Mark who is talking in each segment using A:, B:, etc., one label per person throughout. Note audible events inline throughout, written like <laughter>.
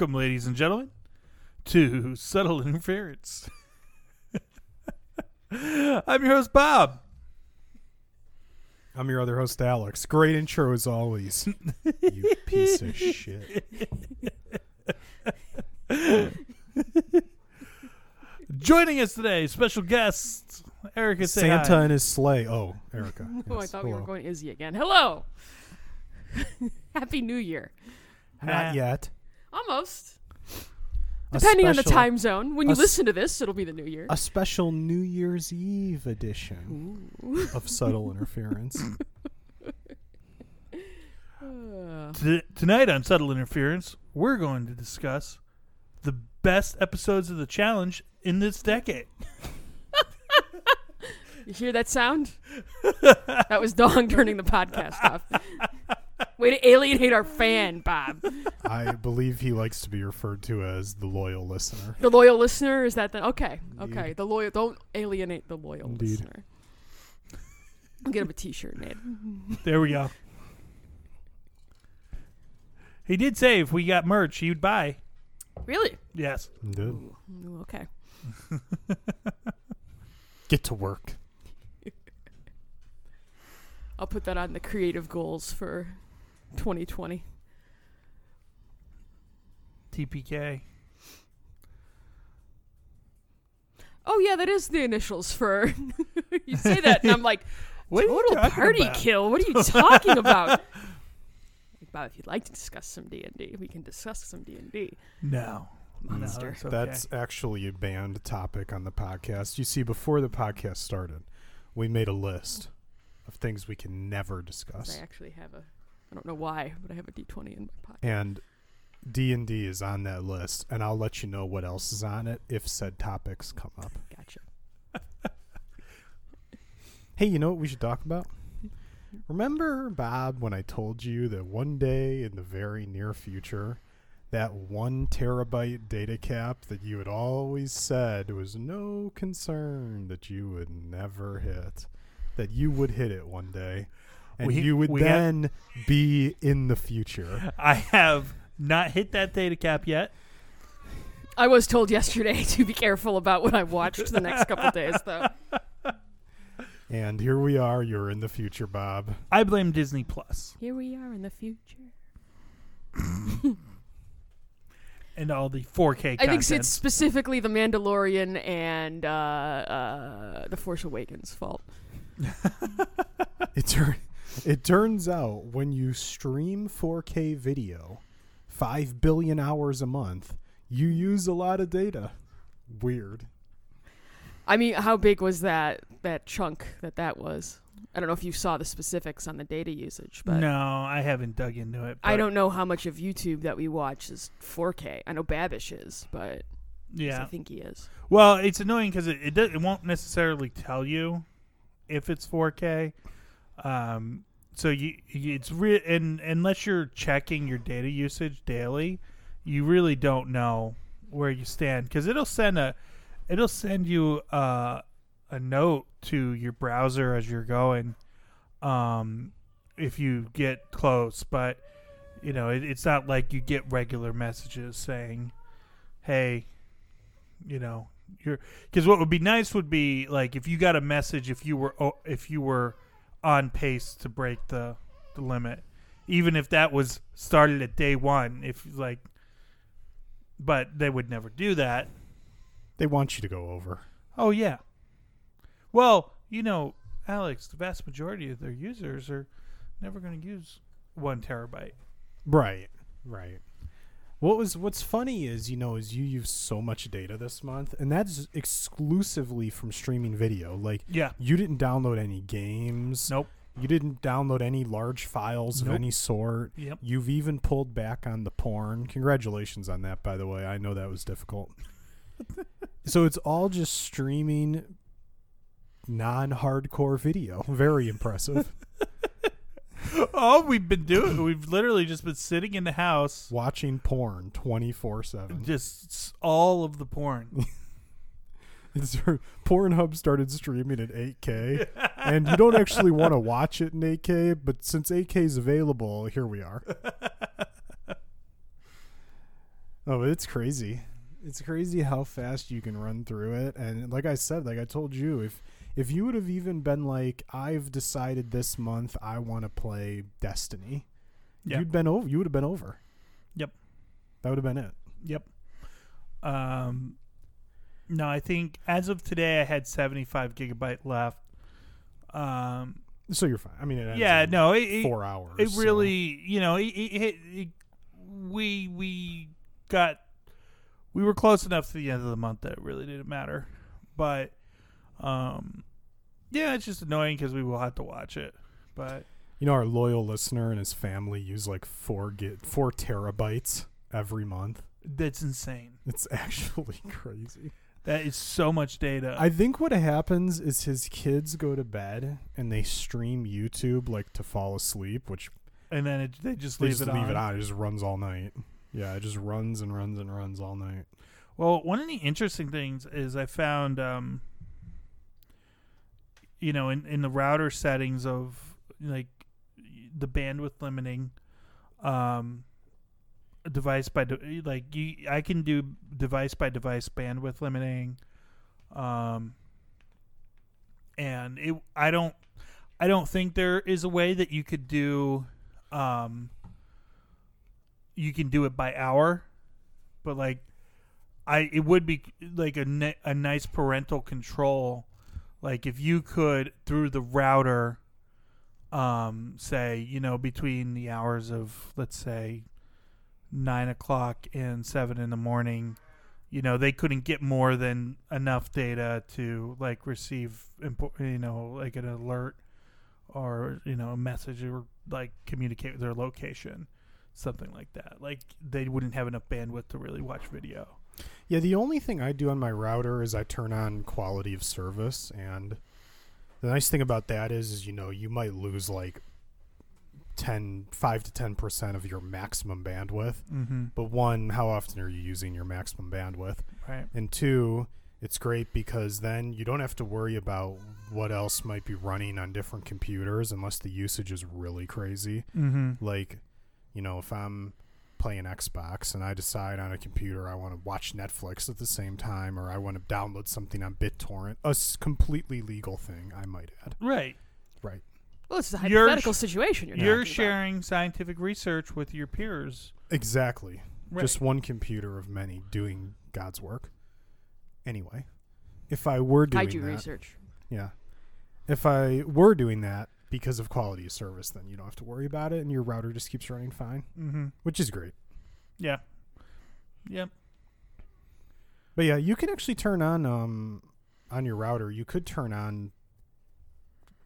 A: Welcome, ladies and gentlemen, to Subtle Interference. <laughs> I'm your host, Bob.
B: I'm your other host, Alex. Great intro as always. you <laughs> piece of shit.
A: Joining us today, special guest Erica. Say
B: Santa
A: hi.
B: and his sleigh. Oh, Erica. <laughs>
C: Oh, I
B: Yes,
C: thought we were
B: hello.
C: going Izzy again. Hello. Happy New Year.
B: Not yet.
C: Almost.
B: A
C: Depending on the
B: special-
C: time zone. When you
B: s-
C: listen to this, it'll be the New Year.
B: A special New Year's Eve edition
C: Ooh.
B: of subtle interference. <laughs> <laughs>
C: Uh,
A: T- tonight on Subtle Interference, we're going to discuss the best episodes of the challenge in this decade. <laughs>
C: you hear that sound? that was Dong turning the podcast off. Way to alienate our fan, Bob.
B: I believe he likes to be referred to as the loyal listener.
C: The loyal listener is that the okay?
B: Indeed.
C: Okay, the loyal. Don't alienate the loyal
B: Indeed.
C: listener. I'll get him a T-shirt made.
A: There we go. He did say if we got merch, he would buy.
C: Really?
A: Yes.
B: Good.
C: Ooh, okay. <laughs>
B: Get to work.
C: I'll put that on the creative goals for 2020.
A: TPK.
C: Oh yeah, that is the initials for. <laughs> you say that, and I'm like, <laughs>
A: What are
C: total party
A: about?
C: kill. What are you talking about? <laughs> Like, Bob, if you'd like to discuss some D and D, we can discuss some D and D.
A: No.
C: Monster.
A: No, it's okay.
B: That's actually a banned topic on the podcast. You see, before the podcast started, we made a list of things we can never discuss.
C: I actually have a. I don't know why, but I have a D20 in my pocket.
B: and D and D is on that list, and I'll let you know what else is on it if said topics come up. <laughs>
C: Gotcha.
B: Hey, you know what we should talk about? Remember, Bob, when I told you that one day in the very near future, that one terabyte data cap that you had always said was no concern that you would never hit, that you would hit it one day, and
A: We-
B: you would
A: we have-
B: then be in the future.
A: I have not hit that data cap yet.
C: I was told yesterday to be careful about what I watched the next couple days, though. <laughs>
B: And here we are. You're in the future, Bob.
A: I blame Disney Plus
C: Here we are in the future. <laughs>
A: and all the 4K
C: I
A: content.
C: think it's specifically the Mandalorian and uh, uh, the Force Awakens' fault.
B: It tur- it turns out when you stream 4K video, five billion hours a month, you use a lot of data. Weird.
C: I mean, how big was that that chunk that that was? I don't know if you saw the specifics on the data usage, but
A: no, I haven't dug into it.
C: I don't know how much of YouTube that we watch is 4K. I know Babish is, but yeah, I think he is.
A: Well, it's annoying because it it, do, it won't necessarily tell you if it's 4K. Um, so you it's re- and unless you're checking your data usage daily, you really don't know where you stand because it'll send a it'll send you uh, a note to your browser as you're going um, if you get close, but you know it, it's not like you get regular messages saying, "Hey, you know you're because what would be nice would be like if you got a message if you were oh, if you were on pace to break the the limit even if that was started at day one if like but they would never do that
B: They want you to go over.
A: oh yeah well you know alex the vast majority of their users are never going to use one terabyte
B: Right. Right. What was what's funny is you know is you use so much data this month, and that's exclusively from streaming video. Like
A: yeah
B: you didn't download any games.
A: nope
B: You didn't download any large files
A: Nope.
B: of any sort.
A: yep
B: You've even pulled back on the porn. Congratulations on that, by the way. I know that was difficult. <laughs> so it's all just streaming non hardcore video. Very impressive. <laughs>
A: all we've been doing we've literally just been sitting in the house
B: Watching porn 24 7.
A: just all of the porn <laughs>
B: Pornhub started streaming at 8K. <laughs> and you don't actually want to watch it in 8K, but since 8K is available, here we are. <laughs> Oh, it's crazy. It's crazy how fast you can run through it. And like I said, like I told you, if if you would have even been like, I've decided this month I want to play Destiny,
A: Yeah.
B: you'd been over. You would have been over.
A: Yep.
B: That would have been it.
A: Yep. Um, no, I think as of today, I had 75 gigabyte left. Um,
B: So you're fine. I mean,
A: yeah, no, it,
B: four hours.
A: it
B: so-
A: really, you know, it, it, it, we we got we were close enough to the end of the month that it really didn't matter. But, um, yeah, it's just annoying because we will have to watch it. But
B: You know, our loyal listener and his family use like four get four terabytes every month.
A: that's insane.
B: It's <laughs> actually crazy.
A: That is so much data.
B: I think what happens is his kids go to bed and they stream YouTube like to fall asleep, which
A: and then it, they just
B: they
A: leave
B: just
A: it
B: leave
A: on.
B: it on. It just runs all night. Yeah, it just runs and runs and runs all night.
A: Well, one of the interesting things is I found, um, you know, in, in the router settings of like the bandwidth limiting, um, device by de- like you, I can do device by device bandwidth limiting, um, and it I don't I don't think there is a way that you could do, um, you can do it by hour, but like I it would be like a a nice parental control, like if you could through the router, um, say you know between the hours of let's say nine o'clock and seven in the morning, you know they couldn't get more than enough data to like receive impo- you know like an alert or you know a message or like communicate their location, something like that. Like they wouldn't have enough bandwidth to really watch video.
B: Yeah, the only thing I do on my router is I turn on quality of service, and the nice thing about that is, is you know, you might lose like 10, 5 to ten percent of your maximum bandwidth.
A: Mm-hmm.
B: But one, how often are you using your maximum bandwidth?
A: Right.
B: And two, it's great because then you don't have to worry about what else might be running on different computers unless the usage is really crazy.
A: Mm-hmm.
B: Like, you know, if I'm playing Xbox and I decide on a computer I want to watch Netflix at the same time or I want to download something on BitTorrent, a s- completely legal thing, I might add.
A: Right.
B: Right.
C: Well, it's a
A: You're
C: hypothetical situation. You're,
A: You're
C: talking about.
A: sharing scientific research with your peers.
B: Exactly.
A: Right.
B: Just one computer of many doing God's work. Anyway, if I were doing
C: Kaiju
B: that,
C: research.
B: Yeah. If I were doing that because of quality of service, then you don't have to worry about it and your router just keeps running fine,
A: mm-hmm.
B: which is great.
A: Yeah. Yep.
B: But yeah, you can actually turn on um on your router, you could turn on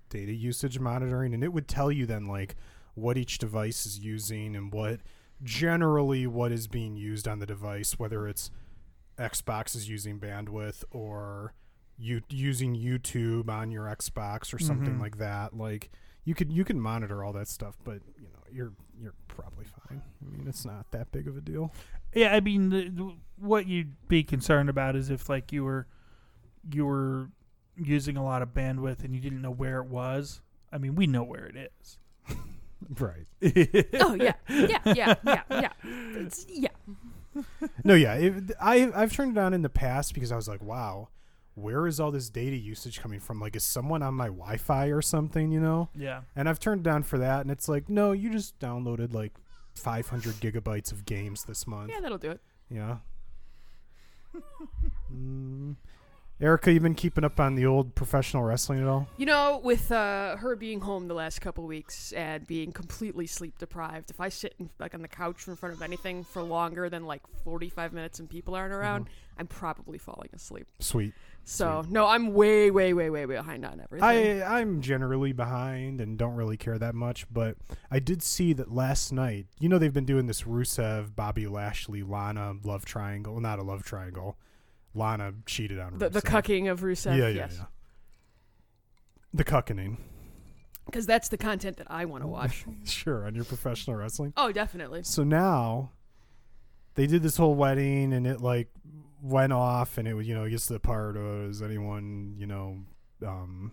B: data usage monitoring and it would tell you then like what each device is using and what generally what is being used on the device, whether it's Xbox is using bandwidth or you using YouTube on your Xbox or something
A: Mhm.
B: like that. Like you could you can monitor all that stuff, but you know you're you're probably fine. I mean, it's not that big of a deal.
A: Yeah, I mean, the, the- what you'd be concerned about is if like you were you were using a lot of bandwidth and you didn't know where it was. I mean, we know where it is. <laughs>
B: Right.
C: Oh yeah, <laughs> yeah, yeah, yeah, yeah. It's, yeah.
B: No, yeah, it, I I've turned it on in the past because I was like, wow, where is all this data usage coming from? Like, is someone on my Wi-Fi or something? You know?
A: Yeah.
B: And I've turned down for that, and it's like, no, you just downloaded like 500 gigabytes of games this month.
C: Yeah, that'll do it.
B: Yeah. mm. Erica, you've been keeping up on the old professional wrestling at all?
C: You know, with uh, her being home the last couple weeks and being completely sleep deprived, if I sit in, like on the couch in front of anything for longer than like 45 minutes and people aren't around, I'm probably falling asleep.
B: Sweet.
C: So no, I'm way, way, way, way way behind on everything.
B: I I'm generally behind and don't really care that much, but I did see that last night. You know they've been doing this Rusev, Bobby Lashley, Lana love triangle. Not a love triangle. Lana cheated on
C: the, the cucking of Rusev,
B: Yeah, yeah,
C: yes,
B: yeah. The cuckening.
C: because that's the content that I want to watch. <laughs>
B: Sure, on your professional wrestling.
C: oh, definitely.
B: So now they did this whole wedding and it like went off and it was you know it gets to the part of is anyone you know um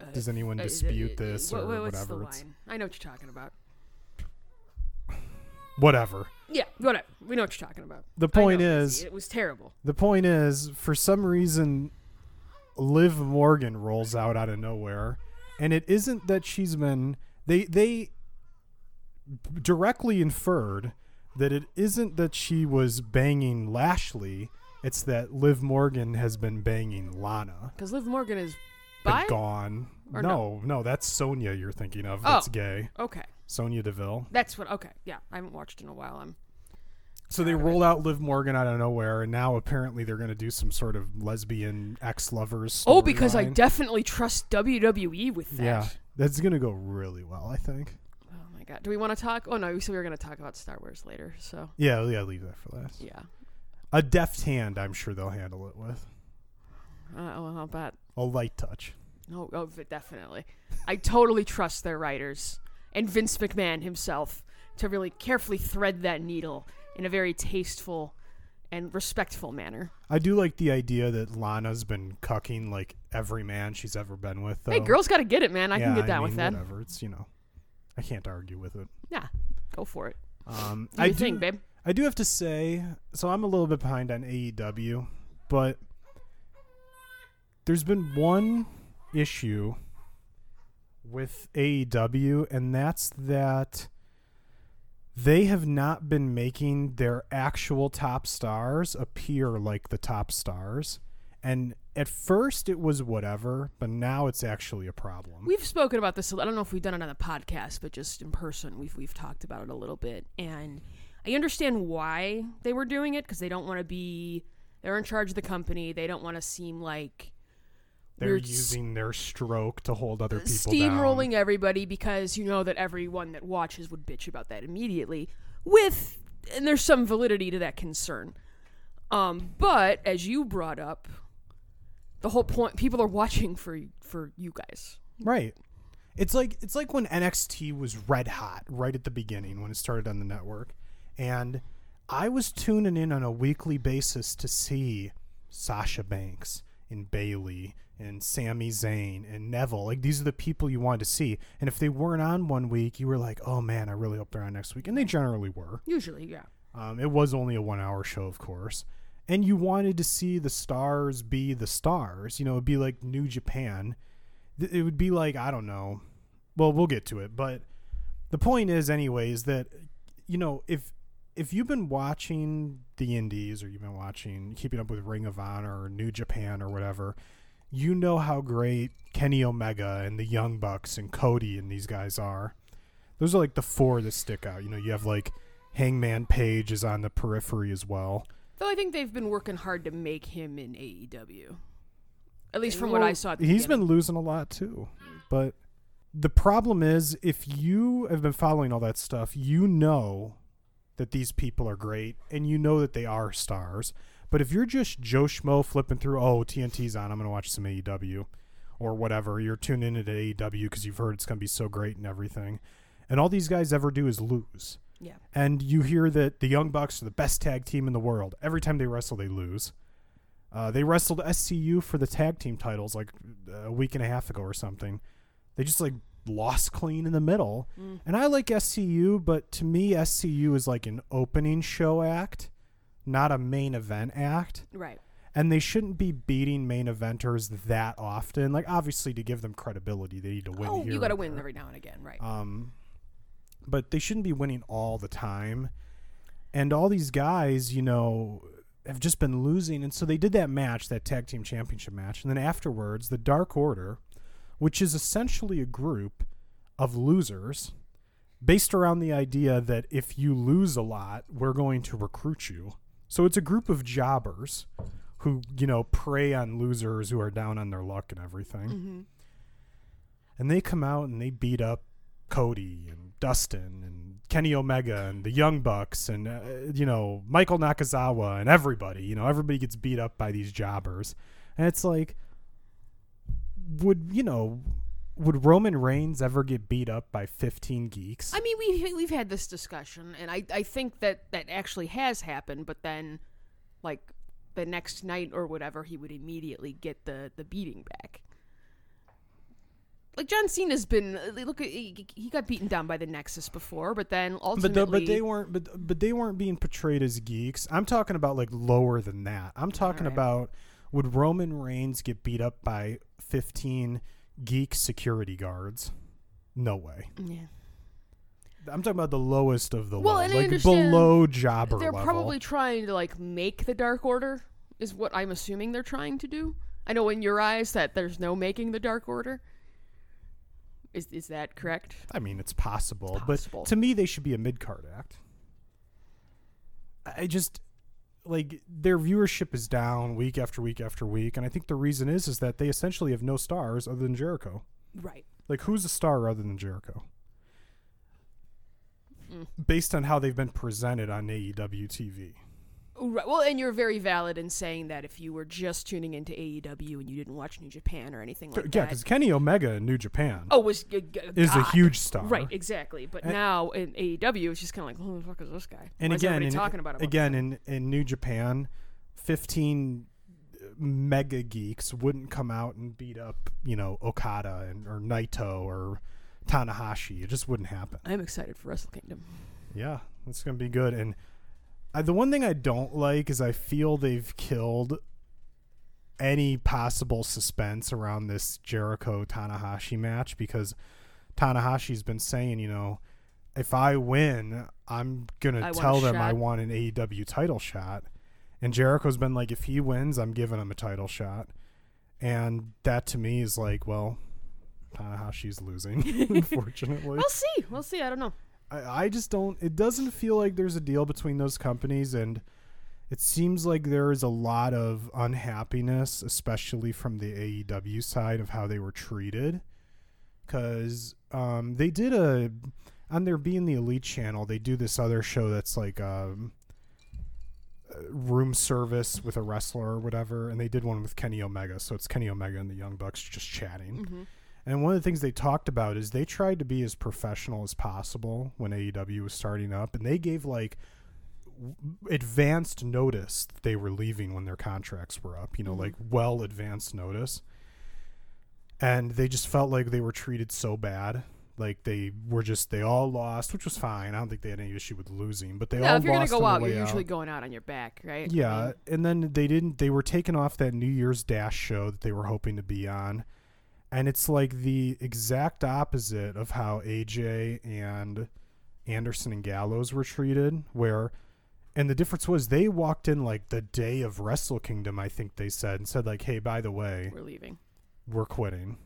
C: Uh,
B: does anyone
C: uh,
B: dispute
C: uh,
B: this or whatever?
C: I know what you're talking about.
B: whatever.
C: Yeah, whatever. We know what you're talking about.
B: The point is,
C: it was terrible.
B: the point is, for some reason, Liv Morgan rolls out out of nowhere, and it isn't that she's been they they directly inferred that it isn't that she was banging Lashley. It's that Liv Morgan has been banging Lana.
C: Because Liv Morgan is bi.
B: gone.
C: Or
B: no, no, that's Sonya you're thinking of.
C: Oh.
B: That's gay.
C: Okay,
B: Sonya Deville.
C: that's what. Okay, yeah, I haven't watched in a while. I'm.
B: So they rolled out Liv Morgan out of nowhere, and now apparently they're going to do some sort of lesbian ex-lovers.
C: Oh, because I definitely trust WWE with that.
B: Yeah, that's going to go really well, I think.
C: Oh my god. Do we want to talk? Oh no, we said we were going to talk about Star Wars later. So
B: Yeah, yeah, leave that for last.
C: yeah.
B: A deft hand, I'm sure they'll handle it with
C: Uh, well, I'll bet.
B: a light touch.
C: Oh, oh, v- definitely. I totally trust their writers and Vince McMahon himself to really carefully thread that needle in a very tasteful and respectful manner.
B: I do like the idea that Lana's been cucking like every man she's ever been with. Though.
C: Hey, girls got to get it, man. I can
B: Yeah,
C: get down
B: mean,
C: with that.
B: Whatever. It's you know, I can't argue with it.
C: Yeah, go for it.
B: Um, I do.
C: thing, babe.
B: I do have to say, so I'm a little bit behind on AEW, but there's been one issue with AEW, and that's that they have not been making their actual top stars appear like the top stars. And at first it was whatever, but now it's actually a problem.
C: We've spoken about this. I don't know if we've done it on the podcast, but just in person, we've we've talked about it a little bit. And I understand why they were doing it because they don't want to be. They're in charge of the company. They don't want to seem like
B: They're using their stroke to hold other people down.
C: steamrolling everybody because you know that everyone that watches would bitch about that immediately. With and there's some validity to that concern. Um, but as you brought up, the whole point people are watching for for you guys.
B: Right. It's like it's like when NXT was red hot right at the beginning when it started on the network. And I was tuning in on a weekly basis to see Sasha Banks and Bayley and Sami Zayn and Neville. Like these are the people you wanted to see. And if they weren't on one week, you were like, "Oh man, I really hope they're on next week." And they generally were.
C: Usually, yeah.
B: Um, it was only a one hour show, of course. And you wanted to see the stars be the stars. You know, it'd be like New Japan. It would be like, I don't know. Well, we'll get to it. But the point is, anyways, that, you know, if if you've been watching the indies or you've been watching keeping up with ring of honor or new japan or whatever you know how great kenny omega and the young bucks and cody and these guys are those are like the four that stick out you know you have like hangman page is on the periphery as well
C: Though I think they've been working hard to make him in AEW. At least from what I saw. At the
B: he's
C: beginning.
B: been losing a lot too but the problem is if you have been following all that stuff you know that these people are great and you know that they are stars but if you're just joe schmo flipping through oh tnt's on i'm gonna watch some aew or whatever you're tuned into aew because you've heard it's gonna be so great and everything and all these guys ever do is lose
C: Yeah.
B: and you hear that the Young Bucks are the best tag team in the world. Every time they wrestle, they lose. Uh, they wrestled SCU for the tag team titles like a week and a half ago or something. They just like lost clean in the middle.
C: Mm.
B: And I like SCU, but to me, SCU is like an opening show act, not a main event act.
C: Right.
B: And they shouldn't be beating main eventers that often. Like obviously, to give them credibility, they need to win.
C: Oh, you got to win every now and again, right?
B: Um, but they shouldn't be winning all the time. And all these guys, you know, have just been losing. And so they did that match, that tag team championship match. And then afterwards, the Dark Order, which is essentially a group of losers based around the idea that if you lose a lot, we're going to recruit you. So it's a group of jobbers who, you know, prey on losers who are down on their luck and everything
C: mm-hmm.
B: and they come out and they beat up Cody and Dustin and Kenny Omega and the Young Bucks and uh, you know Michael Nakazawa and everybody. You know everybody gets beat up by these jobbers, and it's like, would you know, would Roman Reigns ever get beat up by fifteen geeks?
C: I mean, we we've had this discussion, and I I think that that actually has happened. But then, like the next night or whatever, he would immediately get the the beating back. Like John Cena's been uh, look he, he got beaten down by the Nexus before, but then
B: But
C: ultimately
B: the, but they weren't but but they weren't being portrayed as geeks. I'm talking about like lower than that. I'm talking
C: Alright.
B: about would Roman Reigns get beat up by 15 geek security guards? No way.
C: yeah.
B: I'm talking about the lowest of the
C: Well,
B: low, like below jobber
C: They're
B: level.
C: probably trying to like make the Dark Order is what I'm assuming they're trying to do. I know in your eyes that there's no making the Dark Order. Is is that correct?
B: I mean, it's possible,
C: possible.
B: but to me, they should be a mid card act. I just like their viewership is down week after week after week, and I think the reason is is that they essentially have no stars other than Jericho.
C: Right.
B: Like, who's a star other than Jericho?
C: Mm.
B: Based on how they've been presented on AEW TV.
C: Right. Well, and you're very valid in saying that if you were just tuning into AEW and you didn't watch New Japan or anything like
B: yeah,
C: that.
B: Yeah, because Kenny Omega in New Japan
C: Oh, was uh, g-
B: is a huge star.
C: Right, exactly. But
B: And-
C: now in AEW, it's just kind of like, who the fuck is this guy?
B: And
C: Why
B: again, in,
C: talking about him?
B: again in in New Japan, fifteen uh, mega geeks wouldn't come out and beat up you know Okada and or Naito or Tanahashi. It just wouldn't happen.
C: I'm excited for Wrestle Kingdom.
B: Yeah, it's gonna be good. And I, the one thing I don't like is I feel they've killed any possible suspense around this Jericho Tanahashi match because Tanahashi's been saying, you know, if I win, I'm gonna
C: I
B: tell them I want an AEW title shot. And Jericho's been like, if he wins, I'm giving him a title shot. And that to me is like, well, Tanahashi's losing, <laughs> <laughs> unfortunately.
C: We'll see. We'll see. I don't know.
B: I, I just don't. It doesn't feel like there's a deal between those companies, and it seems like there is a lot of unhappiness, especially from the AEW side of how they were treated. Because um, they did a on their Being the Elite channel, they do this other show that's like um, uh, room service with a wrestler or whatever, and they did one with Kenny Omega. So it's Kenny Omega and the Young Bucks just chatting.
C: hmm
B: And one of the things they talked about is they tried to be as professional as possible when AEW was starting up, and they gave like advanced notice that they were leaving when their contracts were up. You know,
C: Mhm.
B: like well advanced notice. And they just felt like they were treated so bad. Like they were just they all lost, which was fine. I don't think they had any issue with losing, but they
C: Yeah,
B: all
C: if you're gonna go out, you're
B: out.
C: usually going out on your back, right? I
B: Yeah,
C: mean,
B: and then they didn't. They were taken off that New Year's Dash show that they were hoping to be on, and it's like the exact opposite of how AJ and Anderson and Gallows were treated. Where, and the difference was they walked in like the day of Wrestle Kingdom. I think they said and said like, "Hey, by the way,
C: we're leaving.
B: we're quitting,"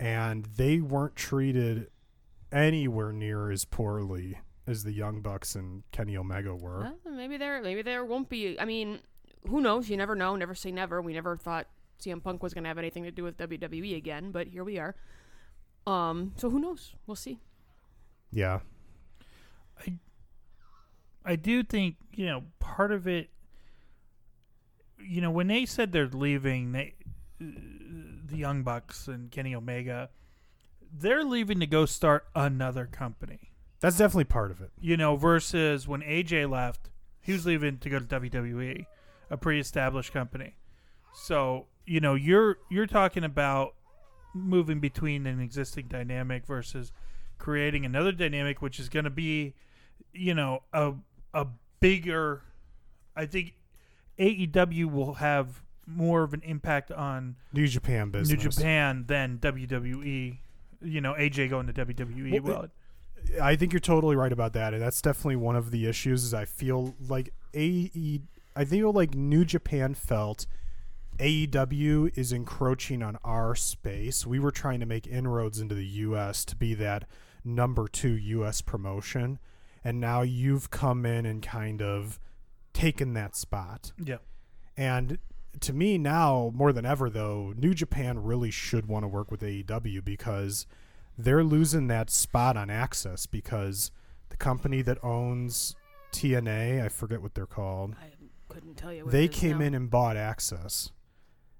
B: and they weren't treated anywhere near as poorly as the Young Bucks and Kenny Omega were.
C: Well, maybe there, maybe there won't be. I mean, who knows? You never know. Never say never. We never thought CM Punk was gonna have anything to do with WWE again, but here we are. Um, so who knows? We'll see.
B: Yeah.
A: I I do think you know part of it. You know, when they said they're leaving, they, uh, the Young Bucks and Kenny Omega, they're leaving to go start another company.
B: That's definitely part of it.
A: You know, versus when AJ left, he was leaving to go to WWE, a pre-established company. So you know, you're you're talking about moving between an existing dynamic versus creating another dynamic, which is going to be, you know, a a bigger. I think AEW will have more of an impact on
B: New Japan business.
A: New Japan than WWE. You know, AJ going to WWE.
B: Well,
A: Well,
B: I think you're totally right about that, and that's definitely one of the issues. Is I feel like AE, I feel like New Japan felt AEW is encroaching on our space. We were trying to make inroads into the U.S. to be that number two U.S. promotion, and now you've come in and kind of taken that spot.
A: yeah.
B: And to me now, more than ever, though, New Japan really should want to work with AEW because they're losing that spot on AXS because the company that owns TNA, I forget what they're called,
C: I couldn't tell you. What
B: they
C: it is
B: came
C: now.
B: in and bought AXS.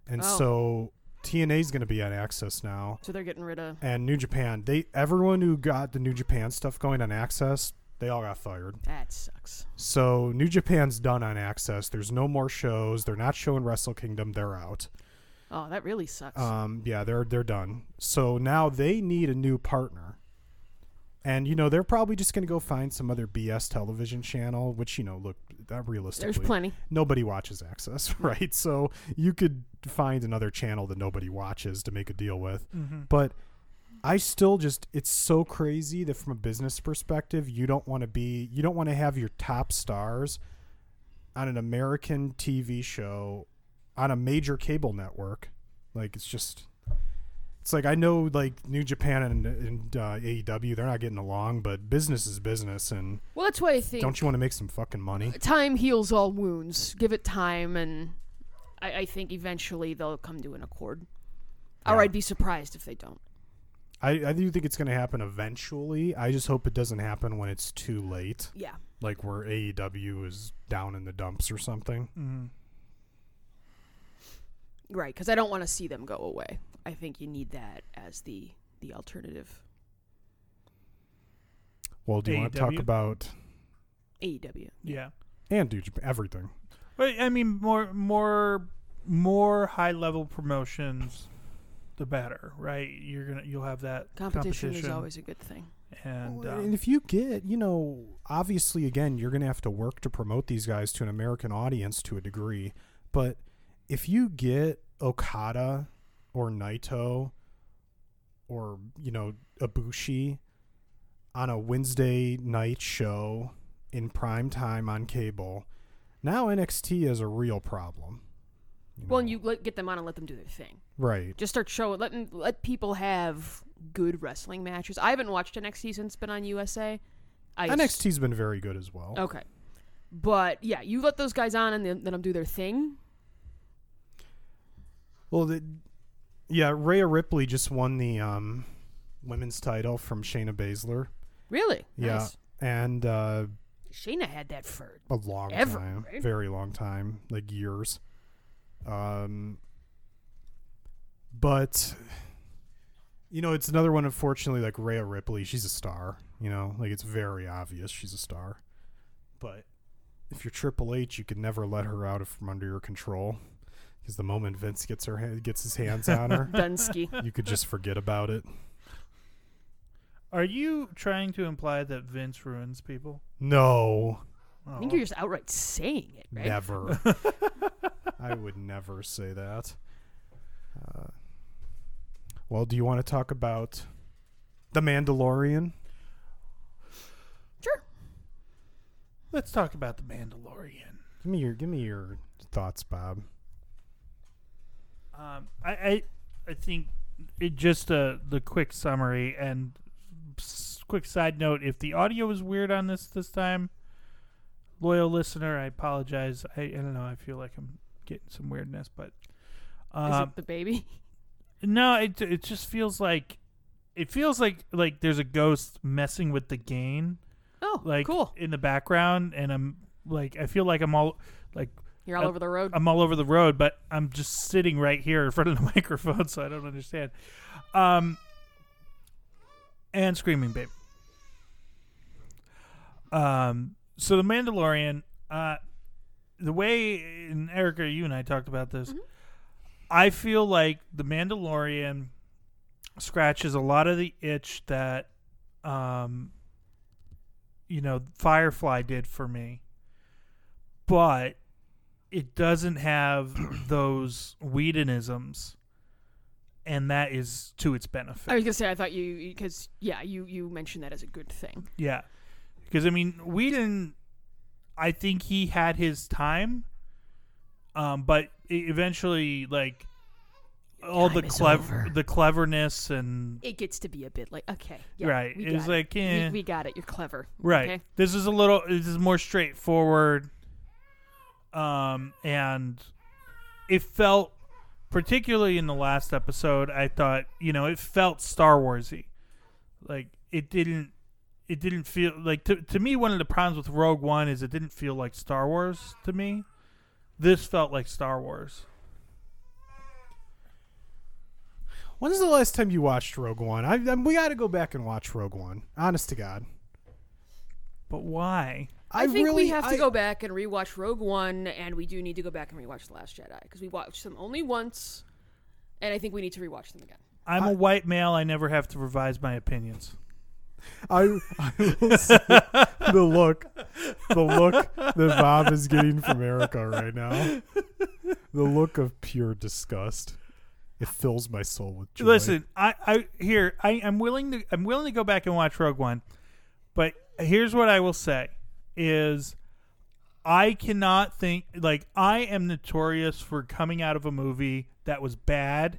B: And
C: Oh.
B: so TNA is going to be on AXS now.
C: so they're getting rid of.
B: And New Japan, they everyone who got the New Japan stuff going on AXS, they all got fired.
C: That sucks.
B: So New Japan's done on AXS. There's no more shows. They're not showing Wrestle Kingdom. They're out.
C: Oh, that really sucks.
B: Um, yeah, they're they're done. So now they need a new partner. And you know they're probably just going to go find some other BS television channel, which you know, look, that realistically,
C: There's plenty.
B: nobody watches AXS, <laughs> right? So you could find another channel that nobody watches to make a deal with.
A: Mm-hmm.
B: But I still just it's so crazy that from a business perspective, you don't want to be you don't want to have your top stars on an American TV show on a major cable network. Like it's just it's like I know like New Japan and, and uh, AEW they're not getting along, but business is business, and
C: Well, that's why I think
B: don't you want to make some fucking money?
C: time heals all wounds. Give it time, and I, I think eventually they'll come to an accord. Or I'd be surprised if they don't.
B: I, I do think it's going to happen eventually. I just hope it doesn't happen when it's too late,
C: Yeah.
B: like where AEW is down in the dumps or something.
A: Mm-hmm.
C: Right, because I don't want to see them go away. I think you need that as the the alternative.
B: Well, do you want to talk
A: AEW?
B: about
C: AEW.
A: Yeah.
B: and do everything?
A: But I mean, more more more high level promotions, the better, right? You're gonna you'll have that
C: Competition,
A: competition,
C: is always a good thing.
A: and
B: Well,
A: um,
B: and if you get, you know, obviously, again, you're going to have to work to promote these guys to an American audience to a degree. But if you get Okada or Naito or, you know, Ibushi on a Wednesday night show in prime time on cable, now NXT is a real problem.
C: Well, and you let, get them on and let them do their thing.
B: Right.
C: Just start showing, let them, let people have good wrestling matches. I haven't watched NXT since it's been on USA. I s-
B: NXT's been very good as well.
C: Okay, but yeah, you let those guys on and then let them do their thing.
B: Well, the, yeah, Rhea Ripley just won the um, women's title from Shayna Baszler.
C: Really?
B: Yeah,
C: Nice.
B: and uh,
C: Shayna had that for
B: a long
C: Ever,
B: time,
C: right?
B: very long time, like years. Um, but you know, it's another one. Unfortunately, like Rhea Ripley, she's a star. You know, like it's very obvious she's a star. But if you're Triple H, you could never let her out of from under your control. Because the moment Vince gets her ha- gets his hands on her, <laughs>
C: Dunsky.
B: you could just forget about it.
A: are you trying to imply that Vince ruins people?
B: No,
C: I think
A: Oh.
C: you're just outright saying it, right?
B: never. <laughs> I would never say that. Uh, well, do you want to talk about the Mandalorian?
C: Sure.
A: Let's talk about the Mandalorian.
B: Give me your give me your thoughts, Bob.
A: Um, I, I I think it just uh, the quick summary and quick side note. If the audio is weird on this this time, loyal listener, I apologize. I, I don't know. I feel like I'm getting some weirdness, but
C: Is
A: um,
C: it the baby?
A: no, it it just feels like it feels like like there's a ghost messing with the gain,
C: Oh,
A: like
C: cool.
A: in the background, and I'm like I feel like I'm all like
C: You're all
A: uh,
C: over the road.
A: I'm all over the road, but I'm just sitting right here in front of the <laughs> microphone, so I don't understand. Um, and screaming Babe. Um, so the Mandalorian, uh, the way and Erica, you and I talked about this.
C: Mhm.
A: I feel like the Mandalorian scratches a lot of the itch that, um, you know, Firefly did for me, but it doesn't have <clears throat> those Whedonisms, and that is to its benefit.
C: I was gonna say I thought you because yeah you you mentioned that as a good thing.
A: Yeah, because I mean, Whedon, I think he had his time, um, but eventually, like all the
C: Time is
A: clever,
C: over.
A: the cleverness and
C: It gets to be a bit like okay, yeah,
A: right,
C: we
A: it's
C: got it.
A: like eh,
C: we, we got it. You're clever,
A: right.
C: okay?
A: This is a little, this is more straightforward, um, and it felt, particularly in the last episode, I thought you know it felt Star Warsy, like it didn't. It didn't feel like to to me. One of the problems with Rogue One is it didn't feel like Star Wars to me. This felt like Star Wars.
B: When is the last time you watched Rogue One? I, I we got to go back and watch Rogue One. Honest to God,
A: But why?
C: I, think
B: really,
C: we have to go back and rewatch Rogue One, and we do need to go back and rewatch The Last Jedi because we watched them only once. and I think we need to rewatch them again.
A: I'm
B: I-
A: a white male. I never have to revise my opinions.
B: I, I will <laughs> say the look, the look that Bob is getting from Erica right now. The look of pure disgust. It fills my soul with joy.
A: Listen, I, I here I, I'm willing to I'm willing to go back and watch Rogue One, but here's what I will say is I cannot think like I am notorious for coming out of a movie that was bad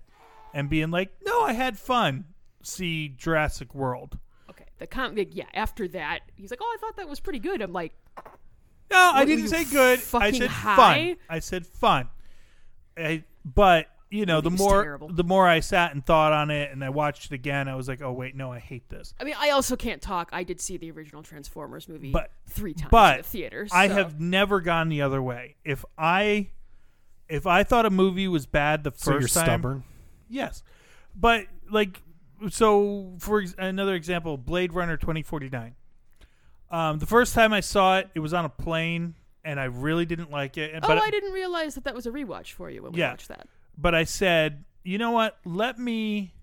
A: and being like, no, I had fun. See Jurassic World.
C: Okay, the com- like, yeah. After that, he's like, "Oh, I thought that was pretty good." I'm like,
A: No, I didn't say good. I said
C: high?
A: fun. I said fun. I, but you know, the more
C: terrible.
A: the more I sat and thought on it, and I watched it again, I was like, oh wait, no, I hate this.
C: I mean, I also can't talk. I did see the original Transformers movie
A: But-
C: three times
A: but
C: in the theaters.
A: I
C: so-
A: have never gone the other way. If I if I thought a movie was bad the
B: so you're
A: first time,
B: stubborn.
A: yes, but like so for ex- another example, Blade Runner twenty forty nine. Um, the first time I saw it, it was on a plane, and I really didn't like it. and-
C: Oh,
A: but
C: I didn't realize that that was a rewatch for you when we
A: Yeah.
C: watched that.
A: But I said, you know what? Let me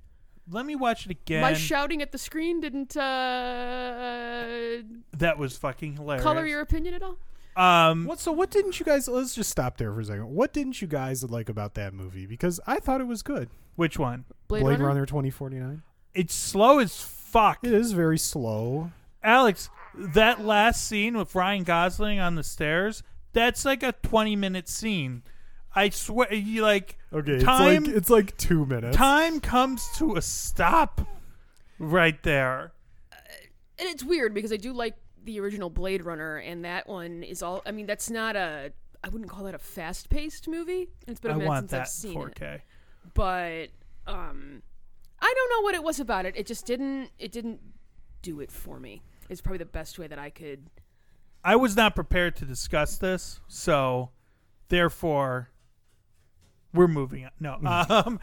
A: let me watch it again.
C: My shouting at the screen didn't uh,
A: that was fucking hilarious.
C: color your opinion at all.
A: um,
B: What? So what didn't you guys? Let's just stop there for a second. What didn't you guys like about that movie? Because I thought it was good.
A: which one?
C: Blade,
B: Blade
C: Runner.
B: Runner twenty forty nine.
A: It's slow as fuck.
B: It is very slow.
A: Alex, that last scene with Ryan Gosling on the stairs, that's like a 20 minute scene. I swear, you like,
B: Okay,
A: time,
B: it's like it's like two minutes.
A: time comes to a stop right there.
C: and it's weird because I do like the original Blade Runner, and that one is all. I mean, that's not a. I wouldn't call that a fast-paced movie. It's been a
A: I
C: minute since
A: that
C: I've seen it,
A: 4K.
C: but um, I don't know what it was about it. It just didn't. It didn't do it for me. It's probably the best way that I could.
A: I was not prepared to discuss this, so therefore, we're moving on. No, <laughs> um,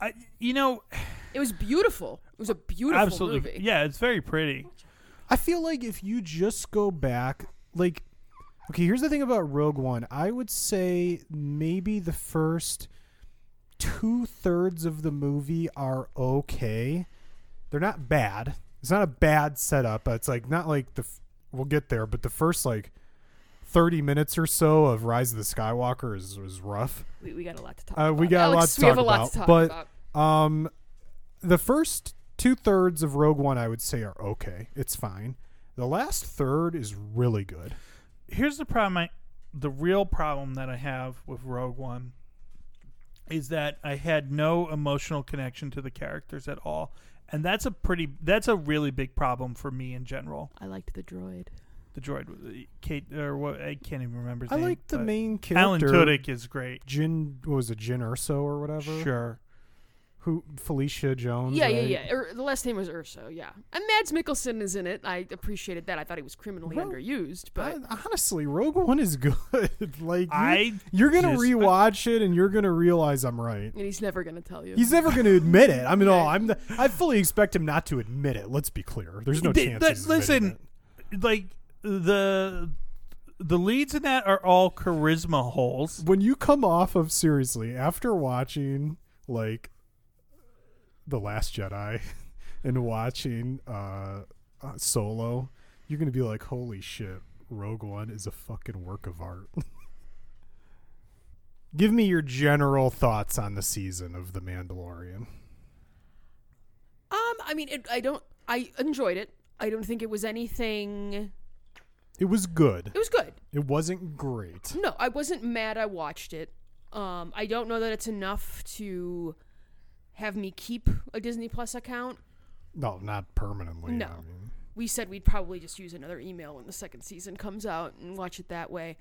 A: I, you know,
C: It was beautiful. It was a beautiful
A: absolutely,
C: movie.
A: yeah, it's very pretty.
B: I feel like if you just go back, like, okay, here's the thing about Rogue One. I would say maybe the first two thirds of the movie are okay. They're not bad. It's not a bad setup. But it's like not like the. f- We'll get there, but the first like thirty minutes or so of Rise of the Skywalker is was rough.
C: We, we got a lot to talk.
B: Uh,
C: about.
B: we got a lot to talk
C: lot
B: about,
C: to talk
B: but-
C: about.
B: Um, the first two thirds of Rogue One, I would say, are okay. It's fine. The last third is really good.
A: here's the problem I the real problem that I have with Rogue One is that I had no emotional connection to the characters at all. And that's a pretty that's a really big problem for me in general.
C: I liked the droid.
A: The droid uh, Kate or what I can't even remember his
B: I
A: name.
B: like the
A: but
B: main character. Alan.
A: Tudyk is great.
B: Jin what was it Jin Urso or whatever?
A: Sure.
B: Who Felicia Jones?
C: Yeah, yeah,
B: right?
C: yeah. Er, the last name was Urso. Yeah, and Mads Mikkelsen is in it. I appreciated that. I thought he was criminally
B: Well,
C: underused, but
B: I- honestly, Rogue One is <laughs> good. like you,
A: I
B: you're gonna
A: just-
B: rewatch it and you're gonna realize I'm right.
C: and he's never gonna tell you.
B: He's never going to admit it. I mean, oh, I'm. <laughs> The, I fully expect him not to admit it. Let's be clear. There's no
A: They-
B: chance.
A: they-
B: he's
A: listen,
B: it.
A: like the the leads in that are all charisma holes.
B: when you come off of seriously after watching like the Last Jedi <laughs> and watching uh, uh, Solo, you're gonna be like, "Holy shit, Rogue One is a fucking work of art." <laughs> Give me your general thoughts on the season of The Mandalorian.
C: Um, I mean, it, I don't. I enjoyed it. I don't think it was anything.
B: It was good.
C: It was good.
B: It wasn't great.
C: No, I wasn't mad. I watched it. Um, I don't know that it's enough to have me keep a Disney Plus account.
B: No, not permanently.
C: No.
B: I mean,
C: we said we'd probably just use another email when the second season comes out and watch it that way.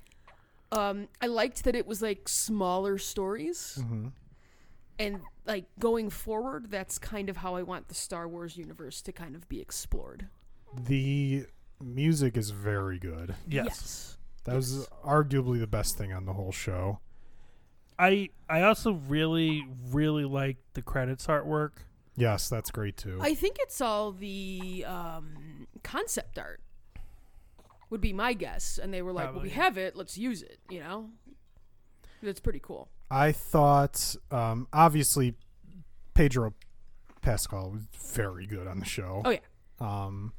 C: Um, I liked that it was like smaller stories,
B: mhm.
C: and like going forward, that's kind of how I want the Star Wars universe to kind of be explored.
B: the music is very good.
A: Yes.
B: That was arguably the best thing on the whole show.
A: I I also really really like the credits artwork.
B: Yes, that's great too.
C: I think it's all the um, concept art. Would be my guess, and they were like, "Well, we have it. Let's use it." You know, that's pretty cool.
B: I thought, um, obviously, Pedro Pascal was very good on the show.
C: Oh yeah.
B: Um,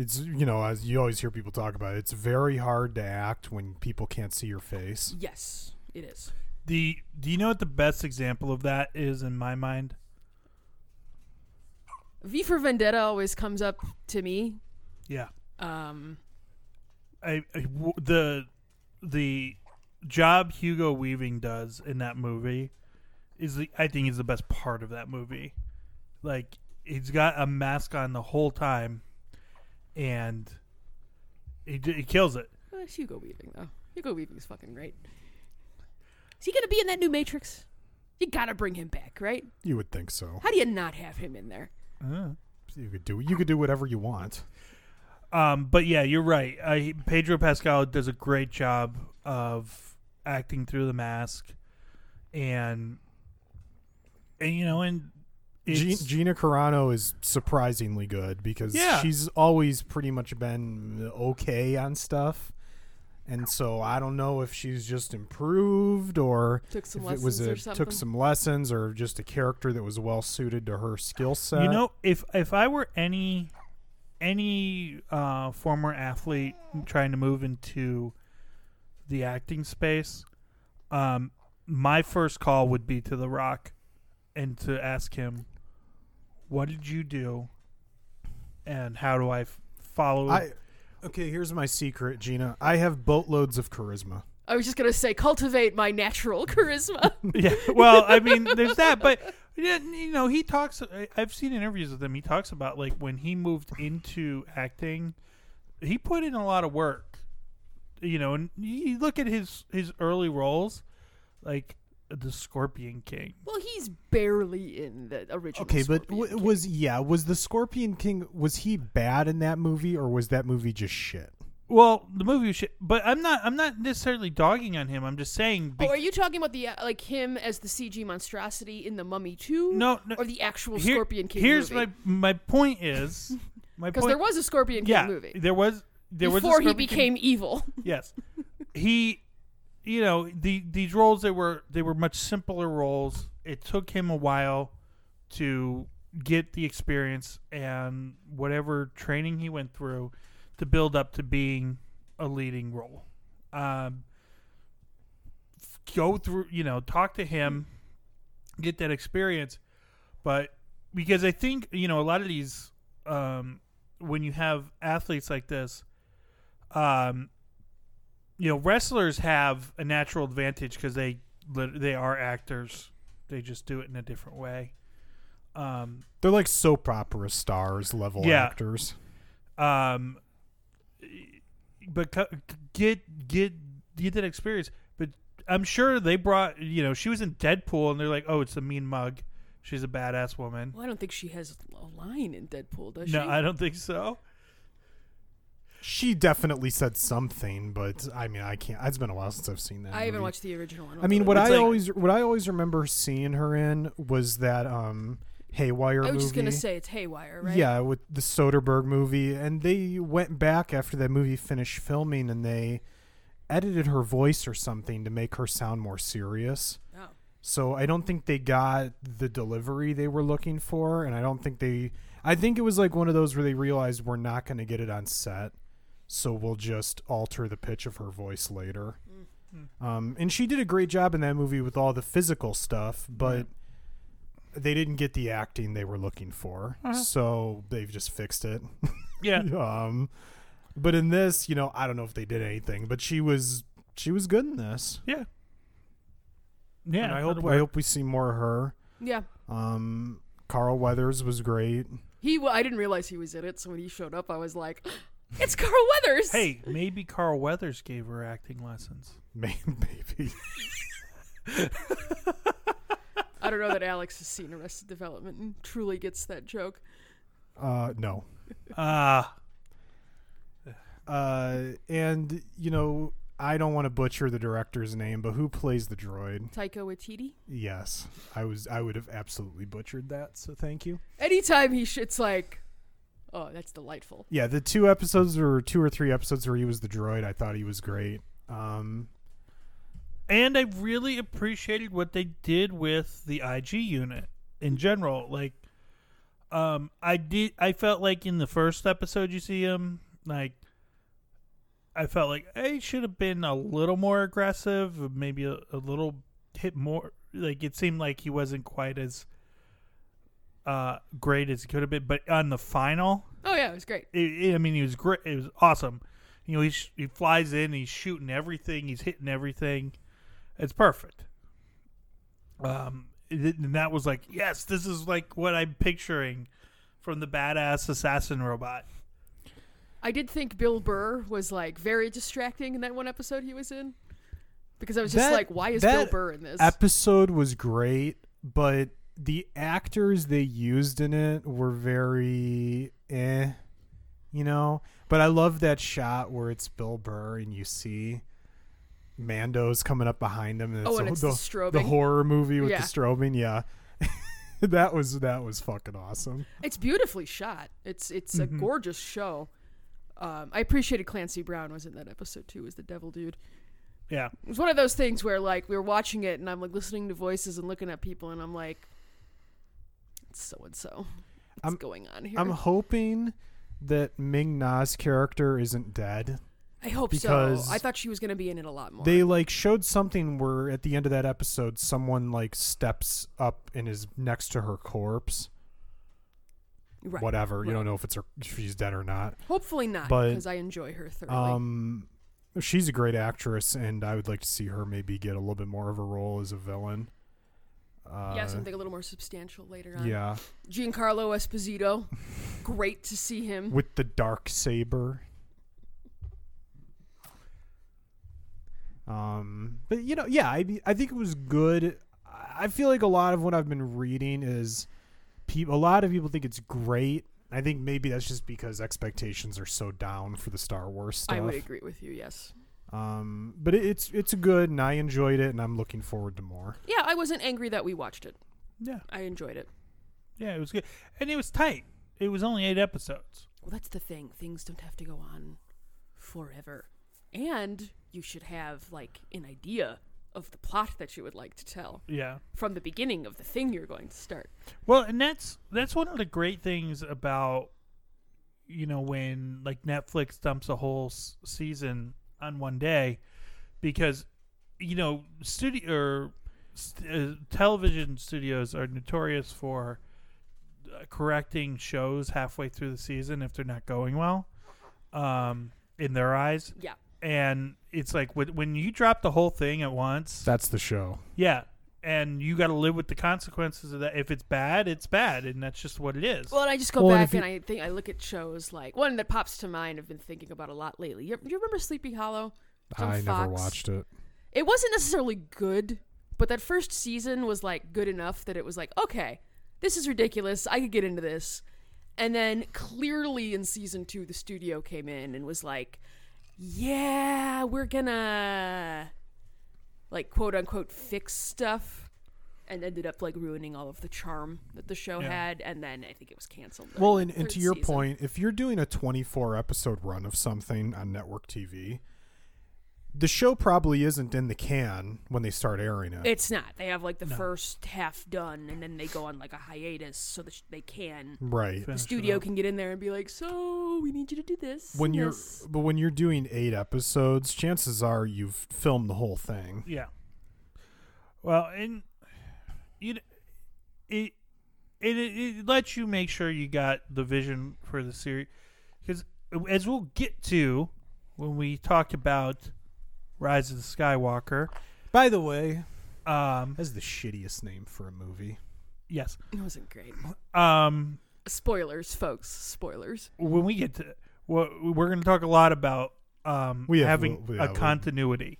B: it's you know as you always hear people talk about, it, it's very hard to act when people can't see your face.
C: Yes, it is.
A: The do you know what the best example of that is in my mind?
C: V for Vendetta always comes up to me.
A: Yeah.
C: Um,
A: I, I w- the the job Hugo Weaving does in that movie is the, I think is the best part of that movie. Like he's got a mask on the whole time, and he d- he kills it.
C: well, it's Hugo Weaving though. Hugo Weaving's fucking great. Is he gonna be in that new Matrix? You gotta bring him back, right?
B: You would think so.
C: How do you not have him in there?
A: Uh.
B: You could do you could do whatever you want.
A: Um, but yeah, you're right. I, Pedro Pascal does a great job of acting through the mask, and and you know, and
B: G-
A: it's,
B: Gina Carano is surprisingly good because
A: Yeah.
B: she's always pretty much been okay on stuff. And so I don't know if she's just improved or
C: Took some
B: if it was
C: lessons
B: a
C: or
B: took some lessons or just a character that was well suited to her skill set.
A: You know, if if I were any any uh, former athlete trying to move into the acting space, um, my first call would be to The Rock, and to ask him, "What did you do, and how do I f- follow?"
B: I okay. Here's my secret, Gina. I have boatloads of charisma.
C: I was just gonna say, cultivate my natural <laughs> charisma. <laughs>
A: yeah, well, I mean, there's that, but yeah, you know, he talks. I- I've seen interviews with him. He talks about like when he moved into acting, he put in a lot of work. You know, and you look at his his early roles, like the Scorpion King.
C: well, he's barely in the original.
B: Okay, but w-
C: King.
B: was yeah was the Scorpion King was he bad in that movie or was that movie just shit?
A: Well, the movie was shit, but I'm not. I'm not necessarily dogging on him. I'm just saying.
C: Oh, are you talking about the uh, like him as the CG monstrosity in the Mummy Two?
A: no, no.
C: or the actual
A: here-
C: Scorpion King
A: Here's
C: movie?
A: my my point is <laughs> my
C: Because there was a Scorpion King
A: yeah,
C: movie
A: there was there was
C: before he
A: Scorpion King-
C: became evil.
A: yes he you know the these roles they were they were much simpler roles. It took him a while to get the experience and whatever training he went through to build up to being a leading role. Um go through you know talk to him get that experience. But because i think you know a lot of these um when you have athletes like this um you know wrestlers have a natural advantage because they they are actors they just do it in a different way um
B: They're like soap opera stars level
A: Yeah.
B: actors.
A: um but get get get that experience but i'm sure they brought you know she was in deadpool and they're like oh it's a mean mug she's a badass woman
C: Well, I don't think she has a line in Deadpool, does
A: no
C: she?
A: No, I don't think so
B: She definitely said something, but I mean, I can't. It's been a while since I've seen that.
C: I haven't watched the original one.
B: I mean, what I
A: like-
B: always what I always remember seeing her in was that um Haywire
C: I was
B: movie.
C: just gonna say it's Haywire, right?
B: Yeah, with the Soderbergh movie, and they went back after that movie finished filming, and they edited her voice or something to make her sound more serious.
C: Oh.
B: So I don't think they got the delivery they were looking for, and I don't think they. I think it was like one of those where they realized we're not going to get it on set, so we'll just alter the pitch of her voice later. Um, and she did a great job in that movie with all the physical stuff, but they didn't get the acting they were looking for,
A: Uh-huh.
B: so they've just fixed it. <laughs>
A: yeah
B: um, but in this, you know, I don't know if they did anything, but she was she was good in this.
A: yeah
B: And
A: yeah
B: I hope I hope we see more of her.
C: Yeah.
B: Um, Carl Weathers was great.
C: He. wa- I didn't realize he was in it, so when he showed up, I was like, <laughs> "It's Carl Weathers."
A: hey maybe carl weathers gave her acting lessons <laughs>
B: Maybe.
C: I don't know that Alex has seen Arrested Development and truly gets that joke.
B: Uh, no.
A: ah
B: Uh, and you know, I don't want to butcher the director's name, but who plays the droid?
C: Taika Waititi.
B: Yes, I was. I would have absolutely butchered that. So thank you.
C: Anytime he, shits like, oh, that's delightful.
B: Yeah, the two episodes or two or three episodes where he was the droid, I thought he was great. Um,
A: And I really appreciated what they did with the IG unit. in general. Like, um, I did. I felt like in the first episode you see him, like, I felt like he should have been a little more aggressive, maybe a, a little hit more. Like it seemed like he wasn't quite as uh great as he could have been. But on the final,
C: Oh yeah, it was great.
A: it, it- I mean, he was great. It was awesome. You know, he sh- he flies in, he's shooting everything, he's hitting everything. It's perfect. Um, it- and that was like, yes, this is like what I'm picturing from the badass assassin robot.
C: I did think Bill Burr was like very distracting in that one episode he was in. Because I was just
B: That-
C: like, why is Bill Burr in this?
B: Episode was great, but the actors they used in it were very eh, you know. But I love that shot where it's Bill Burr and you see Mando's coming up behind him. And
C: oh, and
B: the,
C: it's
B: the,
C: the strobing.
B: the horror movie with
C: Yeah.
B: the strobing. Yeah, <laughs> that was that was fucking awesome.
C: It's beautifully shot. It's it's a
A: Mhm.
C: gorgeous show. Um, I appreciated Clancy Brown was in that episode too as the devil dude.
A: Yeah,
C: It was one of those things where like we were watching it and I'm like listening to voices and looking at people and I'm like, so and so. What's
B: I'm-
C: going on here?
B: I'm hoping that Ming Na's character isn't dead.
C: I hope
B: because
C: so. I thought she was gonna be in it a lot more.
B: They like showed something where at the end of that episode, someone like steps up and is next to her corpse.
C: right.
B: Whatever, you don't know if it's her, if she's dead or not.
C: Hopefully not,
B: But,
C: because I enjoy her thoroughly.
B: Um, she's a great actress, and I would like to see her maybe get a little bit more of a role as a villain. Uh,
C: yeah, something a little more substantial later on.
B: Yeah,
C: Giancarlo Esposito, great to see him.
B: with the dark saber. Um, but you know, yeah, I I think it was good. I feel like a lot of what I've been reading is people. A lot of people think it's great. I think maybe that's just because expectations are so down for the Star Wars stuff.
C: I would agree with you. Yes.
B: Um, but it, it's it's good, and I enjoyed it, and I'm looking forward to more.
C: Yeah, I wasn't angry that we watched it.
A: yeah,
C: I enjoyed it.
A: yeah. It was good, and it was tight. It was only eight episodes.
C: Well, that's the thing. Things don't have to go on forever. And you should have, like, an idea of the plot that you would like to tell
A: Yeah.
C: from the beginning of the thing you're going to start.
A: Well, and that's that's one of the great things about you know when like Netflix dumps a whole s- season on one day because you know studio or st- uh, television studios are notorious for uh, correcting shows halfway through the season if they're not going well um in their eyes
C: Yeah.
A: and it's like when, when you drop the whole thing at once
B: That's the show.
A: yeah, and you got to live with the consequences of that. If it's bad, it's bad, and that's just what it is.
C: Well, and I just go
B: Well, and
C: back and I think I look at shows like one that pops to mind. I've been thinking about a lot lately. You, you remember Sleepy Hollow? It's on
B: I never watched it.
C: It wasn't necessarily good, but that first season was like good enough that it was like, okay, this is ridiculous. I could get into this. And then clearly in season two, the studio came in and was like, yeah, we're gonna like quote unquote fix stuff. And ended up like ruining all of the charm that the show
A: Yeah.
C: had, and then I think it was canceled.
B: Well, and, and to your
C: season.
B: point, if you're doing a 24 episode run of something on network TV, the show probably isn't in the can when they start airing it.
C: It's not. They have like the
A: No.
C: first half done, and then they go on like a hiatus so that they can.
B: right.
C: The
A: it
C: studio can get in there and be like, "So we need you to do this."
B: When you're
C: this."
B: but when you're doing 8 episodes, chances are you've filmed the whole thing.
A: Yeah. Well, and you, it, it it lets you make sure you got the vision for the series, because as we'll get to when we talk about Rise of the Skywalker.
B: By the way,
A: Um,
B: that's the shittiest name for a movie.
A: yes.
C: it wasn't great.
A: Um,
C: Spoilers, folks. Spoilers.
A: when we get to, well, we're going to talk a lot about um
B: We have-
A: having
B: we- yeah,
A: a
B: we-
A: continuity,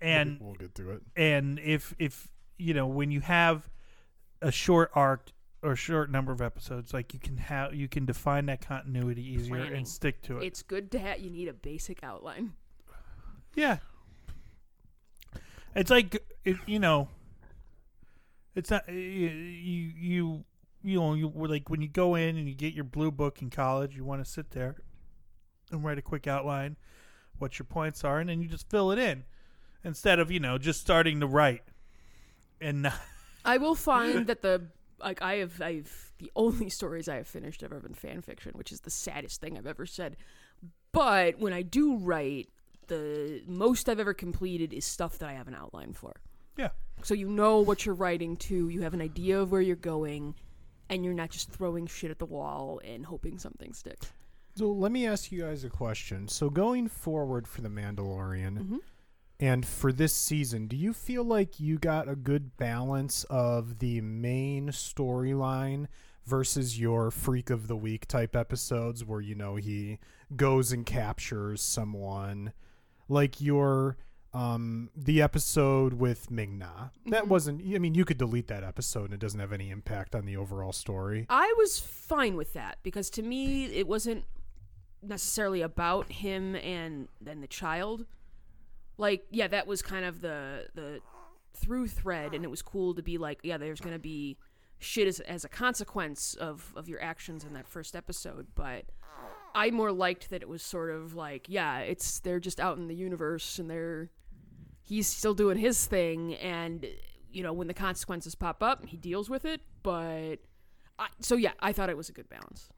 A: and <laughs>
B: we'll get to it.
A: and if if you know when you have a short arc or short number of episodes like you can have you can define that continuity easier
C: Planning.
A: and stick to it
C: It's good to have. You need a basic outline.
A: yeah it's like it, you know it's not you you you know you like when you go in and you get your blue book in college you want to sit there and write a quick outline what your points are and then you just fill it in instead of you know just starting to write and not <laughs>
C: I will find that the like I have I've the only <laughs> stories I have finished have ever been fan fiction, which is the saddest thing I've ever said. But when I do write, the most I've ever completed is stuff that I have an outline for.
A: Yeah.
C: So you know what you're writing to, you have an idea of where you're going, and you're not just throwing shit at the wall and hoping something sticks.
B: So let me ask you guys a question. So going forward for the Mandalorian
C: Mhm.
B: and for this season, do you feel like you got a good balance of the main storyline versus your freak of the week type episodes where you know he goes and captures someone like your um the episode with Ming-Na. That
C: Mhm.
B: wasn't I mean you could delete that episode and it doesn't have any impact on the overall story.
C: I was fine with that because to me it wasn't necessarily about him and then the child. Like, yeah, that was kind of the the through thread, and it was cool to be like, yeah, there's gonna be shit as, as a consequence of of your actions in that first episode, but. I more liked that it was sort of like, yeah, it's they're just out in the universe and they're he's still doing his thing and you know, when the consequences pop up, he deals with it, but I, so yeah, I thought it was a good balance.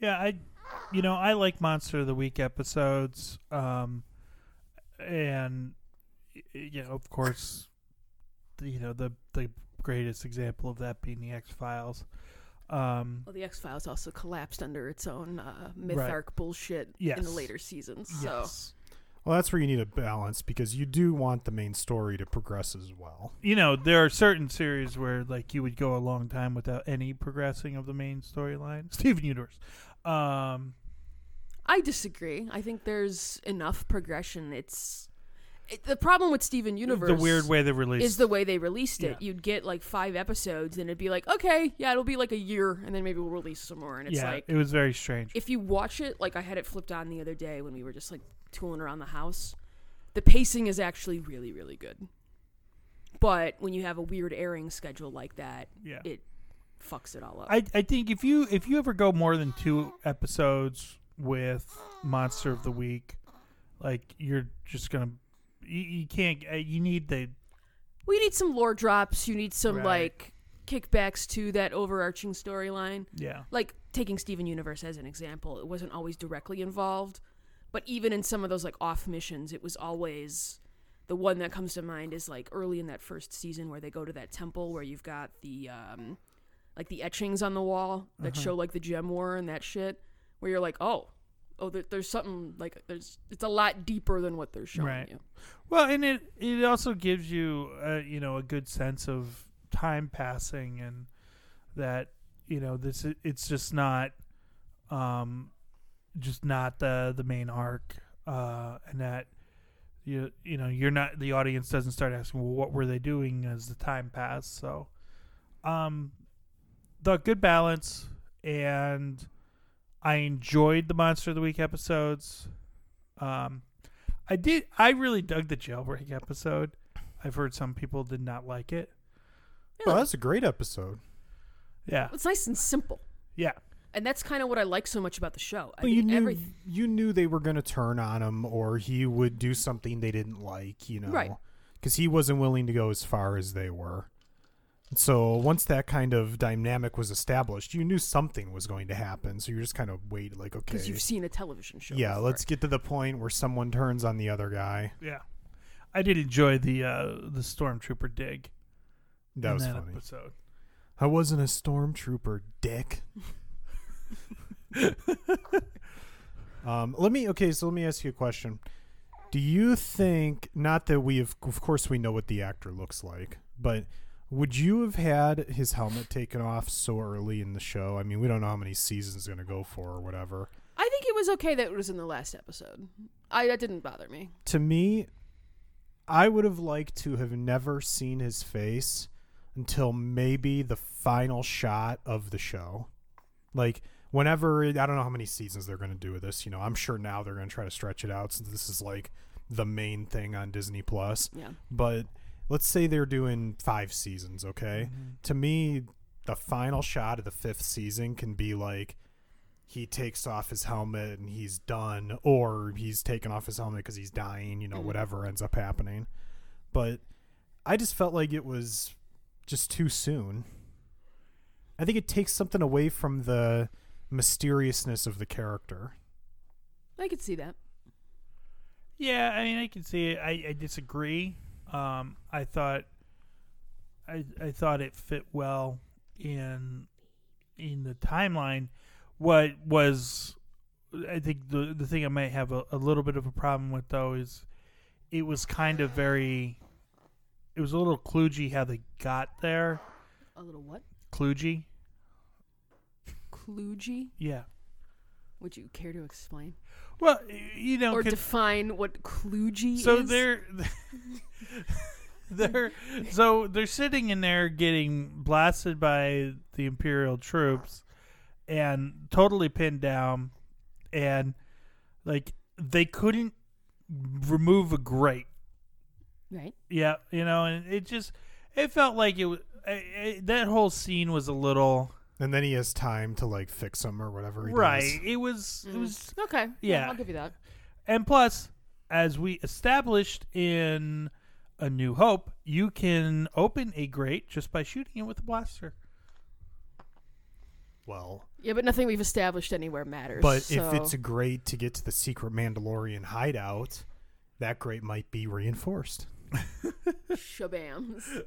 A: Yeah, I, you know, I like Monster of the Week episodes, um, and you know, of course, you know the the greatest example of that being the X Files. Um,
C: Well, the X Files also collapsed under its own uh, myth
A: Right.
C: arc bullshit in the later seasons. So
A: yes,
B: Well, that's where you need a balance because you do want the main story to progress as well.
A: you know, there are certain series where like you would go a long time without any progressing of the main storyline. <laughs> Steven Universe. Um,
C: I disagree. I think there's enough progression. It's it, the problem with Steven Universe.
A: the weird way they released
C: is the way they released it.
A: Yeah.
C: You'd get like five episodes, and it'd be like, okay, yeah, it'll be like a year, and then maybe we'll release some more. And it's
A: yeah,
C: like,
A: it was very strange.
C: if you watch it, like I had it flipped on the other day when we were just like tooling around the house, the pacing is actually really, really good. But when you have a weird airing schedule like that,
A: yeah,
C: it fucks it all up.
A: I I think if you if you ever go more than two episodes with Monster of the Week, like you're just gonna you, you can't uh, you need the
C: We need some lore drops. You need some
A: Right.
C: like kickbacks to that overarching storyline.
A: yeah
C: like taking Steven Universe as an example, it wasn't always directly involved, but even in some of those like off missions, it was always the one that comes to mind is like early in that first season where they go to that temple where you've got the um like the etchings on the wall that
A: Uh-huh.
C: show like the gem war and that shit where you're like, "Oh, oh there, there's something like there's it's a lot deeper than what they're showing
A: Right.
C: you."
A: Well, and it it also gives you uh, you know a good sense of time passing and that you know this it's just not um just not the the main arc uh and that you you know you're not the audience doesn't start asking well what were they doing as the time passed so um the good balance and I enjoyed the monster of the week episodes um I did. I really dug the jailbreak episode. I've heard some people did not like it.
B: Oh, that's a great episode.
A: Yeah,
C: It's nice and simple.
A: yeah,
C: And that's kind of what I like so much about the show. I
B: But you knew
C: everything
B: you knew they were going to turn on him, or he would do something they didn't like. You know,
C: Right.
B: Because he wasn't willing to go as far as they were. So once that kind of dynamic was established, you knew something was going to happen. So you're just kind of wait, like, okay,
C: because you've seen a television show.
B: yeah,
C: before.
B: let's get to the point where someone turns on the other guy.
A: yeah. I did enjoy the uh the stormtrooper dig.
B: That
A: in
B: was
A: that
B: funny.
A: episode.
B: I wasn't a stormtrooper, dick. um, let me okay. So let me ask you a question. Do you think not that we have, of course, we know what the actor looks like, but would you have had his helmet taken off so early in the show? I mean, we don't know how many seasons going to go for or whatever.
C: I think it was okay that it was in the last episode. I that didn't bother me.
B: To me, I would have liked to have never seen his face until maybe the final shot of the show. Like whenever I don't know how many seasons they're going to do with this, you know, I'm sure now they're going to try to stretch it out since this is like the main thing on Disney Plus.
C: Yeah.
B: But let's say they're doing 5 seasons, okay? To me, the final shot of the 5th season can be like he takes off his helmet and he's done or he's taken off his helmet because he's dying you know
C: Mhm.
B: whatever ends up happening but i just felt like it was just too soon I think it takes something away from the mysteriousness of the character.
C: I could see that.
A: Yeah, I mean, I can see it. I, I disagree. Um, I thought, I I thought it fit well in in the timeline. What was, I think the the thing I might have a, a little bit of a problem with though is, it was kind of very, it was a little kludgy how they got there.
C: A little what?
A: Kludgy,
C: Kludgy?
A: yeah.
C: Would you care to explain?
A: Well, you know,
C: or define what kludgy
A: so
C: is?
A: they're <laughs> they're so they're sitting in there getting blasted by the imperial troops and totally pinned down and like they couldn't remove a grate
C: Right.
A: yeah you know and it just it felt like it was I- I- that whole scene was a little
B: And then he has time to like fix them or whatever. He
A: right
B: Does.
A: it was it
C: Mhm.
A: was
C: Okay.
A: Yeah.
C: I'll give you that.
A: And plus, as we established in A New Hope, you can open a grate just by shooting it with a blaster.
B: Well,
C: Yeah, but nothing we've established anywhere matters.
B: but if it's a grate to get to the secret Mandalorian hideout, that grate might be reinforced. <laughs>
C: shabams.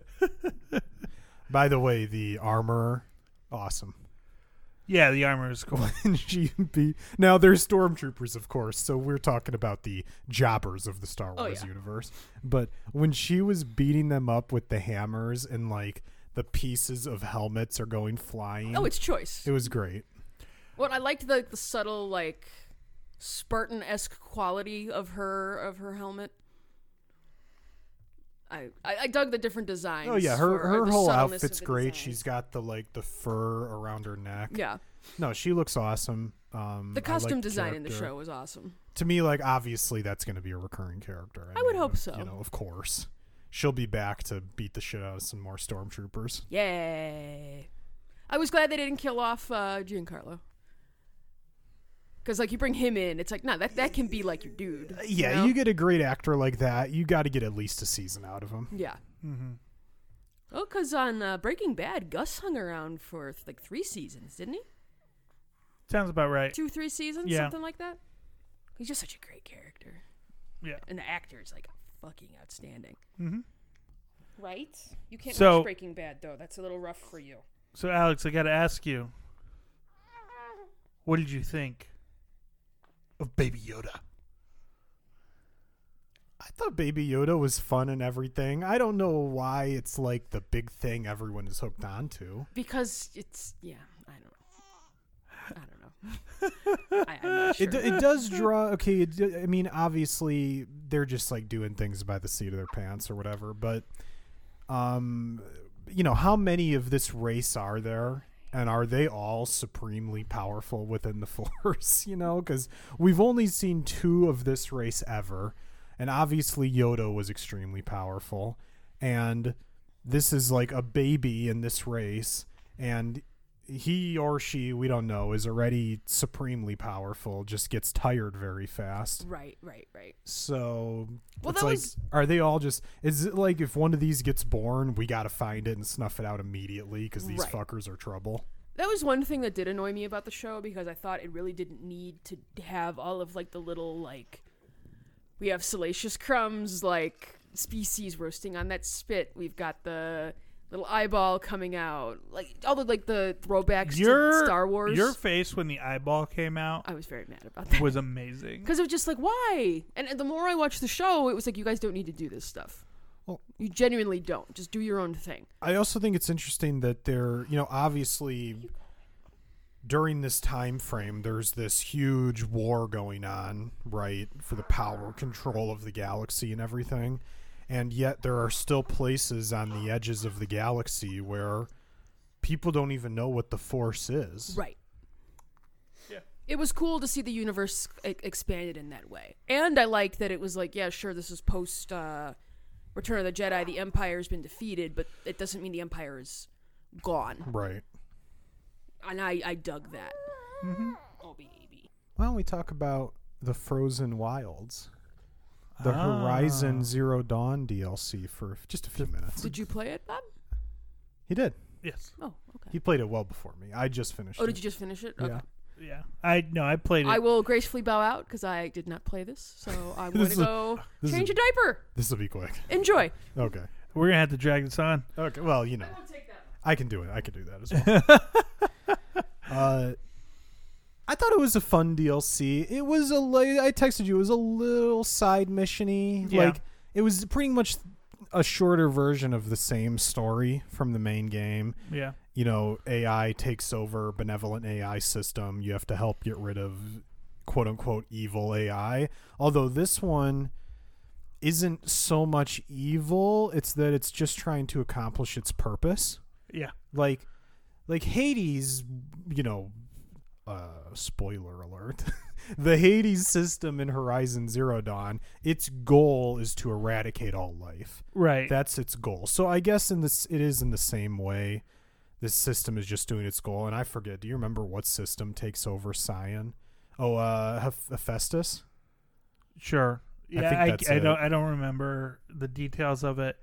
B: By the way, the armor, awesome.
A: Yeah, the armor is cool. <laughs>
B: And she be now there's stormtroopers, of course. So we're talking about the jobbers of the Star
C: Oh,
B: Wars
C: yeah.
B: universe. But when she was beating them up with the hammers and like the pieces of helmets are going flying,
C: Oh, it's choice.
B: it was great.
C: What I liked the the subtle like Spartan esque quality of her of her helmet. I, I I dug the different designs.
B: Oh yeah, her
C: for-
B: her whole outfit's great.
C: designs.
B: She's got the like the fur around her neck.
C: yeah.
B: No, she looks awesome. Um,
C: The costume
B: like
C: design in the show was awesome.
B: To me, like obviously that's going to be a recurring character.
C: I would hope so.
B: You know, of course, she'll be back to beat the shit out of some more stormtroopers.
C: Yay! I was glad they didn't kill off uh, Giancarlo. Because like you bring him in, it's like no, that that can be like your dude.
B: Uh, Yeah,
C: know?
B: you get a great actor like that, you got to get at least a season out of him.
C: Yeah.
A: mm-hmm.
C: Oh, because on uh, Breaking Bad, Gus hung around for like three seasons, didn't he?
A: Sounds about right.
C: Two, three seasons,
A: Yeah.
C: something like that. He's just such a great character,
A: Yeah.
C: and the actor is like fucking outstanding.
A: Mm-hmm.
C: Right? You can't
A: So-
C: watch Breaking Bad though. That's a little rough for you.
A: So, Alex, I got to ask you, what did you think of Baby Yoda?
B: I thought Baby Yoda was fun and everything. I don't know why it's like the big thing everyone is hooked on to.
C: Because it's yeah, I don't know. I don't know. <laughs> I, I'm not sure.
B: It, it does draw. Okay, it, d- I mean, obviously they're just like doing things by the seat of their pants or whatever. But, um, you know, how many of this race are there, and are they all supremely powerful within the <laughs> Force? You know, because we've only seen two of this race ever, and obviously Yoda was extremely powerful, and this is like a baby in this race, and he or she, we don't know, is already supremely powerful, just gets tired very fast.
C: right, right, right.
B: So
C: Well,
B: it's
C: that
B: like,
C: was-
B: are they all just? Is it like if one of these gets born, we got to find it and snuff it out immediately because these
C: Right.
B: fuckers are trouble?
C: That was one thing that did annoy me about the show because I thought it really didn't need to have all of like the little like we have Salacious Crumb's like species roasting on that spit. We've got the little eyeball coming out, like all the like the throwbacks
A: Your
C: to Star Wars.
A: Your face when the eyeball came out
C: I was very mad about that
A: was <laughs> amazing.
C: because it was just like why? And, and the more I watched the show, it was like you guys don't need to do this stuff.
B: Well-
C: you genuinely don't. Just do your own thing.
B: I also think it's interesting that they're, you know, obviously during this time frame there's this huge war going on, right, for the power control of the galaxy and everything. And yet there are still places on the edges of the galaxy where people don't even know what the force is.
C: Right.
A: Yeah.
C: It was cool to see the universe e- expanded in that way. And I liked that it was like, yeah, sure, this is post uh, Return of the Jedi. The Empire's been defeated, but it doesn't mean the Empire is gone.
B: Right.
C: And I, I dug that.
A: Mm-hmm.
C: Oh, baby.
B: Why don't we talk about the Frozen Wilds? The
A: Ah.
B: Horizon Zero Dawn DLC for just a few minutes.
C: Did you play it, Bob?
B: He did.
A: Yes.
C: Oh, okay.
B: He played it well before me. I just finished.
C: Oh,
B: it.
C: did you just finish it?
B: Yeah.
C: Okay.
A: Yeah. I no, I played it.
C: I will gracefully bow out because I did not play this, so I'm going to go <laughs>
B: this is-
C: change a diaper.
B: This will be quick.
C: Enjoy.
B: Okay.
A: We're gonna have to drag this on.
B: Okay. Well, you know,
C: won't take that.
B: I can do it. I can do that as well. <laughs> uh, I thought it was a fun DLC. It was a li- I texted you. It was a little side missiony.
A: Yeah.
B: Like it was pretty much a shorter version of the same story from the main game.
A: Yeah.
B: You know, AI takes over benevolent AI system. You have to help get rid of quote unquote evil AI. Although this one isn't so much evil, it's that it's just trying to accomplish its purpose
A: Yeah.
B: like like Hades, you know, uh spoiler alert. <laughs> the Hades system in Horizon Zero Dawn, its goal is to eradicate all life.
A: Right.
B: That's its goal. So I guess in this it is in the same way. This system is just doing its goal and I forget. Do you remember what system takes over Cyan? Oh, uh Heph- Hephaestus?
A: sure.
B: I
A: Yeah. I,
B: that's
A: I don't. I don't remember the details of it,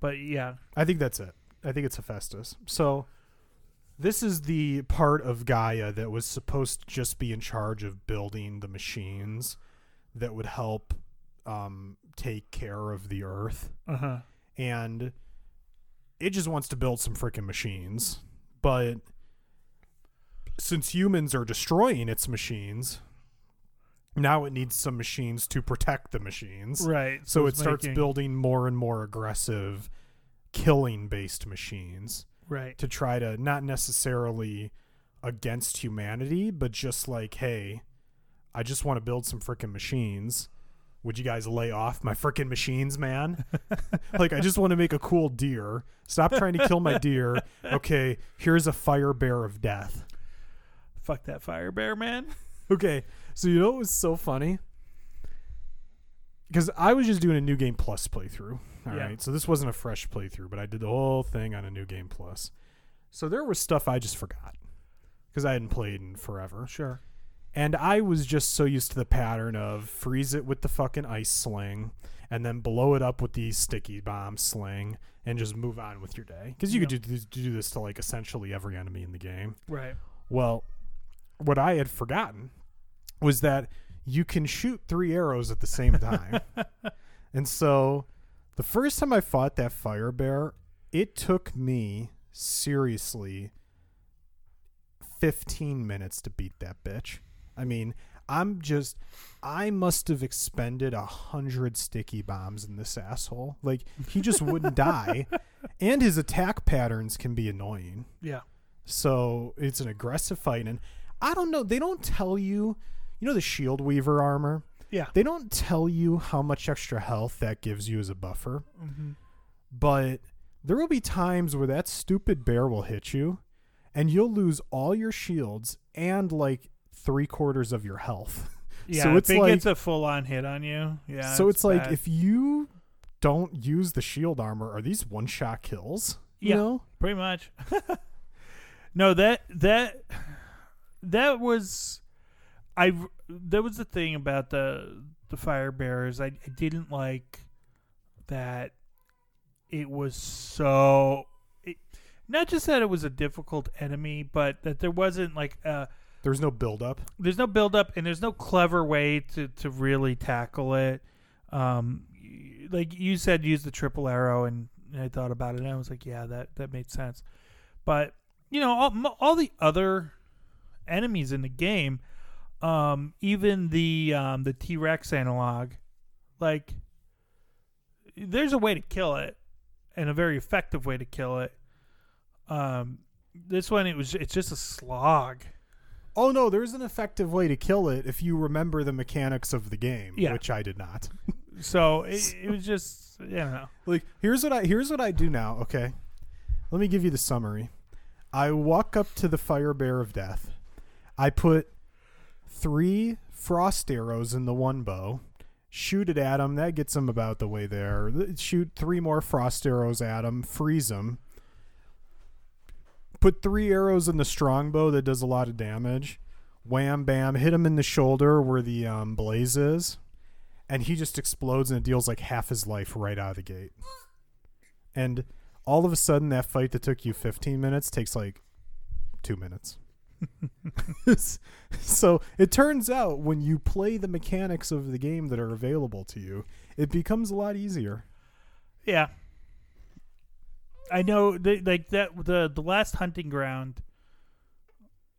A: but yeah.
B: I think that's it. I think it's Hephaestus. So this is the part of Gaia that was supposed to just be in charge of building the machines that would help um, take care of the Earth,
A: Uh huh.
B: and it just wants to build some freaking machines. But since humans are destroying its machines, now it needs some machines to protect the machines.
A: Right.
B: So it starts
A: making-
B: building more and more aggressive killing based machines
A: Right.
B: to try to not necessarily against humanity, but just like, hey, I just want to build some freaking machines. Would you guys lay off my freaking machines, man? <laughs> like, I just want to make a cool deer. Stop trying to kill my deer. <laughs> Okay, here's a fire bear of death.
A: Fuck that fire bear, man.
B: Okay, so you know what was so funny? Because I was just doing a new game plus playthrough. All right,
A: Yeah.
B: so this wasn't a fresh playthrough, but I did the whole thing on a new game plus. So there was stuff I just forgot because I hadn't played in forever,
A: Sure.
B: and I was just so used to the pattern of freeze it with the fucking ice sling, and then blow it up with the sticky bomb sling, and just move on with your day. Because you could do, do this to like essentially every enemy in the game.
A: Right.
B: Well, what I had forgotten was that you can shoot three arrows at the same time. <laughs> and so the first time I fought that fire bear, it took me seriously 15 minutes to beat that bitch. I mean, I'm just I must have expended a hundred sticky bombs in this asshole. Like he just wouldn't die. <laughs> And his attack patterns can be annoying.
A: Yeah.
B: So it's an aggressive fight, and I don't know. They don't tell you, you know, the Shield Weaver armor.
A: Yeah.
B: They don't tell you how much extra health that gives you as a buffer,
A: Mm-hmm.
B: but there will be times where that stupid bear will hit you, and you'll lose all your shields and like three quarters of your health. <laughs>
A: Yeah.
B: So
A: if
B: it's
A: it
B: like-
A: gets a full on hit on you, yeah.
B: so it's, like if you don't use the shield armor, are these one shot kills? You
A: Yeah.
B: know?
A: pretty much. <laughs> no, that that that was I. That was the thing about the the fire bearers. I, I didn't like that it was so. It, not just that it was a difficult enemy, but that there wasn't like a
B: There's no build up.
A: there's no build up and there's no clever way to, to really tackle it. Um, like you said, use the triple arrow, and I thought about it, and I was like, yeah, that that made sense. But you know, all, all the other enemies in the game, um, even the um, the T Rex analog, like there's a way to kill it, and a very effective way to kill it. Um, this one, it was it's just a slog.
B: Oh no, there's an effective way to kill it if you remember the mechanics of the game,
A: Yeah.
B: which I did not. <laughs>
A: So it, it was just you know
B: like here's what I here's what I do now, okay? Let me give you the summary. I walk up to the fire bear of death. I put 3 frost arrows in the one bow. Shoot it at him. That gets him about the way there. Shoot three more frost arrows at him. Freeze him. Put three arrows in the strongbow that does a lot of damage. Wham bam, hit him in the shoulder where the um, blaze is, and he just explodes and it deals like half his life right out of the gate. And all of a sudden that fight that took you 15 minutes takes like two minutes. <laughs> so it turns out when you play the mechanics of the game that are available to you, it becomes a lot easier.
A: Yeah. I know they, like that the the last hunting ground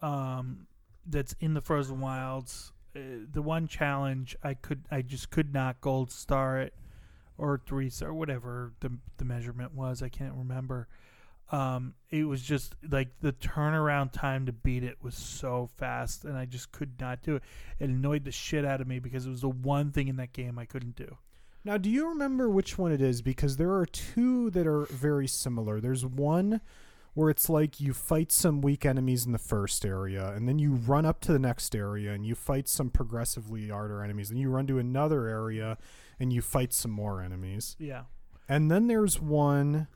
A: um that's in the frozen wilds uh, the one challenge I could I just could not gold star it or three star whatever the the measurement was I can't remember um it was just like the turnaround time to beat it was so fast and I just could not do it it annoyed the shit out of me because it was the one thing in that game I couldn't do
B: Now, do you remember which one it is? Because there are two that are very similar. There's one where it's like you fight some weak enemies in the first area, and then you run up to the next area and you fight some progressively harder enemies, and you run to another area and you fight some more enemies.
A: yeah
B: And then there's one,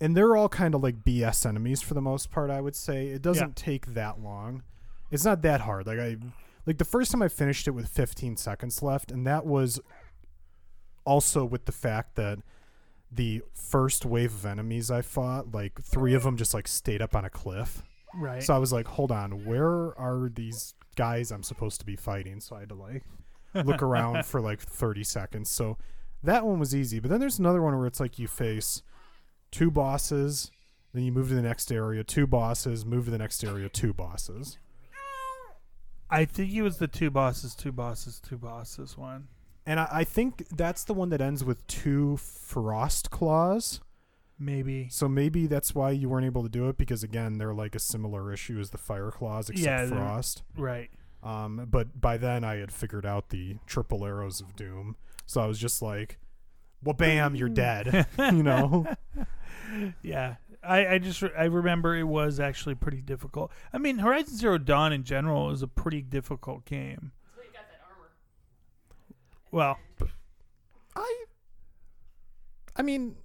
B: and they're all kind of like BS enemies for the most part. I would say it doesn't take that long. It's not that hard. Like I, like the first time I finished it with 15 seconds left, and that was also with the fact that the first wave of enemies I fought, like three of them just like stayed up on a cliff.
A: right
B: So I was like, hold on, where are these guys I'm supposed to be fighting? So I had to like look <laughs> around for like 30 seconds. So that one was easy. But then there's another one where it's like you face two bosses, then you move to the next area, two bosses, move to the next area, two bosses.
A: I think it was the two bosses, two bosses, two bosses one.
B: And I, I think that's the one that ends with two frost claws.
A: Maybe.
B: So maybe that's why you weren't able to do it because again they're like a similar issue as the fire claws except
A: Yeah,
B: frost.
A: Right.
B: Um, but by then I had figured out the triple arrows of doom, so I was just like, "Well, bam, you're dead," <laughs> you know. <laughs>
A: Yeah. I, I just re- I remember it was actually pretty difficult. I mean, Horizon Zero Dawn in general is a pretty difficult game. Well,
B: I, I mean,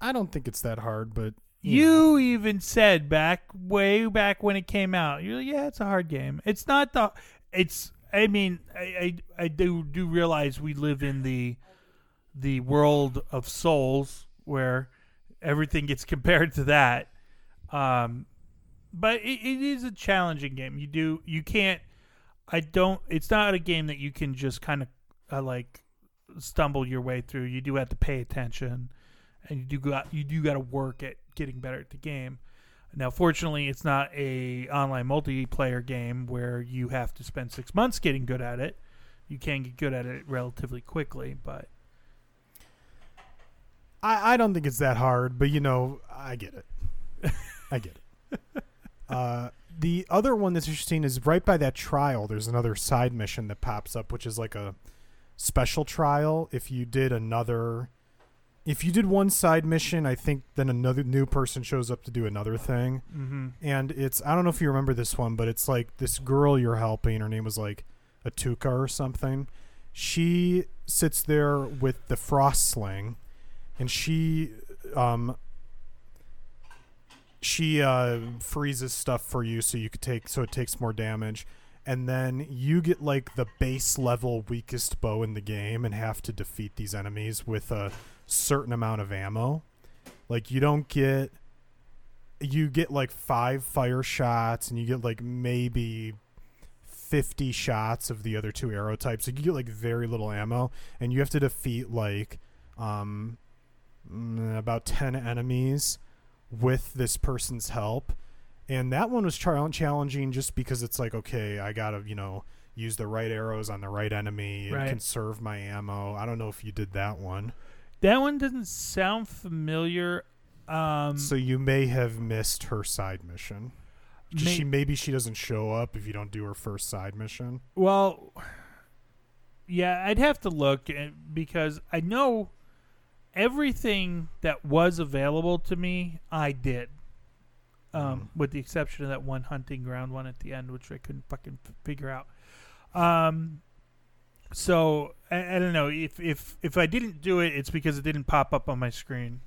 B: I don't think it's that hard, but
A: you even said back way back when it came out, you're like, yeah, it's a hard game. It's not the. It's. I mean, I, I I do do realize we live in the the world of souls where everything gets <laughs> compared to that. Um, but it, it is a challenging game. You do you can't. I don't. It's not a game that you can just kind of uh, like stumble your way through. You do have to pay attention, and you do got you do got to work at getting better at the game. Now, fortunately, it's not a online multiplayer game where you have to spend six months getting good at it. You can get good at it relatively quickly, but
B: I, I don't think it's that hard. But you know, I get it. <laughs> I get it. <laughs> Uh, the other one that's interesting is right by that trial. There's another side mission that pops up, which is like a special trial. If you did another, if you did one side mission, I think then another new person shows up to do another thing.
A: mm-hmm.
B: and it's I don't know if you remember this one, but it's like this girl you're helping. Her name was like Atuka or something. She sits there with the frost sling, and she um she uh freezes stuff for you so you could take so it takes more damage. And then you get like the base level weakest bow in the game and have to defeat these enemies with a certain amount of ammo. Like you don't get you get like five fire shots and you get like maybe 50 shots of the other two arrow types so you get like very little ammo and you have to defeat like um about 10 enemies with this person's help and that one was challenging just because it's like okay i gotta you know use the right arrows on the right enemy and
A: Right.
B: conserve my ammo i don't know if you did that one
A: that one doesn't sound familiar. Um,
B: so you may have missed her side mission
A: may-
B: she maybe she doesn't show up if you don't do her first side mission.
A: Well, yeah, I'd have to look uh, because I know everything that was available to me, I did. Um, with the exception of that one hunting ground one at the end, which I couldn't fucking f- figure out. Um, so I, I don't know if if if I didn't do it, it's because it didn't pop up on my screen.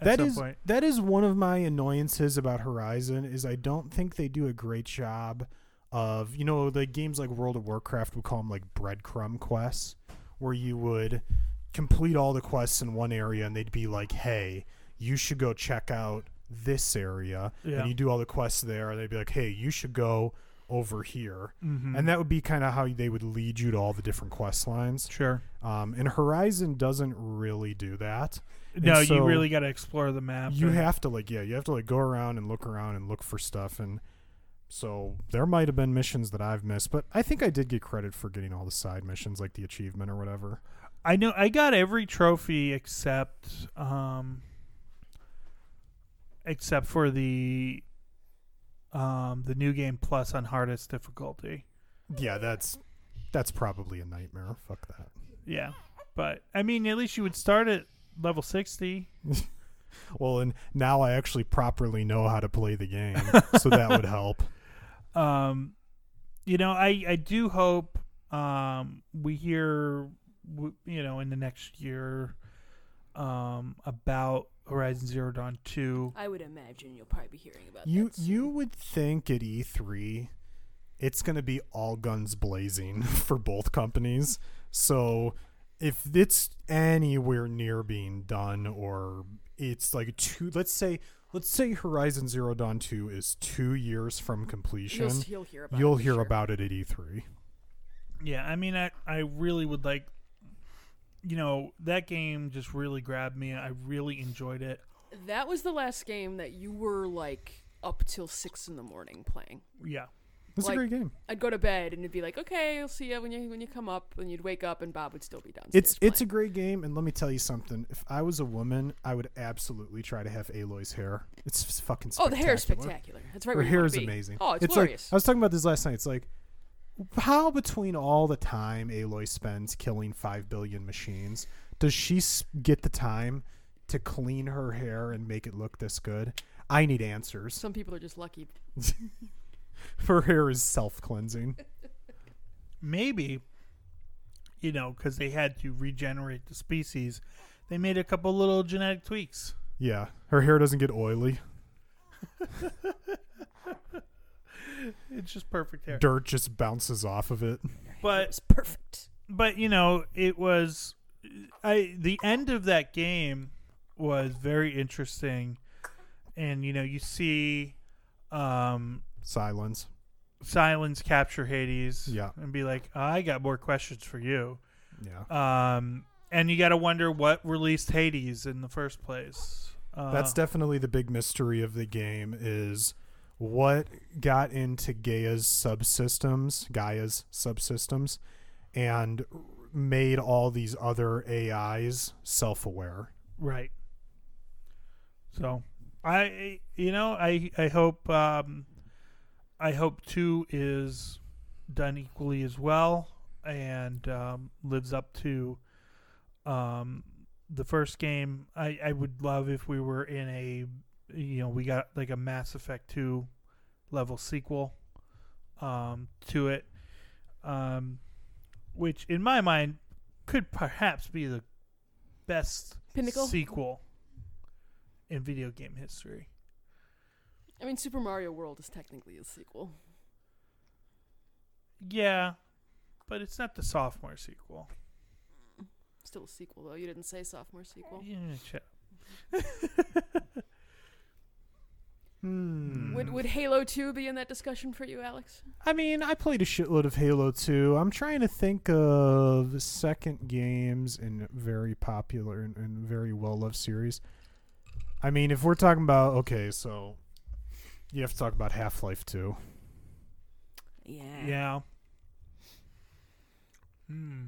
A: At
B: That is
A: point.
B: that is one of my annoyances about Horizon is I don't think they do a great job of you know the games like World of Warcraft we call them like breadcrumb quests where you would complete all the quests in one area and they'd be like hey you should go check out this area,
A: Yeah.
B: and you do all the quests there. And they'd be like, hey, you should go over here,
A: Mhm.
B: and that would be kind of how they would lead you to all the different quest lines.
A: sure.
B: Um, and Horizon doesn't really do that.
A: No,
B: so
A: you really got to explore the map.
B: You
A: and-
B: have to like, yeah, you have to like go around and look around and look for stuff, and so there might have been missions that I've missed, but I think I did get credit for getting all the side missions, like the achievement or whatever.
A: I know I got every trophy except um except for the um the new game plus on hardest difficulty.
B: Yeah, that's that's probably a nightmare. Fuck that.
A: Yeah. But I mean at least you would start at level 60. <laughs>
B: Well, and now I actually properly know how to play the game, so that would <laughs> help.
A: Um you know, I I do hope um we hear you know in the next year um about Horizon Zero Dawn 2.
C: I would imagine you'll probably be hearing about
B: You
C: that soon.
B: you would think at E3 it's going to be all guns blazing <laughs> for both companies. So if it's anywhere near being done or it's like two let's say let's say Horizon Zero Dawn 2 is 2 years from completion,
C: You'll, you'll hear about.
B: you'll
C: it
B: hear
C: sure.
B: about it at E E3.
A: Yeah, I mean, I I really would like, you know, that game just really grabbed me. I really enjoyed it.
C: That was the last game that you were like up till six in the morning playing.
A: Yeah,
B: It's
C: Like,
B: a great game.
C: I'd go to bed and it'd be like, okay, I'll see you when you when you come up, and you'd wake up and Bob would still be downstairs.
B: It's it's a great game, and let me tell you something. If I was a woman, I would absolutely try to have Aloy's hair. It's f- fucking
C: oh, the hair is spectacular. That's right.
B: Her
C: where
B: hair
C: wanna
B: is
C: be.
B: amazing.
C: Oh, it's,
B: it's
C: glorious.
B: like I was talking about this last night. It's like how between all the time Aloy spends killing five billion machines, does she get the time to clean her hair and make it look this good? I need answers.
C: Some people are just lucky. <laughs>
B: Her hair is self cleansing.
A: maybe, you know, because they had to regenerate the species, they made a couple little genetic tweaks.
B: Yeah, her hair doesn't get oily. <laughs>
A: It's just perfect hair.
B: Dirt just bounces off of it.
A: But
C: It's perfect.
A: but you know, it was I the end of that game was very interesting, and you know, you see. Um,
B: Sylens.
A: Sylens capture Hades
B: Yeah.
A: and be like, I got more questions for you.
B: Yeah.
A: Um, and you got to wonder what released Hades in the first place. Uh,
B: That's definitely the big mystery of the game is what got into Gaia's subsystems, Gaia's subsystems, and made all these other AIs self-aware.
A: right. So, I you know I I hope um, I hope two is done equally as well and um, lives up to um, the first game. I I would love if we were in a you know we got like a Mass Effect two level sequel um, to it, um, which in my mind could perhaps be the best
C: Pinnacle.
A: sequel in video game history.
C: I mean, Super Mario World is technically a sequel.
A: Yeah, but it's not the sophomore sequel.
C: Still a sequel though. You didn't say sophomore sequel.
A: Yeah, shut <laughs> <laughs>
B: Hmm.
C: Would Would Halo Two be in that discussion for you, Alex?
B: I mean, I played a shitload of Halo 2. I'm trying to think of second games in very popular and, and very well loved series. I mean, if we're talking about okay, so you have to talk about Half Life 2.
C: Yeah.
A: Yeah. Hmm.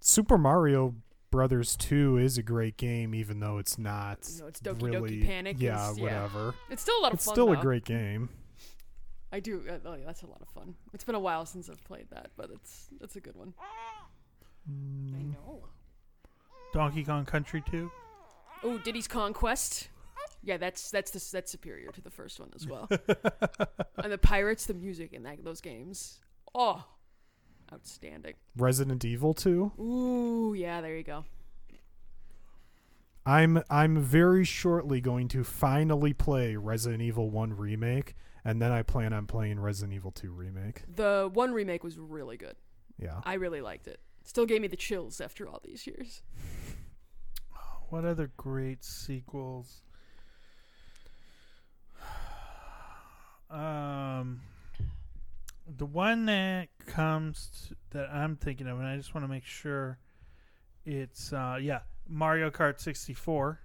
B: Super Mario Brothers 2 is a great game, even though it's not
C: You know, it's Doki
B: really.
C: Doki Panic.
B: yeah,
C: is,
B: whatever.
C: It's still a lot of
B: It's
C: fun.
B: still a great game.
C: I do. Uh, oh, yeah, that's a lot of fun. It's been a while since I've played that, but it's it's a good one. I know.
A: Donkey Kong Country 2.
C: Oh, Diddy's Kong Quest. Yeah, that's that's the, that's superior to the first one as well. <laughs> and the pirates, the music in that those games. Oh, outstanding.
B: Resident Evil 2.
C: Ooh, yeah, there you go.
B: I'm I'm very shortly going to finally play Resident Evil 1 remake and then I plan on playing Resident Evil 2 remake.
C: The one remake was really good.
B: Yeah.
C: I really liked it. Still gave me the chills after all these years. <sighs>
A: what other great sequels? <sighs> Um, the one that comes to, that I'm thinking of, and I just want to make sure it's uh, yeah, Mario Kart 64.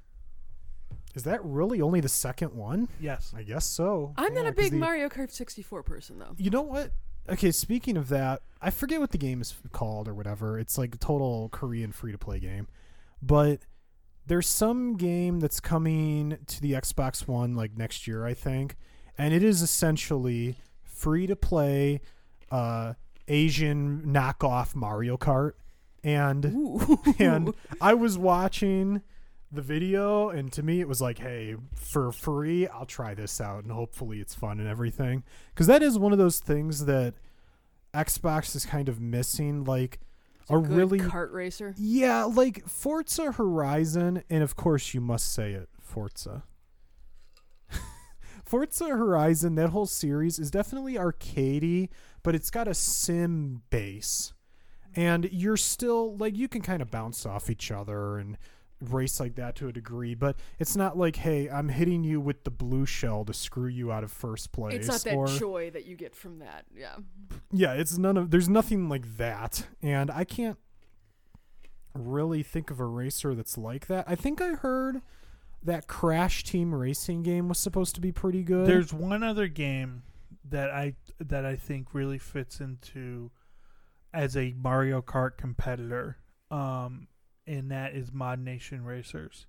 B: Is that really only the second one?
A: Yes,
B: I guess so.
C: I'm not a big
B: the-
C: Mario Kart 64 person though.
B: You know what? Okay, speaking of that, I forget what the game is called or whatever. It's like a total Korean free to play game. But there's some game that's coming to the Xbox One like next year, I think. And it is essentially free to play uh Asian knockoff Mario Kart. And
C: Ooh.
B: and <laughs> I was watching the video, and to me, it was like, hey, for free, I'll try this out, and hopefully it's fun and everything. Because that is one of those things that Xbox is kind of missing. Like, a
C: Good
B: really.
C: kart racer.
B: yeah, like Forza Horizon, and of course, you must say it Forza. Forza Horizon, that whole series is definitely arcadey, but it's got a sim base. And you're still like you can kind of bounce off each other and race like that to a degree, but it's not like, hey, I'm hitting you with the blue shell to screw you out of first place.
C: It's not that
B: or,
C: joy that you get from that. Yeah.
B: yeah, it's none of there's nothing like that. And I can't really think of a racer that's like that. I think I heard that Crash Team Racing game was supposed to be pretty good.
A: There's one other game that I that I think really fits into as a Mario Kart competitor, um, and that is ModNation Racers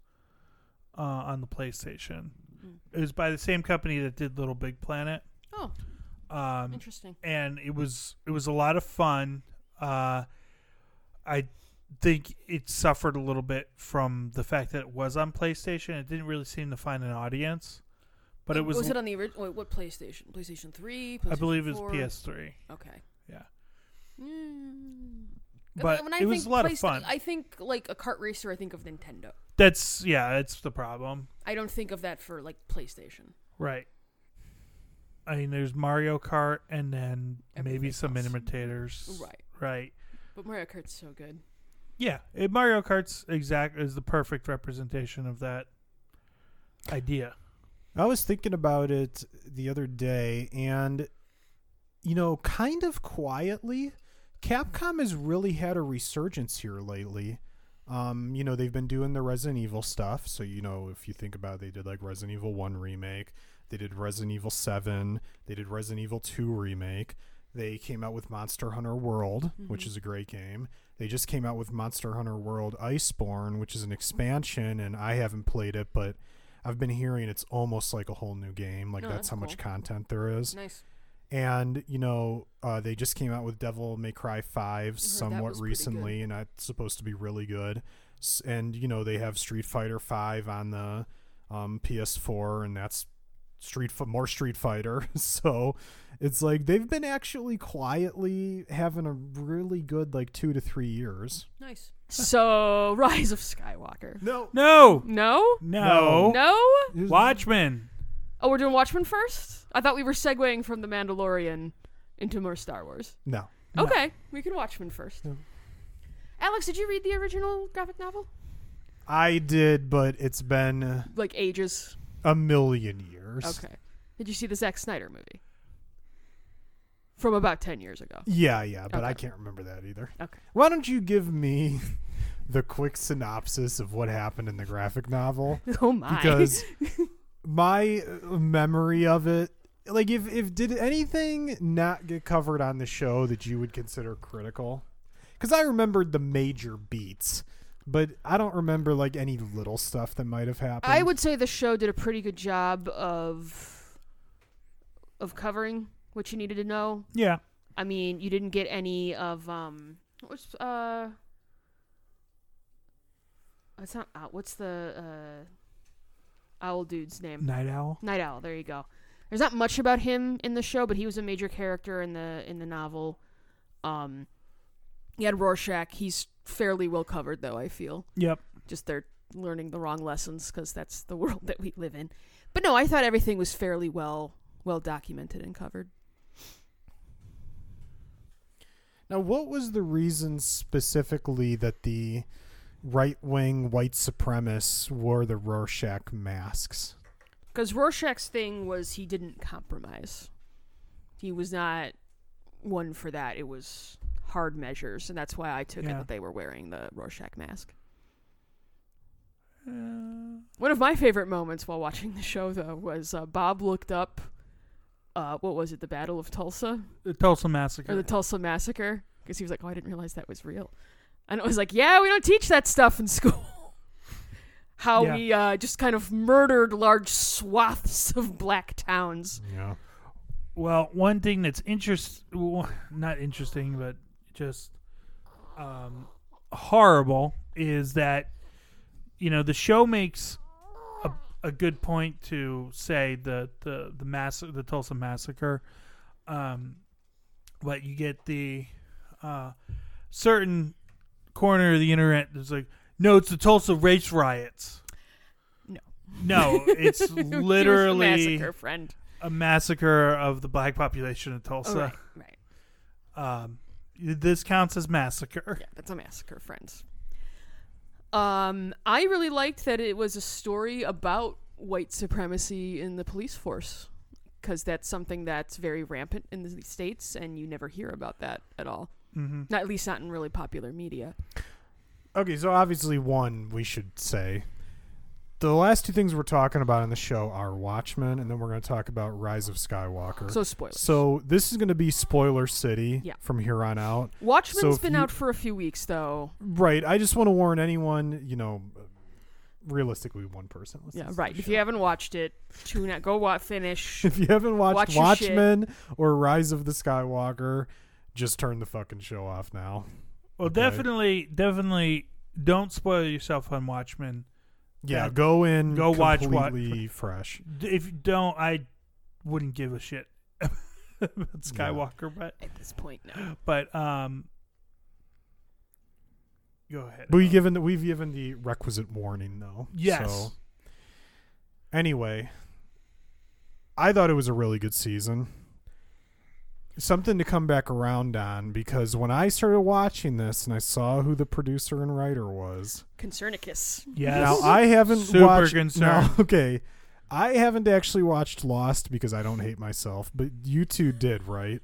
A: uh, on the PlayStation.
C: Mm.
A: It was by the same company that did LittleBigPlanet,
C: Oh,
A: um,
C: interesting.
A: and it was it was a lot of fun. Uh, I think it suffered a little bit from the fact that it was on PlayStation. It didn't really seem to find an audience, but it was.
C: Was it on the original? Wait, what PlayStation? PlayStation Three.
A: I believe it was
C: 4?
A: PS3.
C: Okay.
A: Yeah.
C: Mm.
A: But
C: When I
A: it was
C: think
A: a lot of fun.
C: I think like a kart racer. I think of Nintendo.
A: That's yeah, That's the problem.
C: I don't think of that for like PlayStation.
A: Right. I mean, there's Mario Kart, and then maybe some
C: else.
A: imitators.
C: Right.
A: Right.
C: But Mario Kart's so good.
A: Yeah, it, Mario Kart's exact is the perfect representation of that idea.
B: I was thinking about it the other day, and you know, kind of quietly, Capcom has really had a resurgence here lately. Um, you know, they've been doing the Resident Evil stuff. So, you know, if you think about it, they did like Resident Evil 1 remake, they did Resident Evil 7, they did Resident Evil 2 remake. They came out with Monster Hunter World, which
C: Mhm.
B: is a great game. They just came out with Monster Hunter World Iceborne, which is an expansion, and I haven't played it, but I've been hearing it's almost like a whole new game. Like
C: Oh,
B: that's
C: that's
B: how much content there is.
C: Nice.
B: And you know, uh, they just came out with Devil May Cry Five somewhat recently, and that's supposed to be really good. S- And you know, they have Street Fighter Five on the um, PS4, and that's Street F- more Street Fighter. <laughs> so it's like they've been actually quietly having a really good like two to three years.
C: Nice. So, <laughs> Rise of Skywalker.
B: No,
A: No,
C: No?
A: no,
C: No?
A: Watchmen.
C: Oh, we're doing Watchmen first? I thought we were segueing from The Mandalorian into more Star Wars.
B: no.
A: No.
C: Okay, we can Watchmen first.
B: No.
C: Alex, did you read the original graphic novel?
B: I did, but it's been uh,
C: Like ages.
B: A million years.
C: Okay. Did you see the Zack Snyder movie? From about 10 years ago.
B: Yeah, yeah, but I can't remember that either.
C: Okay.
B: Why don't you give me <laughs> the quick synopsis of what happened in the graphic novel? <laughs>
C: Oh my.
B: Because <laughs> my uh, memory of it, like, if, if did anything not get covered on the show that you would consider critical? Because I remembered the major beats, but I don't remember like any little stuff that might have happened.
C: I would say the show did a pretty good job of of covering what you needed to know.
A: Yeah,
C: I mean, you didn't get any of um what's uh it's not what's the uh owl dude's name?
A: Nite Owl.
C: Nite Owl, there you go. There's not much about him in the show, but he was a major character in the in the novel. Um had Rorschach. He's fairly well covered though, I feel.
A: Yep.
C: Just they're learning the wrong lessons cuz that's the <laughs> world that we live in. But no, I thought everything was fairly well well documented and covered.
B: Now, what was the reason specifically that the right wing white supremacists wore the Rorschach masks.
C: Because Rorschach's thing was he didn't compromise. He was not one for that. It was hard measures, and that's why I took it that they were wearing the Rorschach mask.
A: Uh,
C: One of my favorite moments while watching the show, though, was uh, Bob looked up, uh, what was it, the Battle of Tulsa?
A: the Tulsa Massacre.
C: Or the Tulsa Massacre? Because he was like, oh, I didn't realize that was real. And it was like, yeah, we don't teach that stuff in <laughs> school. How
A: Yeah.
C: we uh, just kind of murdered large swaths of black towns.
B: Yeah.
A: Well, one thing that's interest well, not interesting, but just um, horrible is that you know the show makes a, a good point to say the the the mass the Tulsa massacre, um, but you get the uh, certain corner of the internet that's like, no, it's the Tulsa race riots.
C: No.
A: No, it's <laughs> literally
C: massacre, friend.
A: a massacre of the black population of
C: Oh,
A: Tulsa.
C: right, right.
A: Um, this counts as massacre.
C: Yeah, that's a massacre, friends. Um, I really liked that it was a story about white supremacy in the police force because that's something that's very rampant in the states, and you never hear about that at all.
A: Mm-hmm.
C: Not at least not in really popular media.
B: Okay, so obviously, one, we should say. The last two things we're talking about in the show are Watchmen, and then we're going to talk about Rise of Skywalker.
C: So spoilers.
B: So this is going to be spoiler city
C: Yeah.
B: from here on out.
C: Watchmen's
B: so
C: been
B: you-
C: out for a few weeks though.
B: Right. I just want to warn anyone, you know, realistically, one person.
C: Yeah, right. If
B: show.
C: you haven't watched it, tune out. Go watch. finish. <laughs>
B: if you haven't watched
C: Watch.
B: Watchmen or Rise of the Skywalker, just turn the fucking show off now.
A: Well,
B: Okay.
A: definitely, definitely don't spoil yourself on Watchmen.
B: Yeah,
A: Yeah.
B: go in.
A: Go watch Wa-
B: completely fresh.
A: If you don't, I wouldn't give a shit <laughs> about Skywalker, but
C: At this point, no.
A: but um, go ahead.
B: But we given the, we've given the requisite warning though.
A: Yes.
B: So anyway, I thought it was a really good season. Something to come back around on because when I started watching this and I saw who the producer and writer was.
C: Concernicus.
A: yes. <laughs>
B: Now I haven't
A: Super
B: watched
A: concerned.
B: now, <laughs> okay. I haven't actually watched Lost because I don't hate myself, but you two did, right?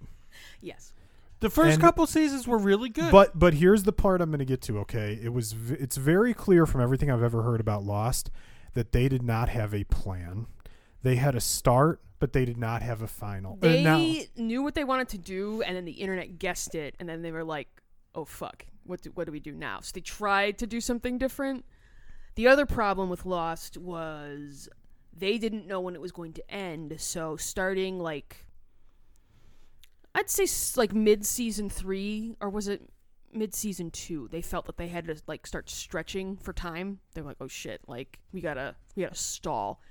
C: Yes.
A: the first
B: and-
A: couple seasons were really good.
B: But but here's the part I'm going to get to. Okay, it was v- it's very clear from everything I've ever heard about Lost that they did not have a plan. They had a start, but they did not have a final.
C: They
B: And now,
C: knew what they wanted to do, and then the internet guessed it, and then they were like, "Oh fuck, what do, what do we do now?" So they tried to do something different. The other problem with Lost was they didn't know when it was going to end. So starting like, I'd say like mid season three, or was it mid season two? They felt that they had to like start stretching for time. They were like, "Oh shit, like we gotta we gotta stall."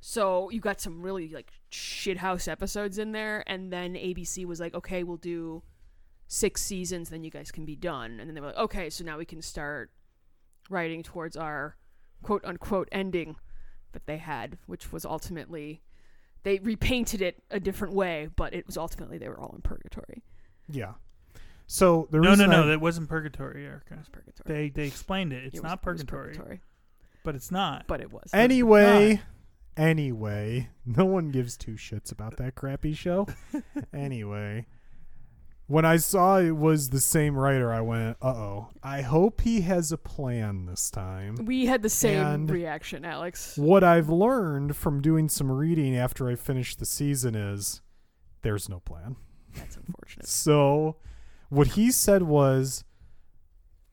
C: So you got some really like shithouse episodes in there, and then ABC was like, "Okay, we'll do six seasons, then you guys can be done." And then they were like, "Okay, so now we can start writing towards our quote unquote ending that they had, which was ultimately they repainted it a different way, but it was ultimately they were all in purgatory.
B: yeah. So the
A: no, no,
B: reason
A: no,
B: I-
A: that wasn't purgatory,
C: It
A: Erica.
C: was purgatory.
A: They they explained it. It's
C: It was-
A: not
C: it was
A: purgatory, but it's not.
C: but it was.
B: anyway, anyway, no one gives two shits about that crappy show. <laughs> anyway, when I saw it was the same writer, I went, "Uh oh, I hope he has a plan this time."
C: we had the same
B: And-
C: reaction, Alex.
B: What I've learned from doing some reading after I finished the season is there's no plan.
C: That's unfortunate.
B: So, what he said was,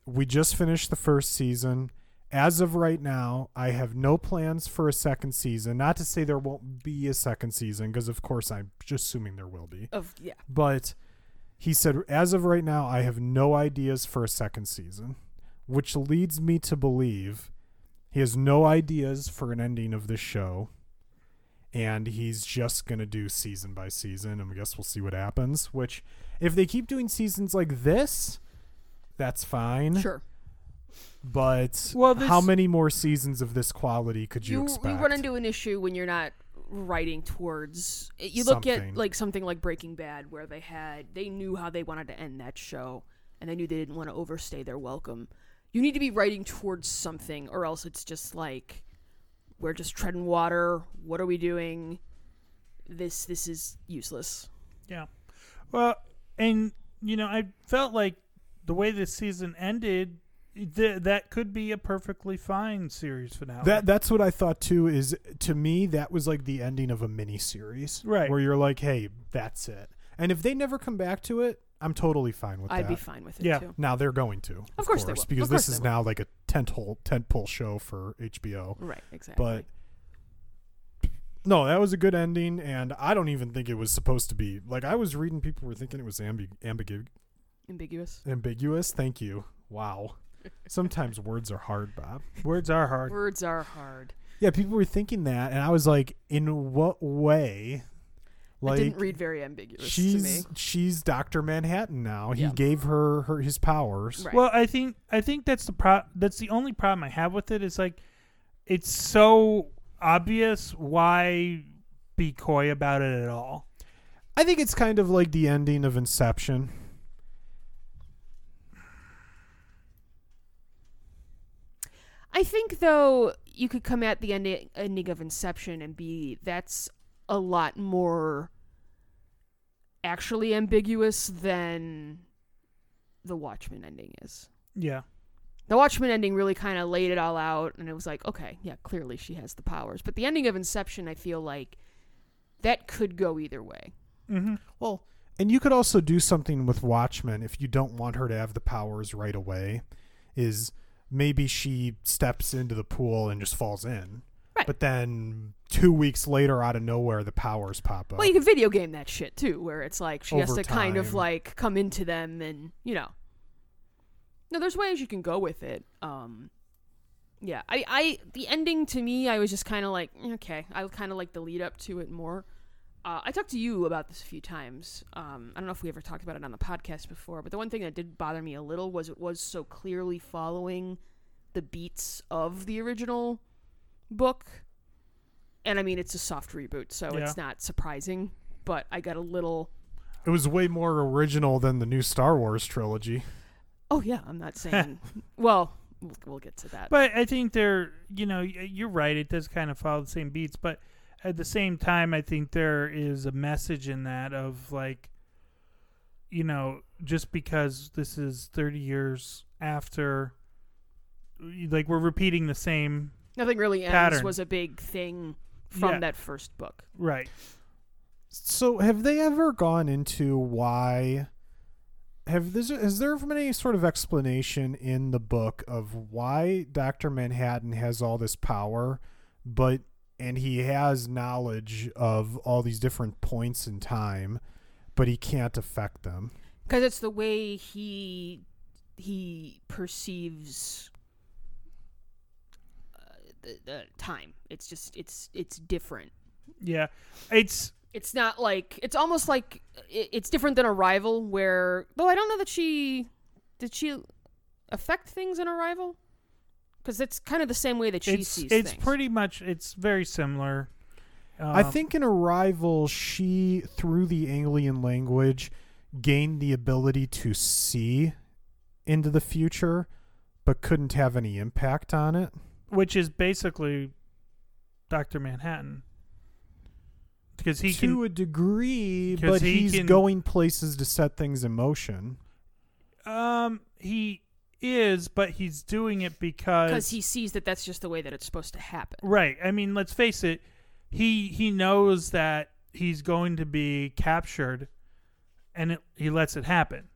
B: we just finished the first season. As of right now, I have no plans for a second season. Not to say there won't be a second season, because of course I'm just assuming there will be.
C: Of yeah,
B: But he said, as of right now, I have no ideas for a second season, which leads me to believe he has no ideas for an ending of this show. And he's just going to do season by season. And I guess we'll see what happens. Which, if they keep doing seasons like this, that's fine.
C: sure.
B: But
A: Well, this-
B: how many more seasons of this quality could you,
C: you,
B: expect?
C: you run into an issue when you're not writing towards you look
B: Something.
C: at like something like breaking bad where they had they knew how they wanted to end that show and they knew they didn't want to overstay their welcome you need to be writing towards something, or else it's just like we're just treading water. What are we doing? This this is useless.
A: Yeah. Well, and you know, I felt like the way this season ended, th- that could be a perfectly fine series finale.
B: That that's what I thought too. Is to me that was like the ending of a mini series,
A: Right.
B: Where you're like, hey, that's it. And if they never come back to it, I'm totally fine with it.
C: I'd
B: that.
C: be fine with it
A: Yeah.
C: too.
B: Now they're going to, of,
C: course they will.
B: because
C: Of course
B: this is
C: will.
B: now like a tent hole tent pole show for HBO.
C: Right, exactly.
B: But no, that was a good ending, and I don't even think it was supposed to be. Like I was reading, people were thinking it was ambi- ambigu-
C: ambiguous.
B: ambiguous. Thank you. Wow. Sometimes words are hard, Bob.
A: Words are hard.
C: Words are hard.
B: Yeah, people were thinking that, and I was like, in what way?
C: it didn't read very ambiguous to me.
B: she's she's Doctor Manhattan now. He
C: Yeah.
B: gave her her his powers.
C: Right.
A: Well, I think I think that's the pro. That's the only problem I have with it is like, it's so obvious. Why be coy about it at all?
B: I think it's kind of like the ending of Inception.
C: I think though you could come at the ending, ending of Inception and be that's a lot more actually ambiguous than the Watchmen ending is.
A: Yeah.
C: The Watchmen ending really kind of laid it all out, and it was like, okay, yeah, clearly she has the powers. But the ending of Inception, I feel like that could go either way.
A: Mm-hmm.
B: Well, and you could also do something with Watchmen if you don't want her to have the powers right away. Is maybe she steps into the pool and just falls in.
C: Right.
B: But then two weeks later, out of nowhere, the powers pop up.
C: Well, you can video game that shit too, where it's like she has
B: Over
C: to kind of like come into them, and you know. No, there's ways you can go with it. Um, yeah, I, I, the ending to me, I was just kind of like, "Mm, okay, I kind of like the lead up to it more. Uh, I talked to you about this a few times. Um, I don't know if we ever talked about it on the podcast before, but the one thing that did bother me a little was it was so clearly following the beats of the original book. And I mean, it's a soft reboot, so
A: Yeah.
C: it's not surprising. But I got a little.
B: it was way more original than the new Star Wars trilogy.
C: Oh yeah, I'm not saying. <laughs> well, we'll, we'll get to that.
A: But I think they're, you know, you're right. It does kind of follow the same beats, but at the same time, I think there is a message in that of like, you know, just because this is 30 years after, like we're repeating the same,
C: Nothing really ends was a big thing from
A: Yeah.
C: that first book.
A: right?
B: So, have they ever gone into why? Have this, has there been any sort of explanation in the book of why Doctor Manhattan has all this power, but and he has knowledge of all these different points in time, but he can't affect them?
C: because it's the way he he perceives uh, the, the time. It's just it's it's different.
A: Yeah, it's
C: It's not like it's almost like it, it's different than Arrival, where though I don't know that she did she affect things in Arrival because it's kind of the same way that she
A: it's
C: sees
A: it's
C: things.
A: pretty much it's very similar.
B: I
A: Um,
B: think in Arrival, she through the alien language gained the ability to see into the future, but couldn't have any impact on it.
A: which is basically Doctor Manhattan, because he
B: to
A: can
B: a degree, but
A: he
B: he's
A: can-
B: going places to set things in motion.
A: Um, he is, but he's doing it because
C: because he sees that that's just the way that it's supposed to happen.
A: right. I mean, let's face it. He he knows that he's going to be captured, and it, he lets it happen.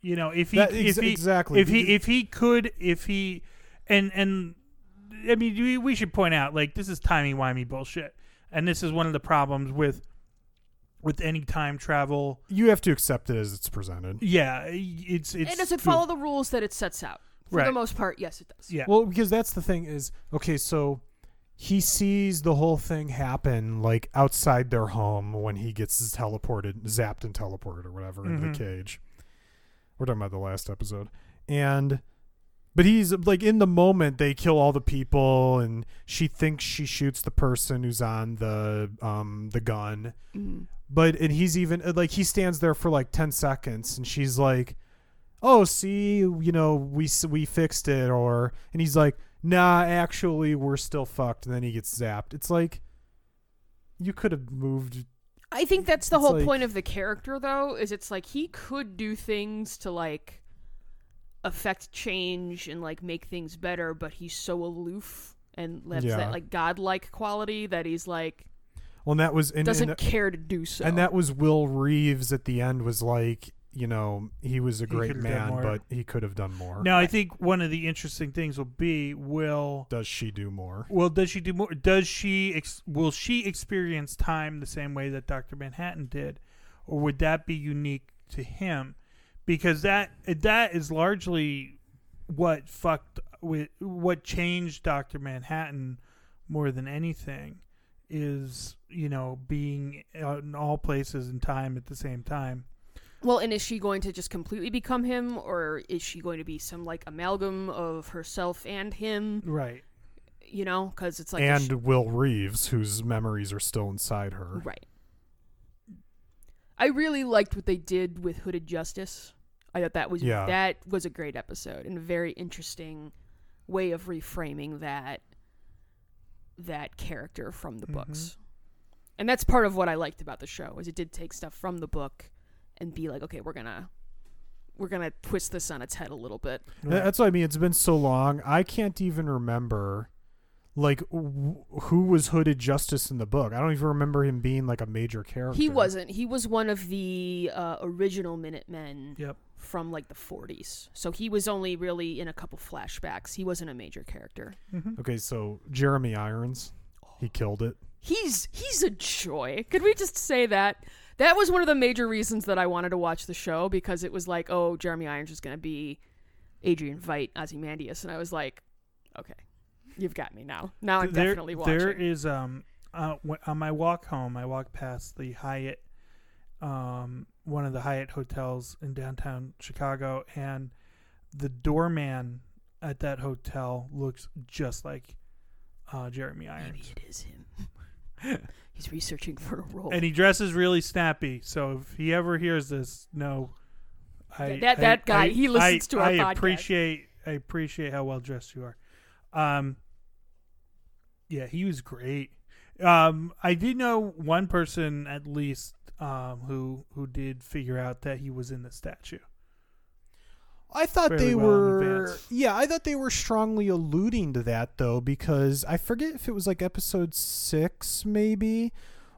A: You know, if he
B: That-
A: if he
B: exactly.
A: if he if he could if he and and I mean we, we should point out like this is timey wimey bullshit, and this is one of the problems with with any time travel.
B: you have to accept it as it's presented.
A: Yeah, it's it's
C: and does it follow the rules that it sets out? For the most part, yes, it does.
A: Yeah.
B: Well, because that's the thing is okay. So he sees the whole thing happen like outside their home when he gets teleported, zapped, and teleported or whatever into
A: Mhm.
B: the cage. We're talking about the last episode, and but he's like in the moment they kill all the people, and she thinks she shoots the person who's on the um the gun.
C: Mhm.
B: But and he's even like he stands there for like ten seconds, and she's like, "Oh, see, you know, we we fixed it," or and he's like, "Nah, actually, we're still fucked." And then he gets zapped. It's like you could have moved.
C: I think that's the
B: It's
C: whole
B: like-
C: point of the character, though, is it's like he could do things to like affect change and like make things better, but he's so aloof and that's
B: Yeah.
C: that like godlike quality that he's like
B: Well, and that was and,
C: doesn't
B: and,
C: care to do so.
B: and that was Will Reeves at the end was like, you know, he was a great man, but he could have done more.
A: Now, I think one of the interesting things will be will
B: Does she do more?
A: well does she do more? Does she ex, will she experience time the same way that Doctor Manhattan did, or would that be unique to him? Because that that is largely what fucked with what changed Doctor Manhattan more than anything is you know being in all places and time at the same time.
C: well, and is she going to just completely become him, or is she going to be some like amalgam of herself and him?
A: Right.
C: You know, because it's like
B: and
C: sh-
B: Will Reeves, whose memories are still inside her.
C: Right. I really liked what they did with Hooded Justice. I thought that was
B: Yeah.
C: that was a great episode and a very interesting way of reframing that that character from the
A: Mhm.
C: books. And that's part of what I liked about the show is it did take stuff from the book and be like, okay, we're gonna we're gonna twist this on its head a little bit.
B: Th- That's what I mean. It's been so long. I can't even remember, like, w- who was Hooded Justice in the book. I don't even remember him being like a major character.
C: He wasn't. He was one of the uh, original Minutemen
A: Yep.
C: From like the 40s. So he was only really in a couple flashbacks. He wasn't a major character.
A: Mhm.
B: Okay, so Jeremy Irons, he killed it.
C: He's he's a joy. Could we just say that? That was one of the major reasons that I wanted to watch the show because it was like, oh, Jeremy Irons is going to be Adrian Veidt, Ozymandias, and I was like, okay, you've got me now. Now I'm
A: there,
C: definitely watching.
A: There is um uh, wh- on my walk home, I walked past the Hyatt, um, one of the Hyatt hotels in downtown Chicago, and the doorman at that hotel looks just like uh, Jeremy Irons.
C: Maybe it is him. <laughs> He's researching for a role.
A: and he dresses really snappy. So if he ever hears this, no, I
C: Yeah, that-
A: I-
C: that guy,
A: I-
C: he listens to our
A: I
C: podcast.
A: appreciate I appreciate how well dressed you are. Um, yeah, he was great. Um, I did know one person at least um, who who did figure out that he was in the statue.
B: I thought
A: fairly
B: they
A: well
B: were yeah, I thought they were strongly alluding to that though because I forget if it was like episode 6 maybe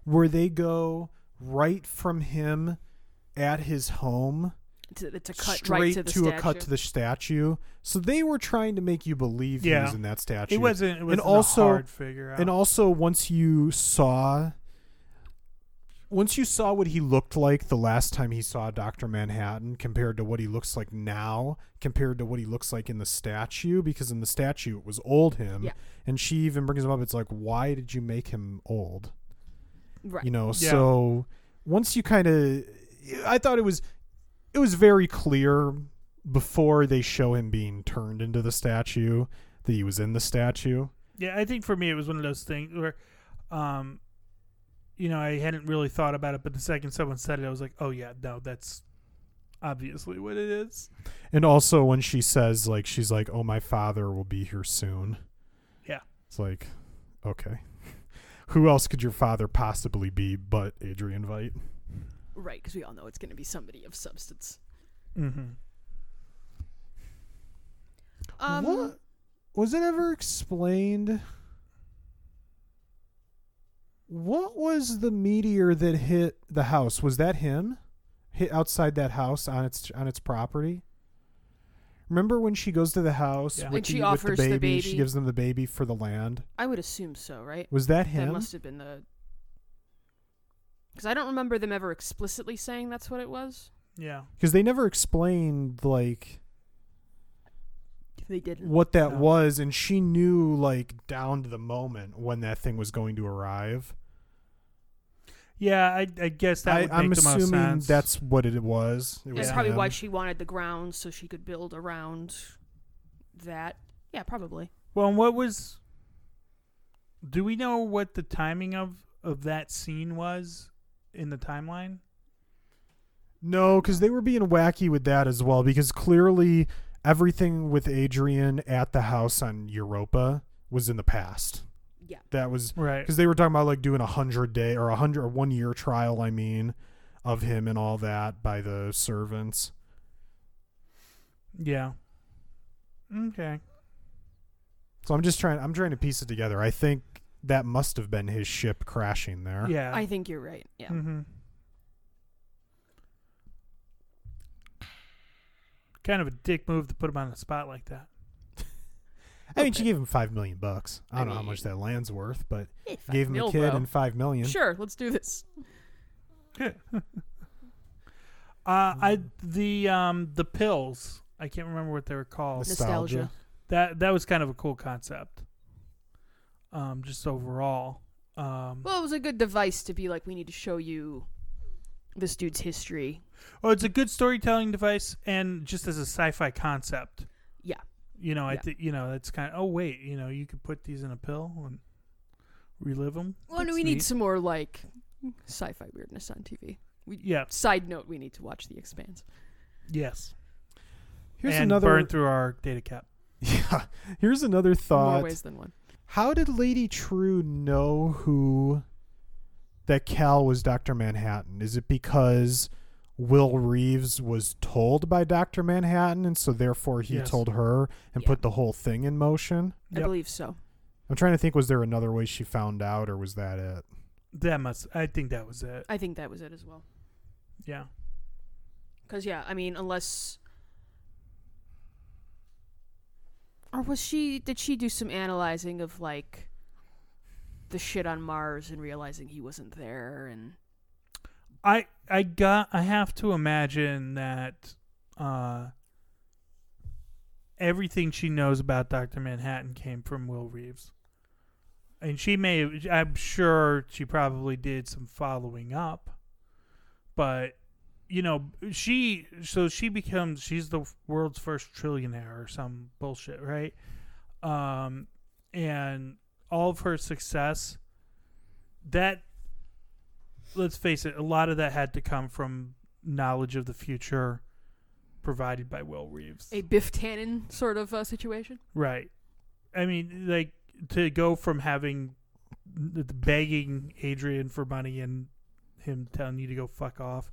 B: where they go right from him at his home
C: it's, a, cut
B: straight
C: right to the
B: to a cut to the statue. So they were trying to make you believe he was in that statue.
A: It wasn't. It wasn't
B: also-
A: a hard figure out.
B: And also, once you saw, once you saw what he looked like the last time he saw Doctor Manhattan, compared to what he looks like now, compared to what he looks like in the statue, because in the statue it was old him,
C: Yeah.
B: and she even brings him up. It's like, why did you make him old?
C: right.
B: You know.
A: Yeah.
B: So once you kind of, I thought it was, it was very clear before they show him being turned into the statue that he was in the statue.
A: Yeah, I think for me it was one of those things where, um, you know, I hadn't really thought about it, but the second someone said it, I was like, oh yeah, no, that's obviously what it is.
B: And also when she says like she's like, "Oh, my father will be here soon."
A: Yeah.
B: It's like, okay. <laughs> Who else could your father possibly be but Adrian Veidt?
C: Right, because we all know it's going to be somebody of substance.
A: Mm-hmm.
C: Um,
B: what was it ever explained? What was the meteor that hit the house? Was that him? Hit outside that house on its on its property? Remember when she goes to the house
A: Yeah.
B: with,
C: And she
B: the,
C: offers
B: with
C: the
B: the baby, She gives them the baby for the land.
C: I would assume so, right?
B: Was that him?
C: That must have been the. Because I don't remember them ever explicitly saying that's what it was.
A: Yeah.
B: Because they never explained like
C: they didn't.
B: what that
A: No.
B: was, and she knew like down to the moment when that thing was going to arrive.
A: Yeah, I, I guess that
B: I,
A: would
B: I'm
A: make the most
B: assuming
A: sense.
B: that's what it was. It was
C: That's probably why she wanted the grounds so she could build around that. Yeah, probably.
A: well. And what was? Do we know what the timing of of that scene was in the timeline?
B: No, because they were being wacky with that as well. Because clearly, everything with Adrian at the house on Europa was in the past.
C: Yeah.
B: That was
A: Right.
B: because they were talking about like doing a hundred day or a hundred or one year trial. I mean, of him and all that by the servants.
A: Yeah. Okay.
B: So I'm just trying. I'm trying to piece it together. I think that must have been his ship crashing there.
A: Yeah.
C: I think you're right. Yeah.
A: Mm-hmm. Kind of a dick move to put him on the spot like that.
B: I mean, she gave him five million bucks. I
C: I
B: don't know how much that land's worth, but
C: Hey, five
B: gave him
C: mil,
B: a kid
C: bro.
B: and five million.
C: Sure, let's do this. <laughs>
A: Uh, I the um the pills. I can't remember what they were called.
C: Nostalgia.
A: That that was kind of a cool concept. Um, just overall. Um,
C: Well, it was a good device to be like, we need to show you this dude's history.
A: oh, it's a good storytelling device, and just as a sci-fi concept.
C: Yeah.
A: You know, I
C: Yeah.
A: think you know that's kind of. Oh wait, you know, you could put these in a pill and relive them.
C: Well, and we need some more like sci-fi weirdness on TV. We,
A: Yeah.
C: Side note: We need to watch The Expanse.
A: Yes.
B: Here's
A: and
B: another.
A: burn through our data cap. <laughs>
B: Yeah. Here's another thought.
C: more ways than one.
B: How did Lady Trieu know who that Cal was Dr. Manhattan? Is it because Will Reeves was told by Dr. Manhattan and so therefore he
A: Yes.
B: told her and
C: Yeah.
B: put the whole thing in motion?
C: I
A: Yep.
C: believe so.
B: I'm trying to think was there another way she found out or was that it?
A: That must. I think that was it.
C: I think that was it as well.
A: Yeah.
C: Because yeah, I mean, unless. Or was she? Did she do some analyzing of like the shit on Mars and realizing he wasn't there and
A: I I got I have to imagine that uh everything she knows about Dr. Manhattan came from Will Reeves. And she may I'm sure she probably did some following up. But you know, she so she becomes she's the world's first trillionaire or some bullshit, right? Um and all of her success that let's face it, a lot of that had to come from knowledge of the future provided by Will Reeves.
C: a Biff Tannen sort of uh, situation?
A: Right. I mean, like to go from having begging Adrian for money and him telling you to go fuck off,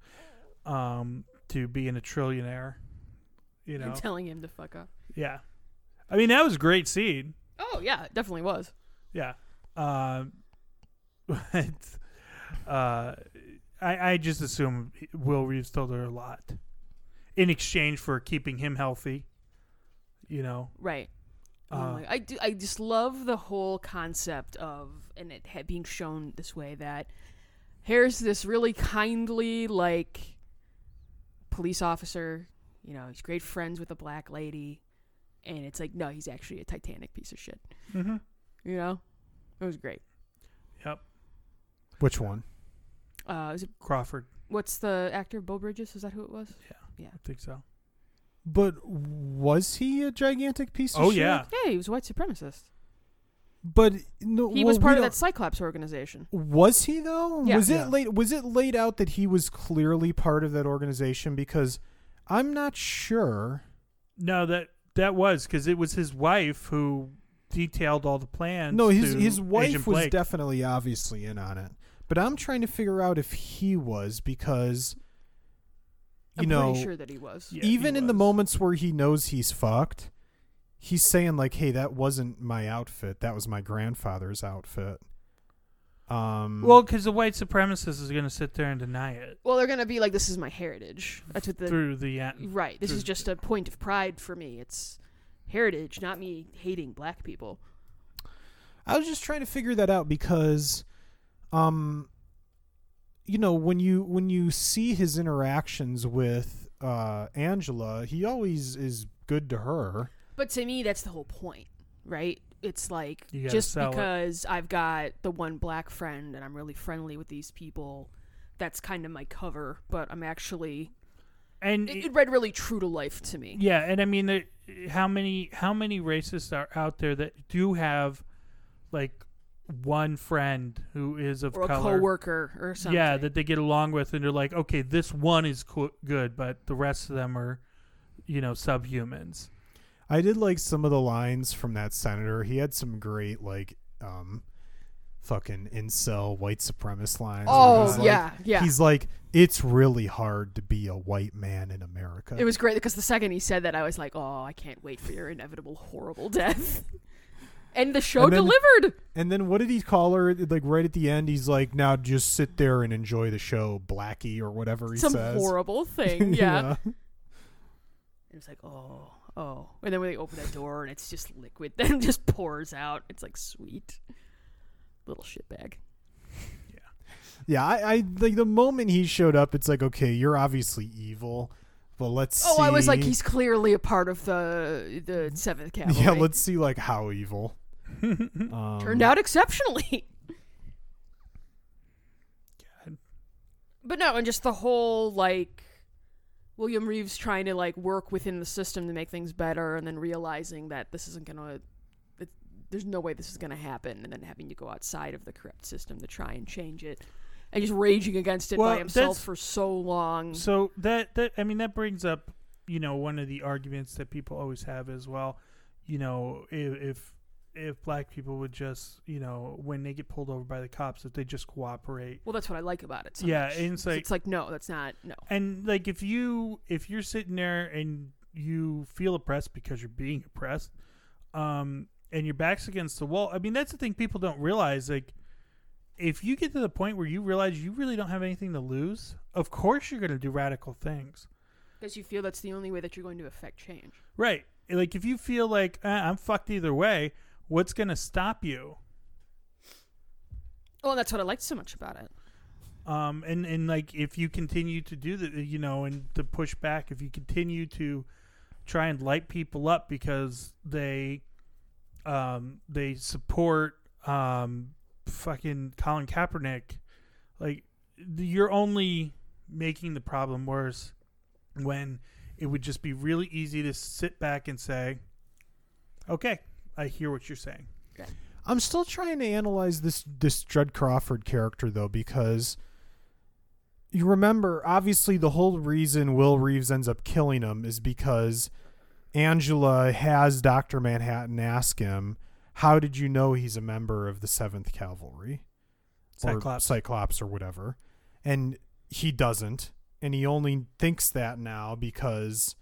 A: um, to being a trillionaire. You know,
C: And telling him to fuck off.
A: yeah. I mean, that was a great scene.
C: Oh yeah, it definitely was.
A: Yeah. <laughs> Um, but, uh, I I just assume Will Reeves told her a lot in exchange for keeping him healthy. You know.
C: Right. Oh
A: Uh,
C: my- I do. I just love the whole concept of and it being shown this way that here's this really kindly like police officer. You know, he's great friends with a black lady, and it's like no, he's actually a Titanic piece of shit.
A: mm-hmm.
C: You know, it was great.
A: Yep.
B: Which one?
C: Uh, is it,
A: Crawford.
C: what's the actor? Beau Bridges? Is that who it was? Yeah. Yeah.
A: I think so.
B: But was he a gigantic piece of
A: Oh
B: shit?
A: yeah.
C: Yeah, he was a white supremacist.
B: But no,
C: He
B: well,
C: was part of that Cyclops organization.
B: Was he though?
C: Yeah.
B: Was it
A: Yeah.
B: laid was it laid out that he was clearly part of that organization because I'm not sure.
A: No, that that was because it was his wife who detailed all the plans.
B: No, his his wife
A: Agent
B: was
A: Blake.
B: definitely obviously in on it. But I'm trying to figure out if he was because you
C: I'm
B: know
C: pretty sure that he was.
A: Yeah, he
B: even in the moments where he knows he's fucked, he's saying like, "Hey, that wasn't my outfit. That was my grandfather's outfit." Um
A: Well, because the white supremacist is going to sit there and deny it
C: Well, they're gonna be like, "This is my heritage." That's what the
A: through the uh,
C: right. This is just a point of pride for me. It's heritage, not me hating black people.
B: I was just trying to figure that out because um you know when you when you see his interactions with uh Angela, he always is good to her.
C: But to me, that's the whole point, right? It's like just
A: sell it.
C: because I've got the one black friend and I'm really friendly with these people, that's kind of my cover. But I'm actually
A: and
C: it, it read really true to life to me.
A: yeah, and I mean, there- how many how many racists are out there that do have like one friend who is of
C: or a
A: color.
C: coworker or something.
A: Yeah, that they get along with, and they're like, okay, this one is co- good, but the rest of them are, you know, subhumans.
B: I did like some of the lines from that senator. He had some great like um fucking incel white supremacist lines.
C: Oh
B: like-
C: yeah, yeah.
B: He's like, it's really hard to be a white man in America.
C: It was great because the second he said that, I was like, "Oh, I can't wait for your inevitable horrible death." <laughs> and the show
B: And then-
C: delivered.
B: and then what did he call her? Like right at the end, he's like, "Now just sit there and enjoy the show, Blackie," or whatever he
C: Some
B: says.
C: horrible <laughs> thing. Yeah. It was like, "Oh, oh," and then when they open that door and it's just liquid, <laughs> then it just pours out. It's like sweet little shit shitbag.
B: Yeah, I, I like the moment he showed up, it's like, okay, you're obviously evil, but let's.
C: Oh,
B: see.
C: I was like, he's clearly a part of the the Seventh <laughs> Cavalry.
B: Yeah, let's see like how evil. Um,
C: turned out exceptionally. <laughs>
A: God.
C: But no, and just the whole like William Reeves trying to like work within the system to make things better, and then realizing that this isn't gonna, that there's no way this is gonna happen, and then having to go outside of the corrupt system to try and change it, and just raging against it
A: Well,
C: by himself for so long.
A: So that that I mean that brings up you know one of the arguments that people always have as well. You know if if, if black people would just you know when they get pulled over by the cops if they just cooperate
C: well, that's what I like about it. So
A: Yeah,
C: much.
A: and it's like-
C: it's like no, that's not no.
A: and like if you if you're sitting there and you feel oppressed because you're being oppressed um and your back's against the wall i mean that's the thing people don't realize like if you get to the point where you realize you really don't have anything to lose of course you're going to do radical things
C: Because you feel that's the only way that you're going to affect change.
A: right like if you feel like eh, i'm fucked either way what's going to stop you
C: Well, that's what I liked so much about it.
A: um and and like if you continue to do that you know and to push back if you continue to try and light people up because they um they support um fucking Colin Kaepernick like you're only making the problem worse when it would just be really easy to sit back and say okay I hear what you're saying
B: I'm still trying to analyze this this Judd Crawford character though because you remember obviously the whole reason Will Reeves ends up killing him is because Angela has Dr. Manhattan ask him, "How did you know he's a member of the 7th Cavalry?" or
A: Cyclops.
B: Cyclops or whatever. And he doesn't, and he only thinks that now because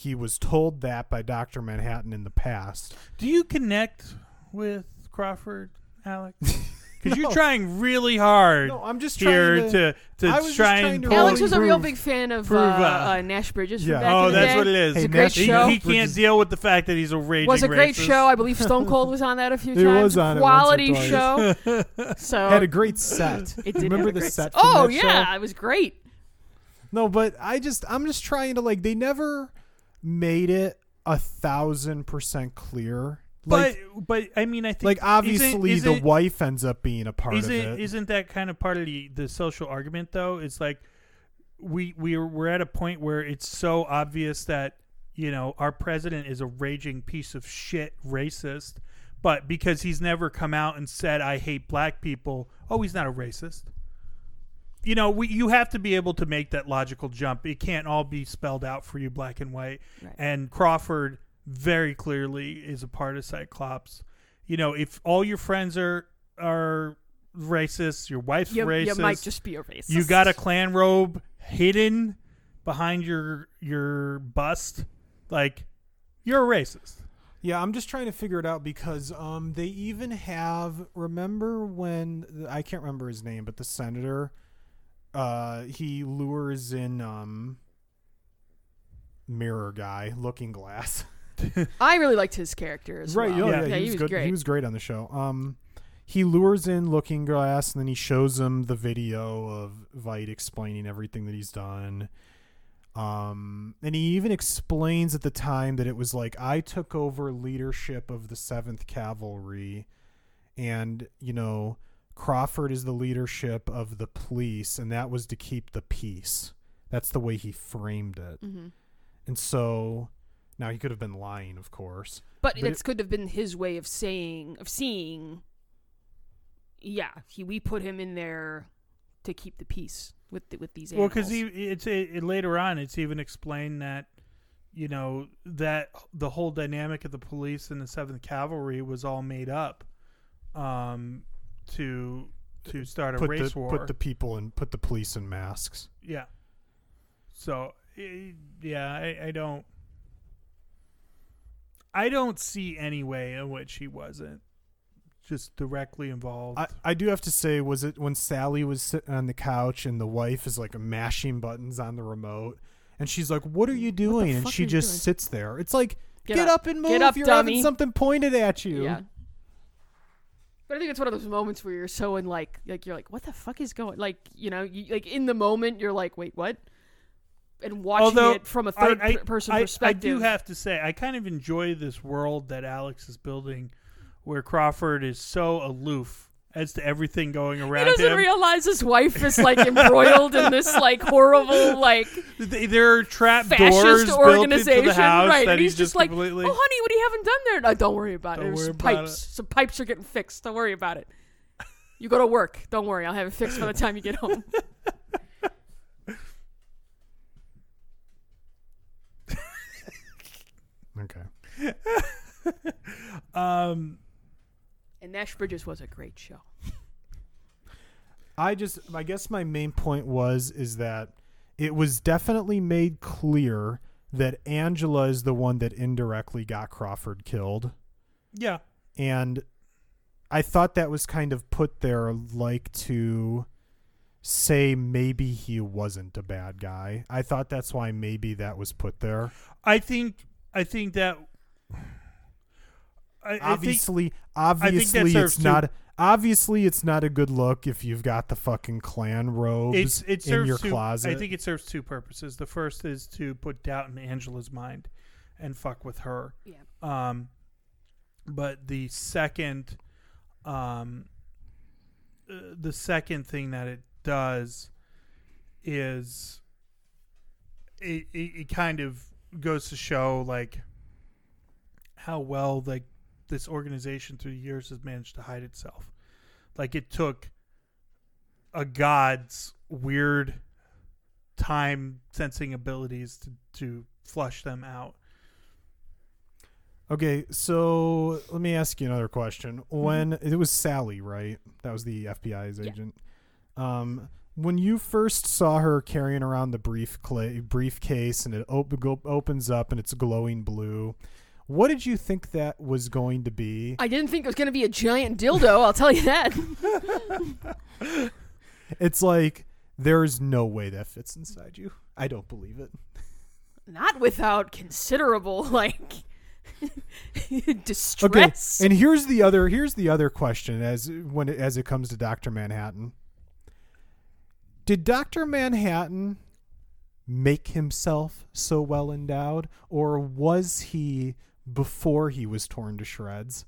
B: he was told that by Dr. Manhattan in the past.
A: Do you connect with Crawford, Alex? Because <laughs>
B: No.
A: you're trying really hard
B: No, I'm just
A: here
B: trying
A: to to,
B: I was
A: try
B: trying
A: and
B: to
C: Alex
B: really
C: was a real big fan of
A: prove,
C: uh,
A: uh,
C: uh, Nash Bridges.
B: Yeah.
C: From back
A: Oh,
C: in the
A: that's
C: day.
A: what it is.
B: Hey,
C: It's a great
B: Nash-
A: He,
C: show.
A: he can't deal with the fact that he's a raging
C: was a great
A: racist.
C: show. I believe Stone Cold was on that a few
B: He
C: times.
B: was on it
C: Quality
B: twice.
C: show. <laughs> So
B: had a great set.
C: it did
B: Remember
C: have a
B: the
C: great
B: set?
C: s-
B: from
C: Oh
B: that
C: yeah,
B: show?
C: it was great.
B: No, but I just I'm just trying to like they never made it a thousand percent clear. Like
A: But but I mean I think
B: like obviously
A: isn't,
B: the wife ends up being a part of
A: isn't,
B: it.
A: isn't that kind of part of the, the social argument though? It's like we we're we're at a point where it's so obvious that you know our president is a raging piece of shit racist, but because he's never come out and said I hate black people, oh he's not a racist. You know, we, you have to be able to make that logical jump. It can't all be spelled out for you black and white.
C: Right.
A: And Crawford very clearly is a part of Cyclops. You know, if all your friends are are racist, your wife's
C: You,
A: racist,
C: you might just be a racist.
A: you got a Klan robe hidden behind your your bust, like you're a racist.
B: Yeah, I'm just trying to figure it out because um they even have remember when I can't remember his name, but the senator uh he lures in um mirror guy, looking glass. <laughs>
C: I really liked his character as
B: right,
C: well.
B: yeah,
A: Yeah.
B: yeah, he, was, good. He was great on the show. Um he lures in looking glass and then he shows him the video of Veidt explaining everything that he's done. Um, and he even explains at the time that it was like I took over leadership of the Seventh Cavalry, and you know Crawford is the leadership of the police, and that was to keep the peace. That's the way he framed it,
C: hmm
B: and so now he could have been lying, of course.
C: But,
B: But
C: it could have been his way of saying of seeing yeah, he we put him in there to keep the peace with the, with these
A: Well, because it's it, it, later on, it's even explained that you know that the whole dynamic of the police and the Seventh Cavalry was all made up um, to to uh, start a
B: put
A: race
B: the
A: war.
B: put the people and put the police in masks.
A: yeah. So yeah, I, I don't. I don't see any way in which he wasn't just directly involved.
B: I, I do have to say, was it when Sally was sitting on the couch and the wife is like mashing buttons on the remote, and she's like, "What are you doing?" and she just
C: doing?
B: sits there. It's like,
C: Get
B: get,
C: up.
B: up. and move.
C: Get up,
B: You're
C: dummy.
B: having something pointed at you.
C: Yeah. But I think it's one of those moments where you're so in like like you're like what the fuck is going like you know you, like in the moment you're like wait what and watching
A: Although
C: it from a third
A: I,
C: per- person
A: I,
C: perspective.
A: I do have to say, I kind of enjoy this world that Alex is building, where Crawford is so aloof as to everything going around.
C: he doesn't
A: him.
C: realize his wife is like <laughs> embroiled in this like horrible like
A: Th- there are trap
C: fascist
A: doors built
C: organization,
A: into the house
C: right?
A: that
C: and he's just like,
A: completely.
C: "Oh, honey, what do you haven't done there?" No, don't worry about
A: Don't
C: it. There's
A: worry
C: some
A: about
C: pipes.
A: it.
C: Some pipes are getting fixed. Don't worry about it. You go to work. Don't worry. I'll have it fixed by the time you get home. <laughs> <laughs>
B: Okay.
A: um,
C: And Nash Bridges was a great show.
B: I just, I guess my main point was is that it was definitely made clear that Angela is the one that indirectly got Crawford killed.
A: yeah,
B: and I thought that was kind of put there like to say maybe he wasn't a bad guy. I thought that's why maybe that was put there.
A: I think I think that. I, I think,
B: obviously,
A: that
B: obviously it's
A: two-
B: not obviously it's not a good look if you've got the fucking Klan robes
A: it's it
B: in your
A: two,
B: closet.
A: I think it serves two purposes. The first is to put doubt in Angela's mind and fuck with her.
C: Yeah.
A: Um, but the second, um, uh, the second thing that it does is it, it, it kind of goes to show like how well like this organization through the years has managed to hide itself. Like it took a god's weird time sensing abilities to, to flush them out.
B: Okay, so let me ask you another question.
A: Mm-hmm.
B: When it was Sally, right? That was the FBI's
C: Yeah.
B: agent. Um, when you first saw her carrying around the brief clay, briefcase and it op- go- opens up and it's glowing blue, what did you think that was going to be?
C: I didn't think it was going to be a giant dildo. I'll tell you that. <laughs>
B: It's like there's no way that fits inside you. I don't believe it.
C: Not without considerable <laughs> like <laughs> distress.
B: Okay, and here's the other here's the other question as when it, as it comes to Doctor Manhattan. Did Doctor Manhattan make himself so well endowed, or was he before he was torn to shreds?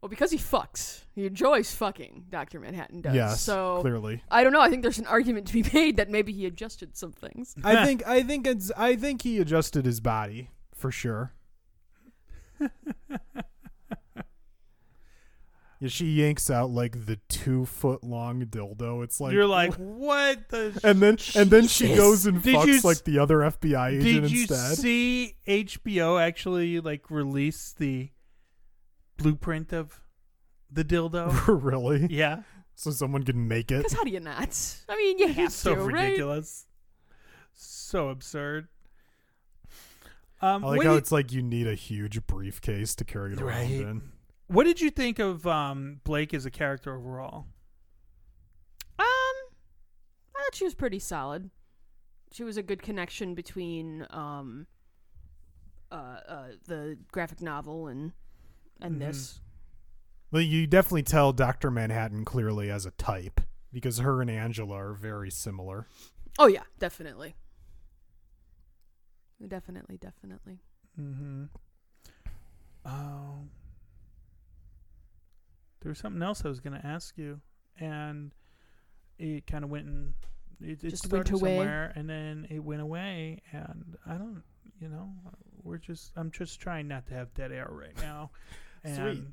C: well, because he fucks, he enjoys fucking. Doctor Manhattan does.
B: yes,
C: So
B: clearly.
C: I don't know. I think there's an argument to be <laughs> made that maybe he adjusted some things. <laughs>
B: I think I think it's I think he adjusted his body for sure. <laughs> yeah, she yanks out like the two foot long dildo. It's like
A: You're like, what the? <laughs>
B: and then and then she goes and
A: Did
B: fucks
A: you
B: like the other FBI agent
A: Did you
B: instead.
A: see HBO actually like release the blueprint of the dildo? <laughs>
B: really?
A: yeah,
B: So someone can make it.
C: Because how do you not? I mean, you <laughs> have
A: it's so
C: to, right?
A: ridiculous, so absurd. Um,
B: I like how
A: did,
B: it's like you need a huge briefcase to carry it around
A: Right.
B: in.
A: What did you think of um, Blake as a character overall?
C: Um, I thought she was pretty solid. She was a good connection between um, uh, uh, the graphic novel and and
A: Mhm.
C: this.
B: Well, you definitely tell Doctor Manhattan clearly as a type because her and Angela are very similar.
C: Oh yeah, definitely. Definitely, definitely.
A: Mm-hmm. Um, there was something else I was going to ask you, and it kind of went and it, it
C: Just went
A: started
C: away.
A: somewhere, and then it went away, and I don't, you know, we're just, I'm just trying not to have dead air right now, <laughs> and
B: Sweet.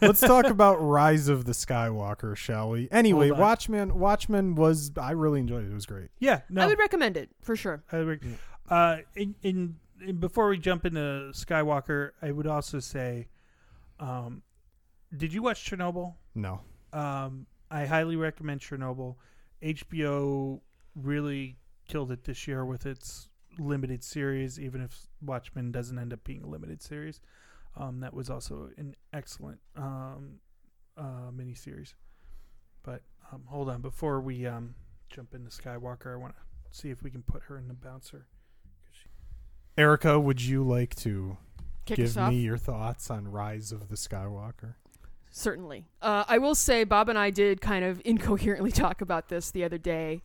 B: <laughs> <laughs> Let's talk about Rise of the Skywalker, shall we? Anyway,
A: Hold on.
B: Watchmen. Watchmen was I really enjoyed it. It was great.
A: Yeah, no.
C: I would recommend it for sure.
A: I would- uh, in, in, in before we jump into Skywalker, I would also say, um, did you watch Chernobyl?
B: No,
A: Um, I highly recommend Chernobyl. HBO really killed it this year with its limited series, even if Watchmen doesn't end up being a limited series. Um, that was also an excellent um, uh, miniseries. But um, hold on, before we um, jump into Skywalker, I want to see if we can put her in the bouncer.
B: Erica, would you like to
C: Kick
B: give me your thoughts on Rise of the Skywalker?
C: Certainly. Uh, I will say, Bob and I did kind of incoherently <laughs> talk about this the other day.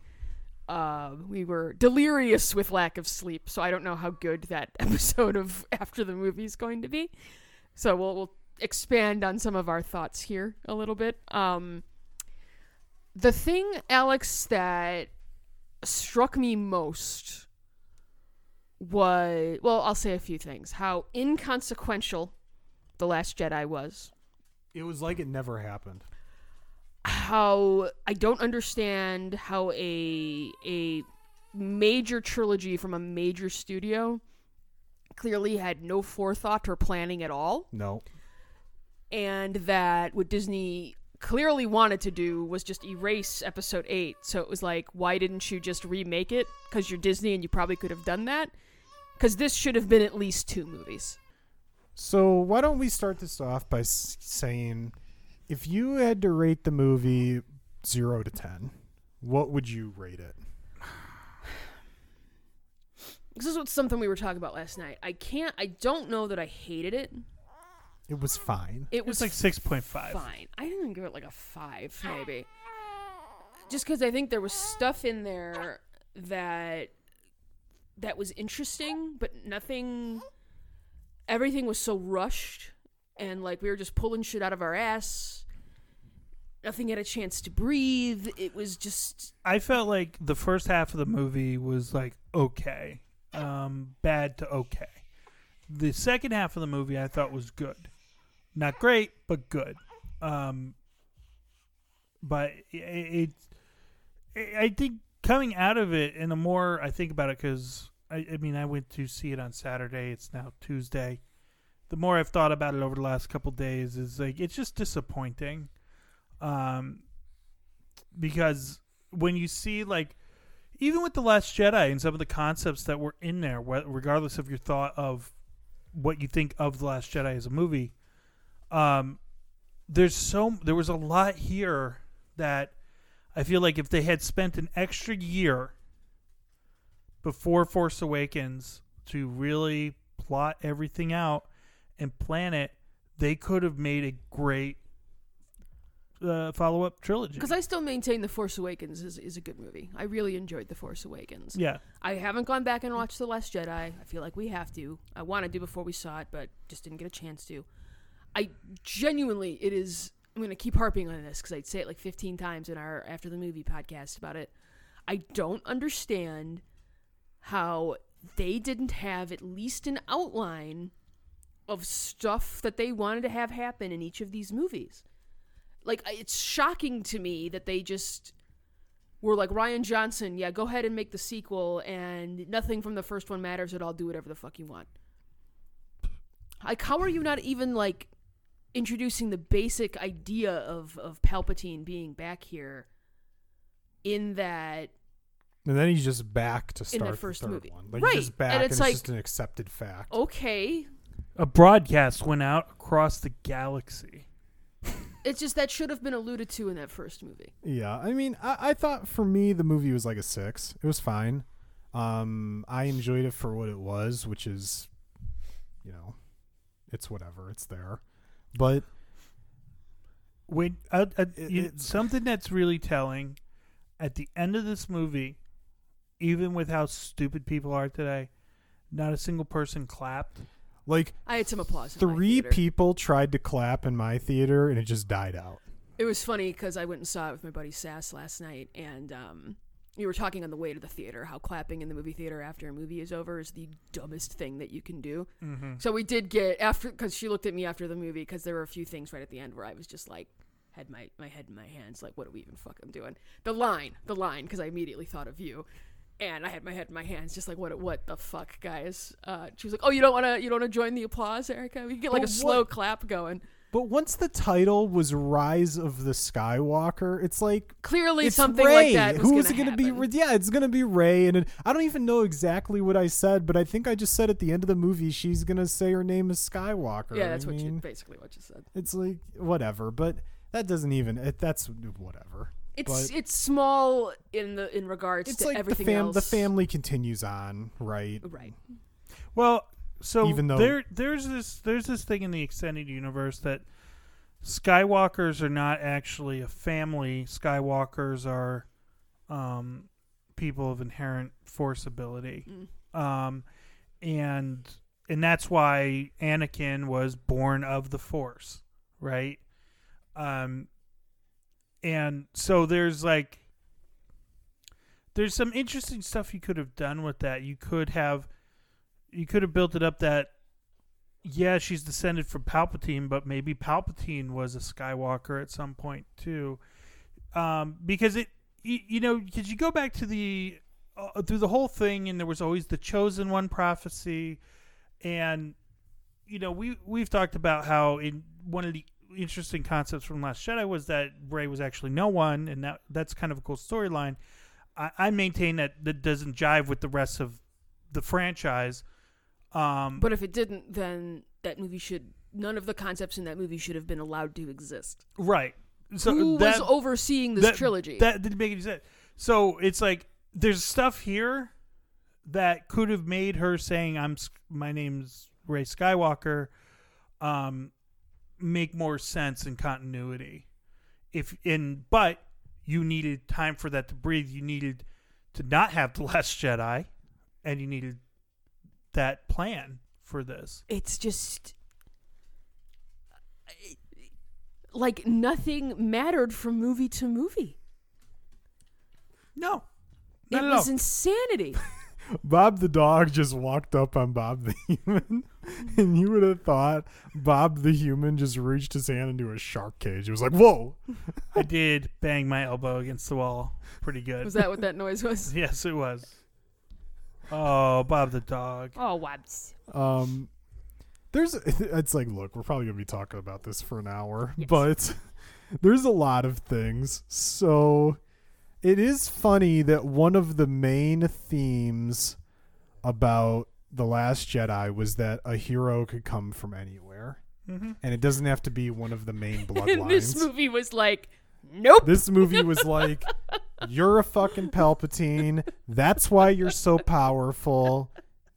C: Uh, we were delirious with lack of sleep, so I don't know how good that <laughs> episode of After the Movie is going to be. So we'll, we'll expand on some of our thoughts here a little bit. Um, the thing, Alex, that struck me most was well, I'll say a few things. How inconsequential The Last Jedi was.
B: It was like it never happened.
C: how I don't understand how a a major trilogy from a major studio clearly had no forethought or planning at all.
B: No,
C: and that what Disney clearly wanted to do was just erase episode 8 so it was like why didn't you just remake it? Cuz you're Disney and you probably could have done that. Cuz this should have been at least two movies
B: So why don't we start this off by saying, if you had to rate the movie zero to ten, what would you rate it? <sighs>
C: this is what something we were talking about last night I can't I don't know that I hated it
B: It was fine.
C: it
A: It
C: was
A: was like six point five.
C: fine. I didn't give it like a five, maybe. Just because I think there was stuff in there that that was interesting, but nothing. Everything was so rushed, and like we were just pulling shit out of our ass. Nothing had a chance to breathe. It was just
A: I felt like the first half of the movie was like okay, um, bad to okay. The second half of the movie I thought was good, not great, but good. Um, but it, it, I think coming out of it, and the more I think about it, because I, I mean, I went to see it on Saturday. It's now Tuesday. The more I've thought about it over the last couple days, is like it's just disappointing. Um, because when you see like even with the last jedi and some of the concepts that were in there regardless of your thought of what you think of the last jedi as a movie um there's so there was a lot here that i feel like if they had spent an extra year before force awakens to really plot everything out and plan it they could have made a great uh, follow-up trilogy
C: because I still maintain the Force Awakens is, is a good movie. I really enjoyed the Force Awakens.
A: yeah
C: I haven't gone back and watched The Last Jedi. I feel like we have to. I wanted to before we saw it, but just didn't get a chance to. I genuinely, it is. I'm going to keep harping on this because I'd say it like 15 times in our After the Movie podcast about it. I don't understand how they didn't have at least an outline of stuff that they wanted to have happen in each of these movies. Like, it's shocking to me that they just were like Rian Johnson, yeah, go ahead and make the sequel, and nothing from the first one matters at all. Do whatever the fuck you want. Like, how are you not even like introducing the basic idea of of Palpatine being back here? In that,
B: And then he's just back to
C: In the
B: start
C: first
B: the third
C: movie.
B: one. Like
C: Right,
B: he's just back,
C: and
B: and
C: it's
B: it's,
C: like-
B: just an accepted fact.
C: okay,
A: a broadcast went out across the galaxy.
C: it's just that should have been alluded to in that first movie.
B: Yeah, I mean, I, I thought for me the movie was like a six. It was fine. Um, I enjoyed it for what it was, which is, you know, it's whatever. It's there, but
A: When uh, uh,
B: It-
A: you- something that's really telling at the end of this movie, even with how stupid people are today, not a single person clapped.
B: like
C: I had some applause.
B: three people tried to clap in my theater, and it just died out.
C: It was funny because I went and saw it with my buddy Sass last night, and um, you were talking on the way to the theater how clapping in the movie theater after a movie is over is the dumbest thing that you can do.
A: Mm-hmm.
C: So we did get after because she looked at me after the movie because there were a few things right at the end where I was just like had my my head in my hands like what are we even fucking doing? The line, the line because I immediately thought of you. And I had my head in my hands, just like what? What the fuck, guys? Uh, she was like, "Oh, you don't want to, you don't want to join the applause, Erica? We can get like
B: But
C: a slow
B: what-
C: clap going."
B: But once the title was Rise of the Skywalker, it's like
C: Clearly,
B: it's
C: something
B: Rey.
C: like that
B: Who's
C: gonna
B: it be? Yeah, it's gonna be Rey, and it, I don't even know exactly what I said, but I think I just said at the end of the movie she's gonna say her name is Skywalker.
C: Yeah, that's
B: I
C: what you basically what you said.
B: It's like whatever, but that doesn't even. It, that's whatever.
C: It's
B: But-
C: it's small in the in regards
B: It's
C: to
B: like the
C: everything
B: fam.
C: else.
B: The family continues on, right?
C: right?
A: Well, so
B: Even though-
A: there there's this there's this thing in the extended universe that Skywalkers are not actually a family. Skywalkers are um, people of inherent force ability,
C: Mm.
A: um, and and that's why Anakin was born of the Force, right? Um, and so there's like there's some interesting stuff you could have done with that. You could have you could have built it up that yeah, she's descended from Palpatine, but maybe Palpatine was a Skywalker at some point too. Um, because it you, you know, because you go back to the uh, through the whole thing and there was always the chosen one prophecy and you know, we we've talked about how in one of the interesting concepts from Last Jedi was that Rey was actually no one, and that that's kind of a cool storyline. I, I maintain that that doesn't jive with the rest of the franchise. Um,
C: But if it didn't, then that movie should none of the concepts in that movie should have been allowed to exist.
A: right, so
C: Who
A: that,
C: was overseeing this
A: that-
C: trilogy?
A: That didn't make any sense. So it's like there's stuff here that could have made her saying I'm my name's Rey Skywalker um make more sense in continuity. If in but you needed time for that to breathe. You needed to not have the <laughs> last Jedi and you needed that plan for this.
C: it's just uh, like nothing mattered from movie to movie.
A: No.
C: It
A: at
C: was
A: all. <laughs>
C: insanity.
B: Bob the dog just walked up on Bob the <laughs> human, <laughs> and you would have thought Bob the human just reached his hand into a shark cage. It was like, whoa!
A: I did bang my elbow against the wall pretty good.
C: was that what that noise was? <laughs>
A: Yes, it was. Oh, Bob the dog.
C: Oh, Wabs.
B: Um, there's <laughs> it's like, look, we're probably gonna be talking about this for an hour,
C: Yes.
B: but there's a lot of things. So it is funny that one of the main themes about the Last Jedi was that a hero could come from anywhere,
A: Mm-hmm.
B: and it doesn't have to be one of the main <laughs> bloodlines.
C: this movie was like, nope.
B: This movie was <laughs> like, you're a fucking Palpatine. That's why you're so powerful.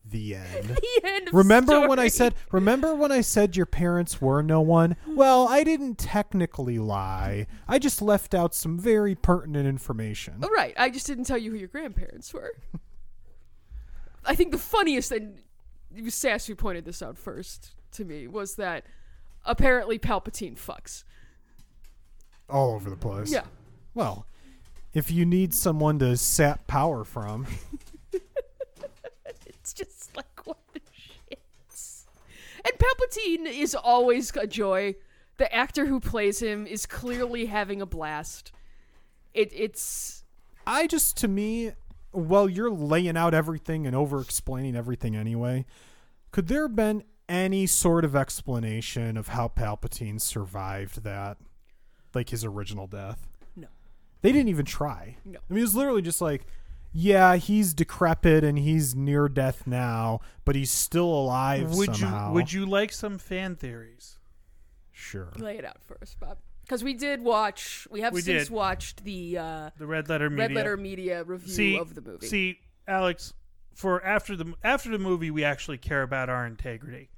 B: The end.
C: the end
B: Remember when I said remember when I said your parents were no one? Well, I didn't technically lie. I just left out some very pertinent information.
C: Oh, right. I just didn't tell you who your grandparents were. <laughs> I think the funniest thing, it was Sass who pointed this out first to me, was that apparently Palpatine fucks.
B: All over the place.
C: Yeah.
B: Well, if you need someone to sap power from, <laughs>
C: It's just like, what the shit? And Palpatine is always a joy. The actor who plays him is clearly having a blast. It, it's.
B: I just to me, well, you're laying out everything and over explaining everything anyway. Could there have been any sort of explanation of how Palpatine survived that? Like his original death?
C: No.
B: They didn't even try.
C: No.
B: I mean, it was literally just like, yeah, he's decrepit and he's near death now, but he's still alive
A: Would
B: somehow.
A: you Would you like some fan theories?
B: Sure.
C: Lay it out for us, Bob. Because we did watch. We have
A: We
C: since
A: did.
C: watched the uh,
A: The Red Letter Media.
C: Red Letter Media review
A: see,
C: of the movie.
A: See, Alex, for after the after the movie, we actually care about our integrity.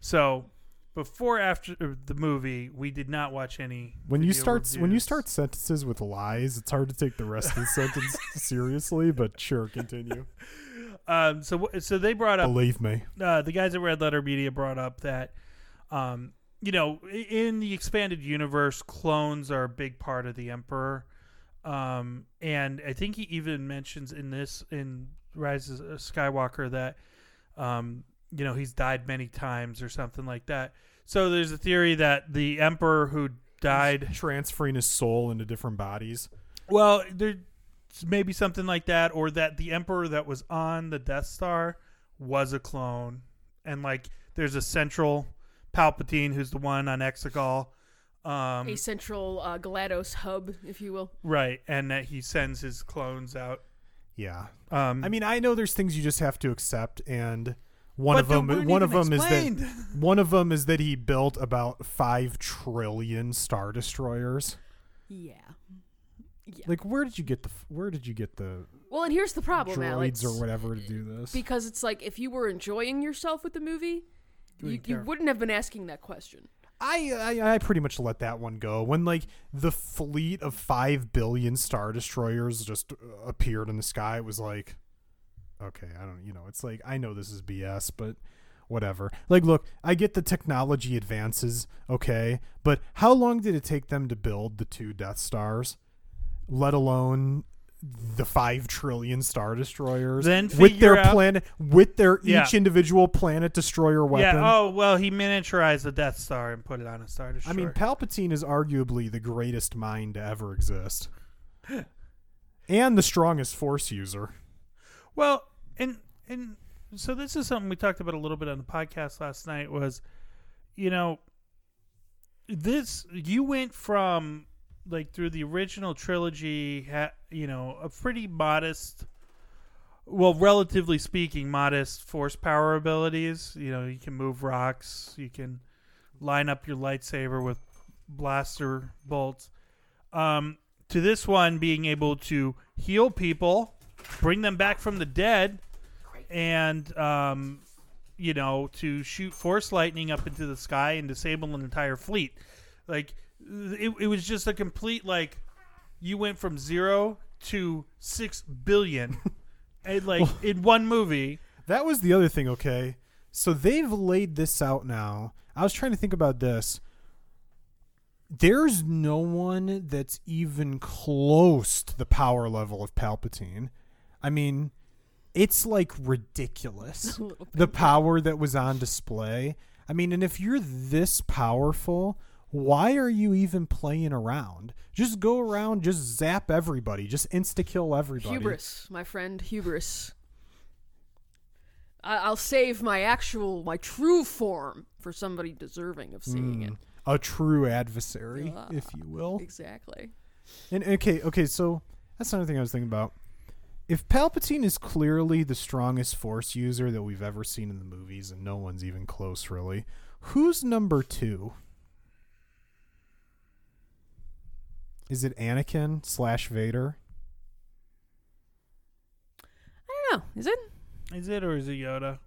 A: So, before after uh, the movie, we did not watch any.
B: When you
A: video
B: start when you
A: reviews.
B: start sentences with lies, it's hard to take the rest of the sentence <laughs> seriously. But sure, continue. <laughs>
A: um, so wh- so they brought up
B: Believe me.
A: uh, the guys at Red Letter Media brought up that, um, you know, in the expanded universe, clones are a big part of the Emperor. Um, and I think he even mentions in this in Rise of Skywalker that um, you know he's died many times or something like that. So there's a theory that the emperor who died
B: transferring his soul into different bodies.
A: Well, there's maybe something like that, or that the emperor that was on the Death Star was a clone, and like there's a central Palpatine who's the one on Exegol. Um,
C: a central uh, GLaDOS hub, if you will.
A: right, and that he sends his clones out.
B: Yeah.
A: Um,
B: I mean, I know there's things you just have to accept, and one of them, one of
A: even
B: them is that <laughs> one of them is that he built about five trillion star destroyers.
C: Yeah. Yeah.
B: Like, where did you get the where did you get the
C: well, and here's the problem, Alex.
B: or whatever to do this?
C: Because it's like if you were enjoying yourself with the movie, you,
A: wouldn't
C: you wouldn't have been asking that question.
B: I, I I pretty much let that one go when like the fleet of five billion star destroyers just uh, appeared in the sky. It was like, okay, I don't, you know, it's like I know this is BS, but whatever. Like, look, I get the technology advances, okay, but how long did it take them to build the two Death Stars? Let alone the five trillion star destroyers
A: Then
B: with their
A: out-
B: planet with their
A: Yeah.
B: each individual planet destroyer weapon.
A: Yeah. Oh well, he miniaturized the Death Star and put it on a Star destroyer.
B: I mean, Palpatine is arguably the greatest mind to ever exist, <laughs> and the strongest Force user.
A: Well, and and so this is something we talked about a little bit on the podcast last night was, you know, this you went from like through the original trilogy, ha, you know, a pretty modest, well, relatively speaking, modest force power abilities. You know, you can move rocks, you can line up your lightsaber with blaster bolts. Um, to this one being able to heal people, bring them back from the dead, and um, you know to shoot force lightning up into the sky and disable an entire fleet. Like it, it was just a complete like you went from zero to six billion, <laughs> and like in one movie.
B: That was the other thing. Okay, so they've laid this out now. I was trying to think about this. There's no one that's even close to the power level of Palpatine. I mean, it's like ridiculous. <laughs> The power that was on display. I mean, and if you're this powerful, why are you even playing around? Just go around, just zap everybody, just insta kill everybody.
C: Hubris, my friend, hubris. I- I'll save my actual, my true form for somebody deserving of seeing it.
B: Mm, a true adversary,
C: Ah.
B: if you will.
C: Exactly.
B: And okay, okay, so that's another thing I was thinking about. If Palpatine is clearly the strongest Force user that we've ever seen in the movies, and no one's even close, really, who's number two? Is it Anakin slash Vader?
C: I don't know. Is it?
A: Is it or is it Yoda?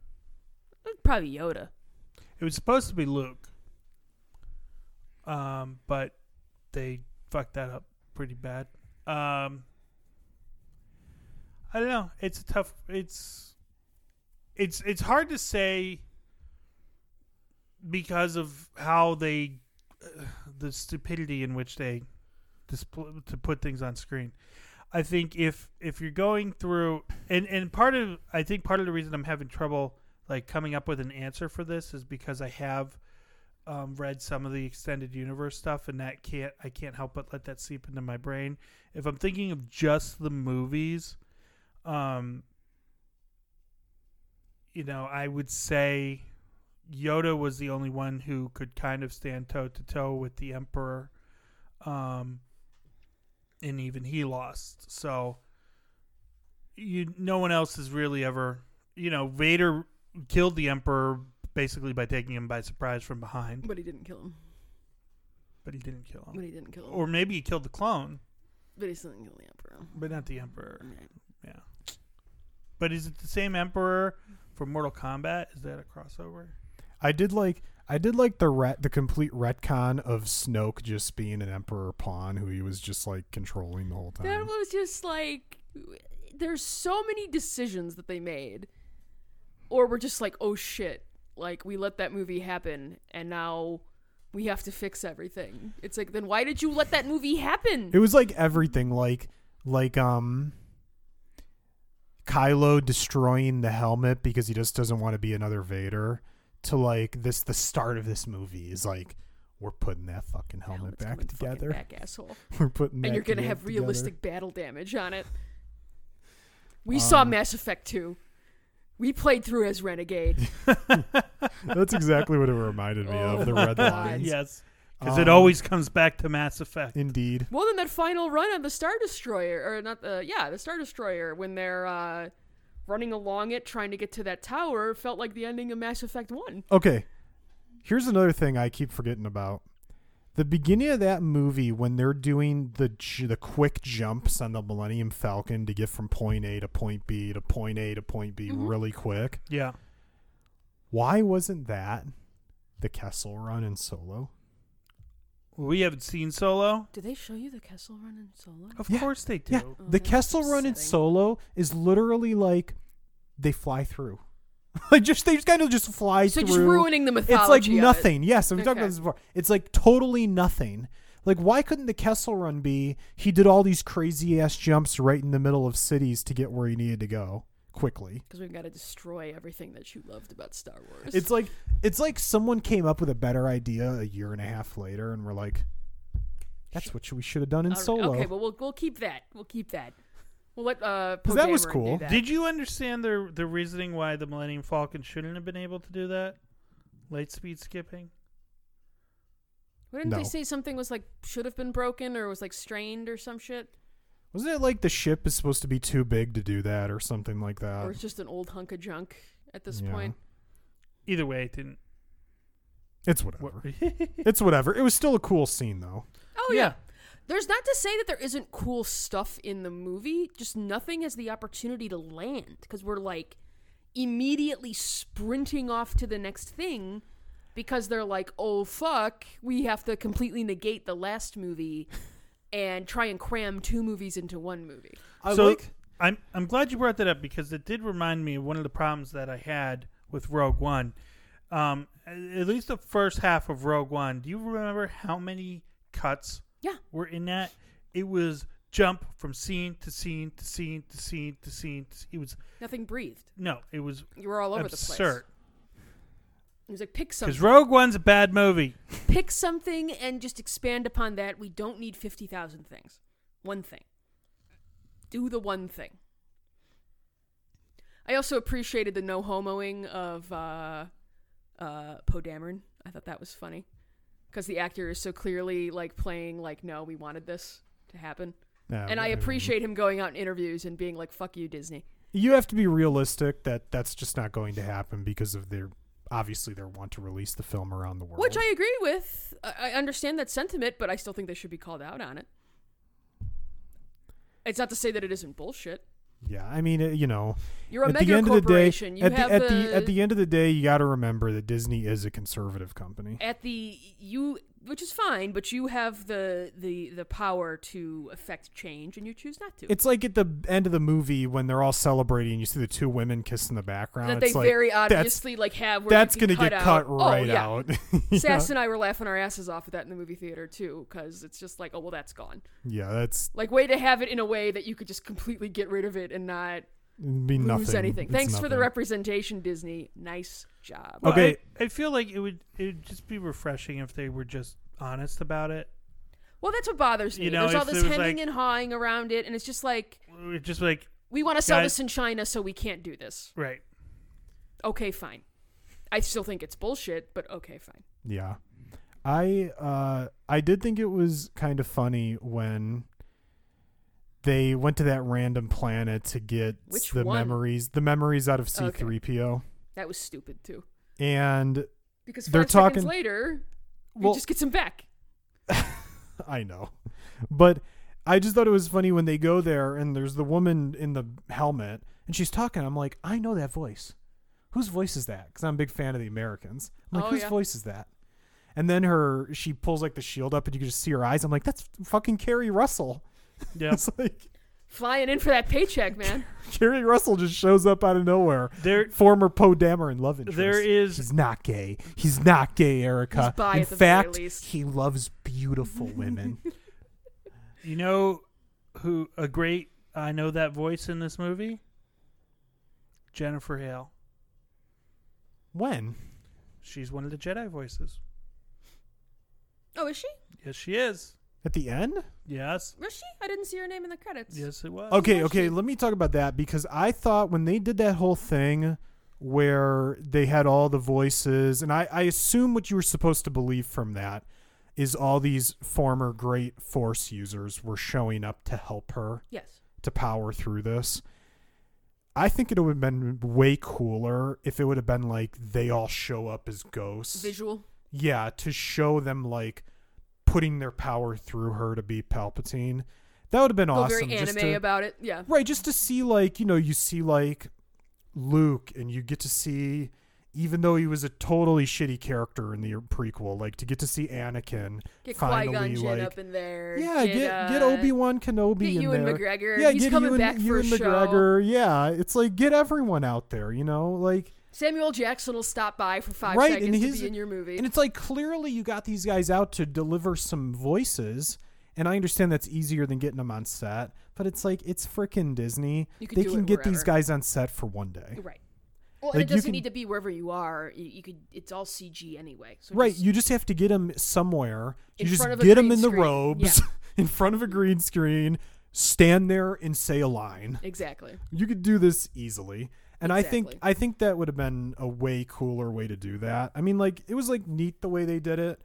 C: It's Probably Yoda.
A: It was supposed to be Luke. Um, but they fucked that up pretty bad. Um, I don't know. It's a tough. It's it's it's hard to say because of how they uh, the stupidity in which they display to put things on screen. I think if if you're going through and and part of I think part of the reason I'm having trouble like coming up with an answer for this is because I have um, read some of the extended universe stuff and that can't I can't help but let that seep into my brain. If I'm thinking of just the movies, um, you know, I would say Yoda was the only one who could kind of stand toe to toe with the Emperor, um, and even he lost. So you, no one else has really ever, you know, Vader killed the Emperor basically by taking him by surprise from behind,
C: But he didn't kill him.
A: but he didn't kill him.
C: But he didn't kill him.
A: Or maybe he killed the clone,
C: but he still didn't kill the Emperor.
A: but not the Emperor.
C: Right.
A: Yeah. But is it the same Emperor for Mortal Kombat? Is that a crossover?
B: I did like I did like the ret- the complete retcon of Snoke just being an Emperor pawn who he was just like controlling the whole time.
C: That was just like there's so many decisions that they made. Or we're just like, oh shit. Like we let that movie happen and now we have to fix everything. It's like then why did you let that movie happen?
B: It was like everything, like like um Kylo destroying the helmet because he just doesn't want to be another Vader. To like this, the start of this movie is like we're putting that fucking helmet
C: Helmet's
B: back
C: coming fucking
B: together.
C: back asshole. <laughs>
B: We're putting that
C: and you're gonna
B: toge-
C: have
B: together.
C: realistic battle damage on it. <laughs> We saw
B: Um,
C: Mass Effect 2. We played through as Renegade. <laughs>
B: That's exactly what it reminded me of. The
C: Oh,
B: red
C: God.
B: lines.
A: yes, because it
B: Um,
A: always comes back to Mass Effect.
B: Indeed.
C: Well, then that final run on the Star Destroyer, or not the yeah, the Star Destroyer, when they're uh, running along it trying to get to that tower, felt like the ending of Mass Effect One.
B: Okay. Here's another thing I keep forgetting about. The beginning of that movie when they're doing the the quick jumps on the Millennium Falcon to get from point A to point B to point A to point B
C: Mhm.
B: really quick.
A: Yeah,
B: Why wasn't that the Kessel run in Solo?
A: We haven't seen Solo.
C: Did they show you the Kessel Run in Solo?
A: Of
B: Yeah,
A: course they do.
B: Yeah,
C: Oh,
B: the
C: that's
B: Kessel run in
C: upsetting.
B: Solo is literally like they fly through. <laughs> like just they just kind of just fly through.
C: So
B: through.
C: just ruining the mythology.
B: It's like
C: of it.
B: nothing. Yes, we've talked
C: Okay.
B: about this before. It's like totally nothing. Like, why couldn't the Kessel Run be? He did all these crazy ass jumps right in the middle of cities to get where he needed to go quickly.
C: Because we've got to destroy everything that you loved about Star Wars.
B: It's like it's like someone came up with a better idea a year and a half later, and we're like, "That's what we should have done in
C: All right,
B: Solo."
C: Okay, well we'll we'll keep that. We'll keep that. We'll let uh.
B: 'Cause
C: Poe
B: that was
C: Dameron
B: cool.
C: That.
A: Did you understand the the reasoning why the Millennium Falcon shouldn't have been able to do that? Light speed skipping.
C: Wouldn't
B: No.
C: they say something was like should have been broken or was like strained or some shit,
B: Wasn't it like the ship is supposed to be too big to do that, or something like that?
C: or it's just an old hunk of junk at this
B: Yeah.
C: point?
A: Either way, it didn't.
B: It's whatever. <laughs> it's whatever. It was still a cool scene, though.
C: Oh yeah. There's not to say that there isn't cool stuff in the movie, just nothing has the opportunity to land because we're like immediately sprinting off to the next thing because they're like, "Oh fuck, we have to completely negate the last movie and try and cram two movies into one movie."
B: I
A: so
B: like.
A: I'm I'm glad you brought that up because it did remind me of one of the problems that I had with Rogue One. Um, at least the first half of Rogue One. Do you remember how many cuts
C: Yeah.
A: were in that? It was jump from scene to scene to scene to scene to scene. To, it was
C: Nothing breathed.
A: no, it was
C: You were all over the
A: absurd.
C: place. It was like pick something.
A: Because Rogue One's a bad movie.
C: pick something, and just expand upon that. We don't need fifty thousand things. One thing. Do the one thing. I also appreciated the no homoing of uh, uh, Poe Dameron. I thought that was funny because the actor is so clearly like playing like, no, we wanted this to happen, and I appreciate him going out in interviews and being like, "Fuck you, Disney."
B: You have to be realistic that that's just not going to happen because of their obviously their want to release the film around the world.
C: Which I agree with. I, understand that sentiment, but I still think they should be called out on it. It's not to say that it isn't bullshit.
B: yeah, I mean, uh, you know,
C: You're a
B: at
C: mega
B: the end of the day,
C: corporation. you
B: at the, at the at the end of the day, you got to remember that Disney is a conservative company.
C: at the you, which is fine, but you have the the the power to affect change, and you choose not to.
B: It's like at the end of the movie when they're all celebrating, you see the two women kiss in the background.
C: that they
B: like,
C: very
B: that's-
C: obviously like have.
B: That's
C: going to
B: get cut
C: out.
B: Oh, right
C: oh, yeah.
B: out. <laughs>
C: Sass and I were laughing our asses off at that in the movie theater too, because it's just like, oh well, that's gone.
B: yeah, that's
C: Like, way to have it in a way that you could just completely get rid of it and not
B: be
C: lose
B: nothing.
C: anything.
B: It's
C: Thanks for the representation, Disney. Nice job.
A: Well,
B: Okay.
A: I, I feel like it would it would just be refreshing if they were just honest about it.
C: Well, that's what bothers me.
A: You know,
C: There's all this
A: there
C: hemming
A: like-
C: and hawing around it, and it's just like
A: It's just like
C: we want to sell
A: Guys-
C: this in China, so we can't do this.
A: right.
C: Okay, fine. I still think it's bullshit, but okay, fine.
B: Yeah. I uh I did think it was kind of funny when they went to that random planet to get
C: Which
B: the
C: one?
B: memories the memories out of C three
C: Okay.
B: C3PO
C: That was stupid too.
B: and
C: Because
B: They're
C: seconds
B: talking-
C: later,
B: well
C: he just gets him back. <laughs>
B: I know. But I just thought it was funny when they go there and there's the woman in the helmet and she's talking. I'm like, I know that voice. Whose voice is that? Because I'm a big fan of the Americans. I'm like,
C: Oh,
B: whose
C: yeah.
B: voice is that? And then her, she pulls like the shield up and you can just see her eyes. I'm like, that's fucking Keri Russell.
A: Yeah. <laughs>
B: it's like,
C: Flying in for that paycheck, man. <laughs>
B: Keri Russell just shows up out of nowhere.
A: There,
B: Former Poe Dameron love interest.
A: there is
B: He's not gay. He's not gay, Erica.
C: He's bi
B: In
C: at the very
B: fact,
C: least.
B: he loves beautiful women. <laughs>
A: You know who a great I know that voice in this movie? Jennifer Hale.
B: when?
A: She's one of the Jedi voices.
C: Oh, is she?
A: Yes, she is.
B: At the end?
A: Yes.
C: Was she? I didn't see her name in the credits.
A: Yes, it was.
B: Okay,
C: was
B: okay.
C: she?
B: Let me talk about that because I thought when they did that whole thing where they had all the voices, and I, I assume what you were supposed to believe from that is all these former great Force users were showing up to help her
C: Yes.
B: to power through this. I think it would have been way cooler if it would have been like they all show up as ghosts.
C: Visual.
B: Yeah, to show them like putting their power through her to be Palpatine. That would have been awesome.
C: very
B: just
C: anime
B: to,
C: about it. Yeah.
B: Right, just to see like, you know, you see like Luke and you get to see even though he was a totally shitty character in the prequel, like to get to see Anakin
C: Get
B: finally like
C: up in there.
B: yeah, get
C: uh,
B: get Obi Wan Kenobi
C: Get
B: in
C: Ewan
B: there.
C: McGregor.
B: Yeah,
C: He's
B: get
C: coming
B: Ewan,
C: back
B: Ewan
C: a show.
B: McGregor. Yeah, it's like get everyone out there. You know, like
C: Samuel Jackson will stop by for five
B: Right,
C: seconds
B: and
C: to be in your movie.
B: And it's like clearly you got these guys out to deliver some voices, and I understand that's easier than getting them on set, but it's like it's freaking Disney. They can get these guys on set for one day.
C: right. Well,
B: Like,
C: it doesn't
B: can-
C: need to be wherever you are. You, you could. It's all CG anyway. So
B: Right,
C: just-
B: you just have to get them somewhere. You just
C: front of a
B: get them in the
C: screen.
B: robes <laughs> in front of a green screen, stand there and say a line.
C: exactly.
B: You could do this easily. And I think I think that would have been a way cooler way to do that. I mean, like it was like neat the way they did it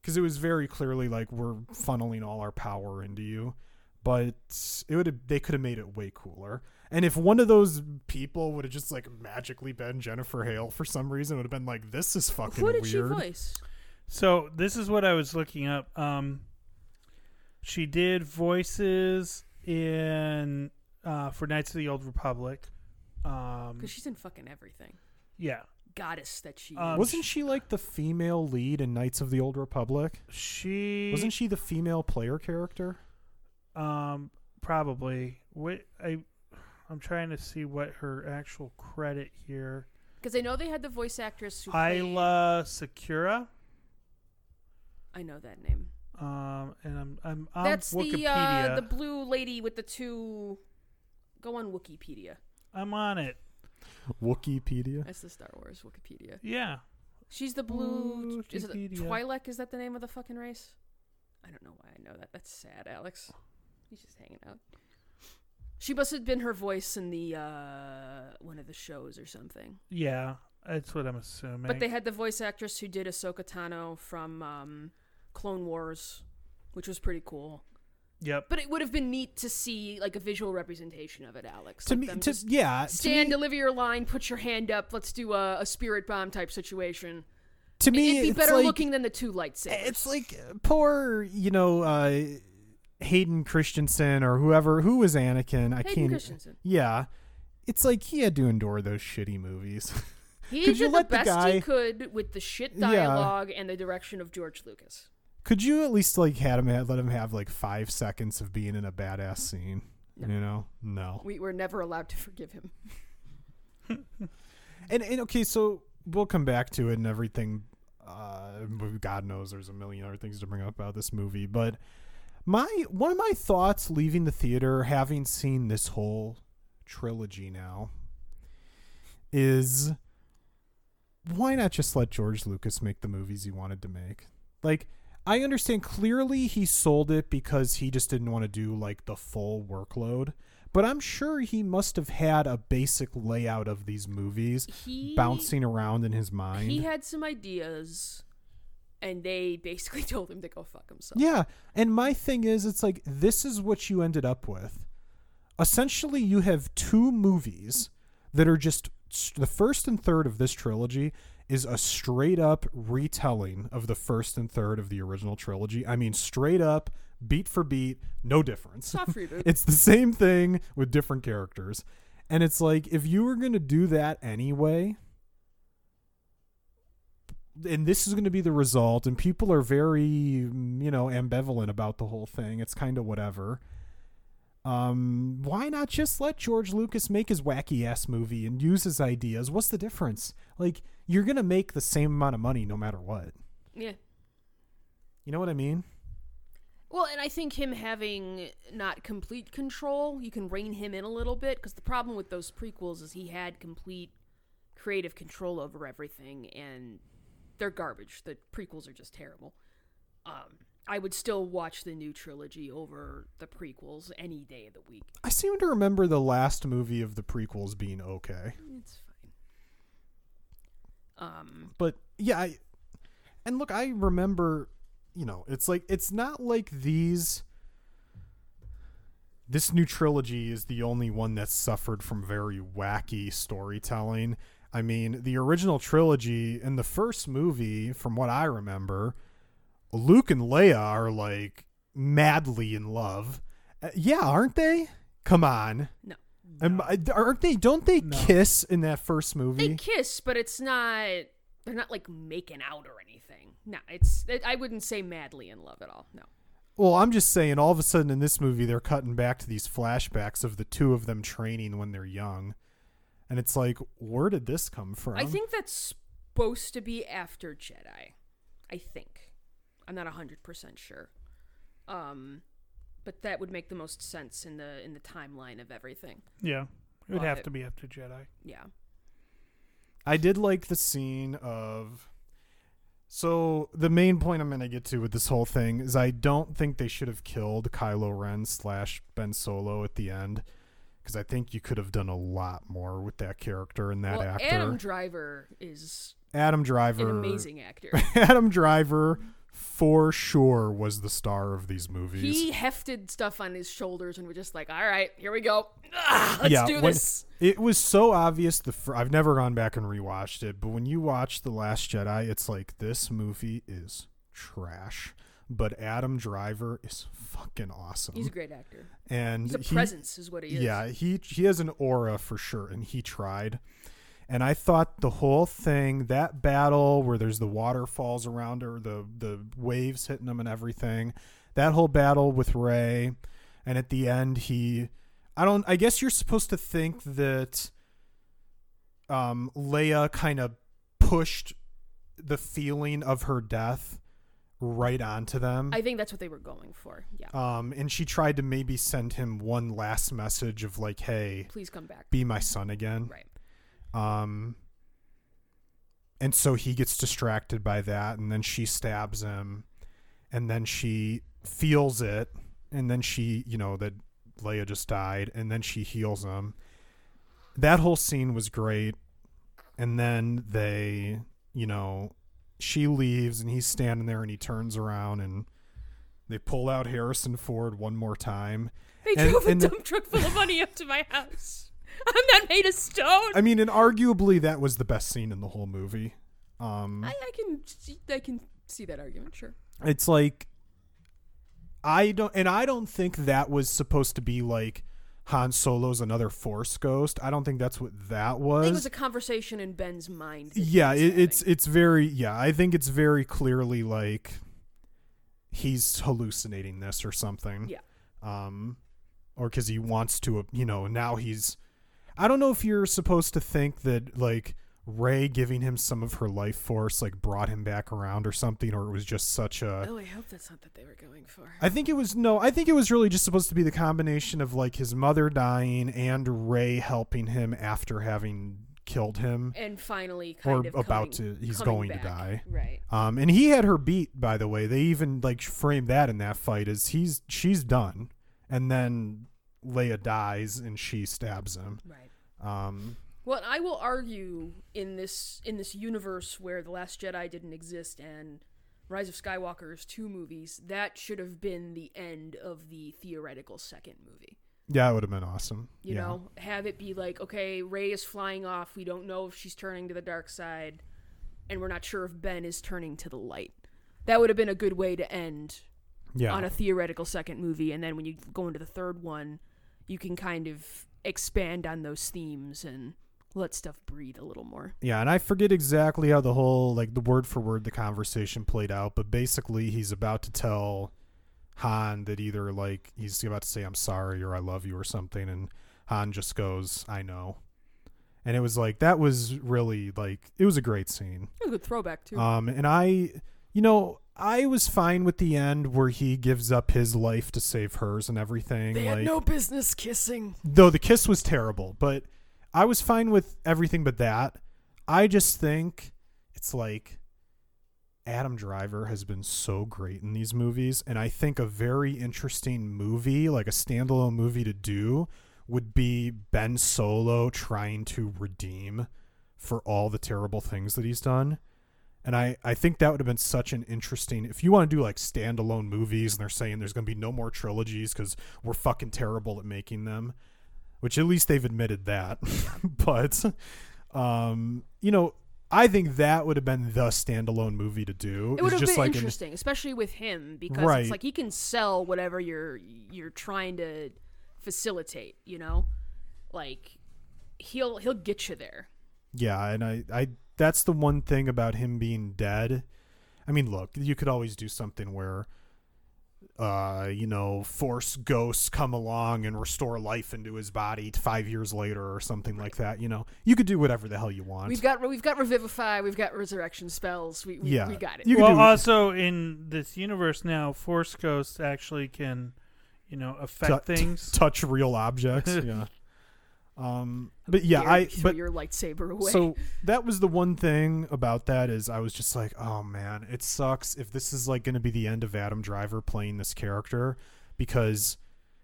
B: because it was very clearly like we're funneling all our power into you. But it would have they could have made it way cooler. And if one of those people would have just like magically been Jennifer Hale for some reason, would have been like this is fucking
C: Who did
B: weird.
C: she voice?
A: So this is what I was looking up. Um, she did voices in uh, for Knights of the Old Republic. Um,
C: Because she's in fucking everything.
A: yeah,
C: Goddess that she
A: Um,
C: is.
B: Wasn't she like the female lead in Knights of the Old Republic?
A: she
B: Wasn't she the female player character?
A: Um, probably. What I, I'm trying to see what her actual credit here.
C: Because I know they had the voice actress who played.
A: Aayla Secura.
C: I know that name.
A: Um, and I'm I'm on
C: That's
A: Wikipedia.
C: the uh, the blue lady with the two. Go on Wikipedia.
A: I'm on it.
B: Wikipedia.
C: That's the Star Wars Wikipedia.
A: Yeah.
C: She's the blue. Is it
A: Wikipedia.
C: Twi'lek? Is that the name of the fucking race? I don't know why I know that. That's sad, Alex. He's just hanging out. She must have been her voice in the uh, one of the shows or something.
A: Yeah. That's what I'm assuming.
C: But they had the voice actress who did Ahsoka Tano from um, Clone Wars, which was pretty cool.
A: Yep.
C: But it would have been neat to see like a visual representation of it, Alex.
B: To
C: Like
B: me, to, yeah,
C: stand,
B: to me,
C: deliver your line, put your hand up. Let's do a, a spirit bomb type situation.
B: to me
C: It'd be better
B: like,
C: looking than the two lightsabers.
B: It's like uh, poor, you know, uh, Hayden Christensen or whoever who was Anakin. I
C: Hayden
B: can't.
C: Christensen.
B: Yeah, it's like he had to endure those shitty movies. <laughs>
C: He
B: Could
C: did the
B: the
C: best
B: guy-
C: he could with the shit
B: Yeah.
C: dialogue and the direction of George Lucas.
B: Could you at least like had him let him have like five seconds of being in a badass scene?
C: No.
B: You know, no.
C: We were never allowed to forgive him. <laughs>
B: And, and okay, so we'll come back to it and everything. Uh, God knows there's a million other things to bring up about this movie, but my one of my thoughts leaving the theater, having seen this whole trilogy now, is why not just let George Lucas make the movies he wanted to make? Like, I understand clearly he sold it because he just didn't want to do like the full workload. But I'm sure he must have had a basic layout of these movies
C: He
B: bouncing around in his mind.
C: He had some ideas, and they basically <laughs> told him to go fuck himself.
B: yeah, and my thing is, it's like this is what you ended up with. Essentially, you have two movies that are just the first and third of this trilogy is a straight up retelling of the first and third of the original trilogy. I mean, straight up, beat for beat, no difference. <laughs> It's the same thing with different characters. And it's like if you were going to do that anyway, and this is going to be the result and people are very, you know, ambivalent about the whole thing. It's kind of whatever. Um, why not just let George Lucas make his wacky ass movie and use his ideas? What's the difference? Like, you're gonna make the same amount of money no matter what.
C: Yeah.
B: You know what I mean?
C: Well, and I think him having not complete control, you can rein him in a little bit because the problem with those prequels is he had complete creative control over everything, and they're garbage. The prequels are just terrible. Um, I would still watch the new trilogy over the prequels any day of the week.
B: I seem to remember the last movie of the prequels being okay.
C: It's. Um,
B: but yeah I, and look i remember you know it's like it's not like these this new trilogy is the only one that's suffered from very wacky storytelling. I mean the original trilogy in the first movie from what i remember luke and leia are like madly in love. Uh, yeah aren't they? Come on.
C: No.
B: Am I- aren't they don't they
A: No.
B: kiss in that first movie
C: They kiss, but it's not. They're not like making out or anything. No, it's. It, I wouldn't say madly in love at all. No.
B: Well, I'm just saying, all of a sudden in this movie, they're cutting back to these flashbacks of the two of them training when they're young. And it's like, where did this come from?
C: I think that's supposed to be after Jedi. I think. I'm not hundred percent sure. Um, but that would make the most sense in the in the timeline of everything.
A: Yeah, it would have
C: But-
A: to be after Jedi.
C: Yeah.
B: I did like the scene of. So the main point I'm going to get to with this whole thing is I don't think they should have killed Kylo Ren slash Ben Solo at the end because I think you could have done a lot more with that character and that
C: well,
B: actor.
C: Adam Driver is
B: Adam Driver,
C: an amazing actor. <laughs>
B: Adam Driver, for sure, was the star of these movies.
C: he hefted stuff on his shoulders and was just like, "All right, here we go. Ah, let's
B: yeah,
C: do this."
B: It was so obvious. The fir- I've never gone back and rewatched it, but when you watch the Last Jedi, it's like this movie is trash. But Adam Driver is fucking awesome,
C: He's a great actor.
B: and
C: He's a
B: he-
C: presence, is what he is.
B: Yeah, he he has an aura for sure, and he tried. And I thought the whole thing, that battle where there's the waterfalls around her, the the waves hitting them and everything, that whole battle with Rey, and at the end he, I don't, I guess you're supposed to think that, um, Leia kind of pushed the feeling of her death right onto them.
C: I think that's what they were going for. Yeah.
B: Um, and she tried to maybe send him one last message of like, "Hey,
C: Please come back.
B: be my son again."
C: Right.
B: Um, and so he gets distracted by that, and then she stabs him, and then she feels it, and then she, you know, that Leia just died, and then she heals him. That whole scene was great, and then they, you know, she leaves, and he's standing there, and he turns around, and they pull out Harrison Ford one more time.
C: They
B: And-
C: drove a
B: and the-
C: dump truck full of money up to my house. <laughs> I'm not made of stone.
B: I mean, and arguably that was the best scene in the whole movie. Um,
C: I, I can see, I can see that argument. Sure.
B: it's like I don't, and I don't think that was supposed to be like Han Solo's another Force ghost. I don't think that's what that
C: I
B: was.
C: think it was a conversation in Ben's mind.
B: yeah, it, it's it's very yeah. I think it's very clearly like he's hallucinating this or something.
C: Yeah.
B: Um, or because he wants to, you know, now he's. I don't know if you're supposed to think that like Rey giving him some of her life force like brought him back around or something, or it was just such a.
C: Oh, I hope that's not that they were going for.
B: I think it was no. I think it was really just supposed to be the combination of like his mother dying and Rey helping him after having killed him,
C: and finally,
B: or
C: of
B: about
C: coming-
B: to. He's going
C: back.
B: to die.
C: Right.
B: Um, and he had her beat. By the way, they even like framed that in that fight as he's she's done, and then Leia dies and she stabs him.
C: Right.
B: Um,
C: Well, I will argue in this in this universe where the Last Jedi didn't exist and Rise of Skywalker is two movies, that should have been the end of the theoretical second movie.
B: yeah, it would have been awesome.
C: You
B: yeah.
C: know, have it be like, okay, Rey is flying off. We don't know if she's turning to the dark side, and we're not sure if Ben is turning to the light. That would have been a good way to end
B: yeah,
C: on a theoretical second movie, and then when you go into the third one, you can kind of expand on those themes and let stuff breathe a little more.
B: Yeah, and I forget exactly how the whole like the word for word the conversation played out, but basically he's about to tell Han that either like he's about to say I'm sorry or I love you or something, and Han just goes I know, and it was like that was really like it was a great scene.
C: It was A good throwback too.
B: Um, and I, you know, I was fine with the end where he gives up his life to save hers and everything.
C: they
B: like,
C: had no business kissing.
B: though the kiss was terrible, but I was fine with everything but that. I just think it's like Adam Driver has been so great in these movies, and I think a very interesting movie, like a standalone movie to do, would be Ben Solo trying to redeem for all the terrible things that he's done. And I, I think that would have been such an interesting. If you want to do like standalone movies and they're saying there's going to be no more trilogies because we're fucking terrible at making them, which at least they've admitted that. <laughs> but, um, you know, I think that would have been the standalone movie to do.
C: It would
B: It's
C: have
B: just
C: been
B: like an-
C: interesting, especially with him, because
B: Right.
C: it's like he can sell whatever you're you're trying to facilitate. You know, like he'll he'll get you there.
B: Yeah, and I, I that's the one thing about him being dead. I mean, look, you could always do something where uh, you know, force ghosts come along and restore life into his body five years later or something like that. You know, you could do whatever the hell you want.
C: We've got we've got revivify, we've got resurrection spells. We we,
B: Yeah.
C: we got it.
B: You could
A: well,
B: do-
A: also in this universe now, Force Ghosts actually can, you know, affect
B: Tu-
A: things.
B: touch real objects. <laughs> yeah. Um, but yeah, I but
C: your lightsaber away.
B: So that was the one thing about that is I was just like, oh man, it sucks if this is like going to be the end of Adam Driver playing this character because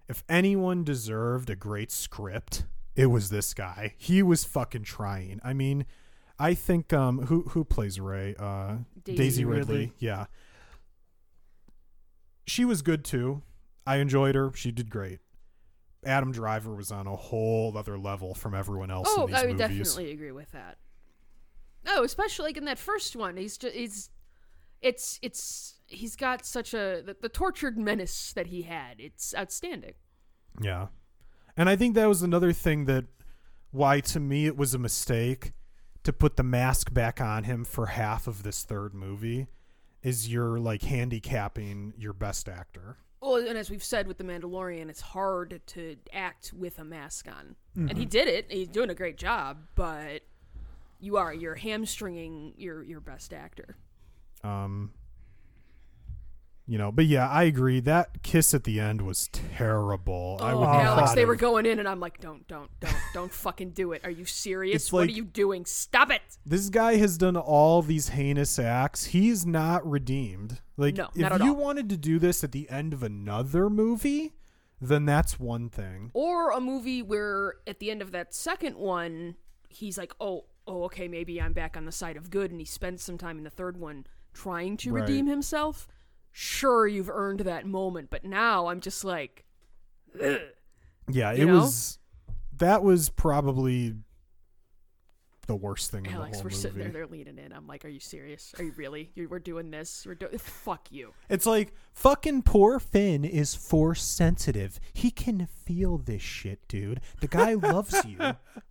B: if anyone deserved a great script, it was this guy. He was fucking trying. I mean, I think um who who plays Rey? Uh
C: Daisy
B: Daisy, Ridley.
A: Ridley.
B: Yeah. She was good too. I enjoyed her. She did great. Adam Driver was on a whole other level from everyone else
C: oh,
B: in these
C: I would
B: movies.
C: definitely agree with that. Oh, especially like in that first one, he's just he's it's it's he's got such a the, the tortured menace that he had. It's outstanding.
B: Yeah. And I think that was another thing that why to me it was a mistake to put the mask back on him for half of this third movie is you're like handicapping your best actor.
C: Well, and as we've said with the Mandalorian, it's hard to act with a mask on, and
B: Mm-hmm.
C: he did it. He's doing a great job, but you are you're hamstringing your your best actor.
B: Um you know, but yeah, I agree. That kiss at the end was terrible. I
C: Oh,
B: would
C: Alex, they were going in, and I'm like, don't, don't, don't, don't fucking do it. Are you serious?
B: It's
C: what are you doing? Stop it!
B: This guy has done all these heinous acts. He's not redeemed. Like
C: No,
B: if you
C: all.
B: wanted to do this at the end of another movie, then that's one thing.
C: Or a movie where at the end of that second one, he's like, oh, oh, okay, maybe I'm back on the side of good, and he spends some time in the third one trying to
B: Right.
C: redeem himself. Sure, you've earned that moment, but now I'm just like, ugh.
B: Yeah,
C: You
B: it
C: know?
B: was. That was probably the worst thing in
C: Alex,
B: the
C: we're
B: whole
C: sitting there, they're leaning in. I'm like, are you serious? Are you really? you we're doing this? We're doing. Fuck you.
B: It's like fucking poor Finn is force sensitive. He can feel this shit, dude. The guy loves you.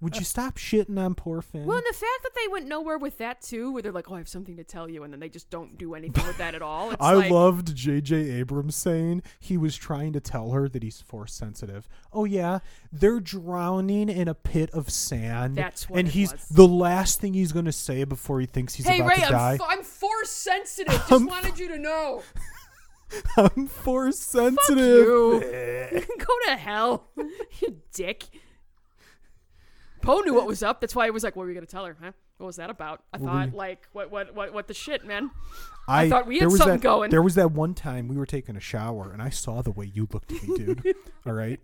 B: Would you stop shitting on poor Finn?
C: Well, and the fact that they went nowhere with that too, where they're like, "Oh, I have something to tell you," and then they just don't do anything with that at all. It's
B: I
C: like,
B: loved J.J. Abrams saying he was trying to tell her that he's force sensitive. Oh yeah, they're drowning in a pit of sand.
C: That's what
B: and he's
C: was.
B: the last thing he's gonna say before he thinks he's
C: Hey
B: about
C: Rey,
B: to
C: I'm,
B: die.
C: f- I'm force sensitive. <laughs> Just wanted you to know. <laughs>
B: I'm force
C: Fuck
B: sensitive.
C: you. <laughs> Go to hell, <laughs> you dick. Poe knew what was up. That's why I was like, "What were you gonna tell her? Huh? What was that about?" I
B: What were
C: thought,
B: you-
C: like, what, what, what, what the shit, man?
B: I,
C: thought we had
B: there was
C: something
B: that,
C: going.
B: There was that one time we were taking a shower and I saw the way you looked at me, dude. All right.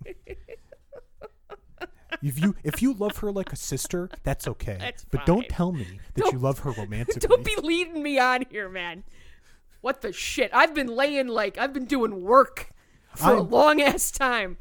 B: If you if you love her like a sister, that's okay.
C: That's
B: but don't
C: fine.
B: tell me that
C: Don't-
B: you love her romantically.
C: Don't be leading me on here, man. What the shit? I've been laying like I've been doing work for a
B: I'm-
C: long ass time.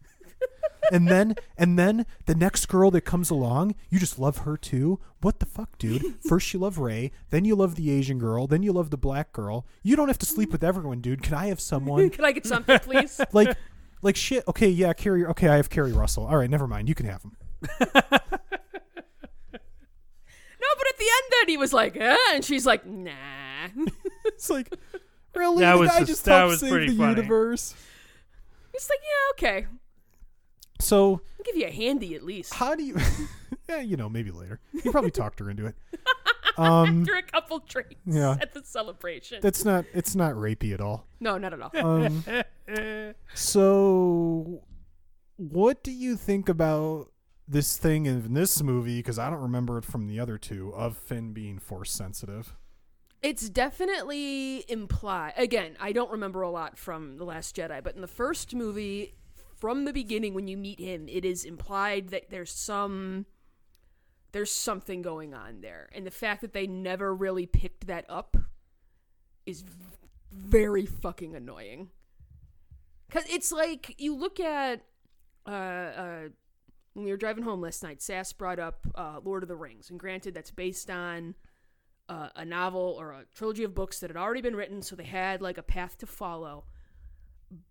C: <laughs>
B: and then and then the next girl that comes along, you just love her too. What the fuck, dude? <laughs> First you love Rey, then you love the Asian girl, then you love the black girl. You don't have to sleep with everyone, dude. Can I have someone <laughs>
C: Can I get something, please?
B: like like shit? Okay, yeah, Carrie. Okay, I have Keri Russell. All right, never mind. You can have him.
C: No, but at the end, then he was like, eh, and she's like, nah.
B: It's like, Really?
A: That
B: the
A: was
B: guy
A: just-
B: just
A: that
B: helped
A: was
B: save
A: pretty
B: the
A: funny.
B: universe.
C: It's like, yeah, okay.
B: So
C: I'll give you a handy at least.
B: how do you? <laughs> yeah, you know, maybe later. He probably talked her into it. <laughs> Um,
C: After a couple drinks
B: yeah.
C: at the celebration.
B: that's not. It's not rapey at all.
C: no, not at all.
B: Um, <laughs> so, what do you think about this thing in this movie? Because I don't remember it from the other two of Finn being force sensitive.
C: It's definitely implied. Again, I don't remember a lot from The Last Jedi, but in the first movie, from the beginning, when you meet him, it is implied that there's some. There's something going on there. And the fact that they never really picked that up is very fucking annoying. Because it's like, you look at. Uh, uh, when we were driving home last night, Sass brought up uh, Lord of the Rings. And granted, that's based on uh, a novel or a trilogy of books that had already been written, so they had like a path to follow.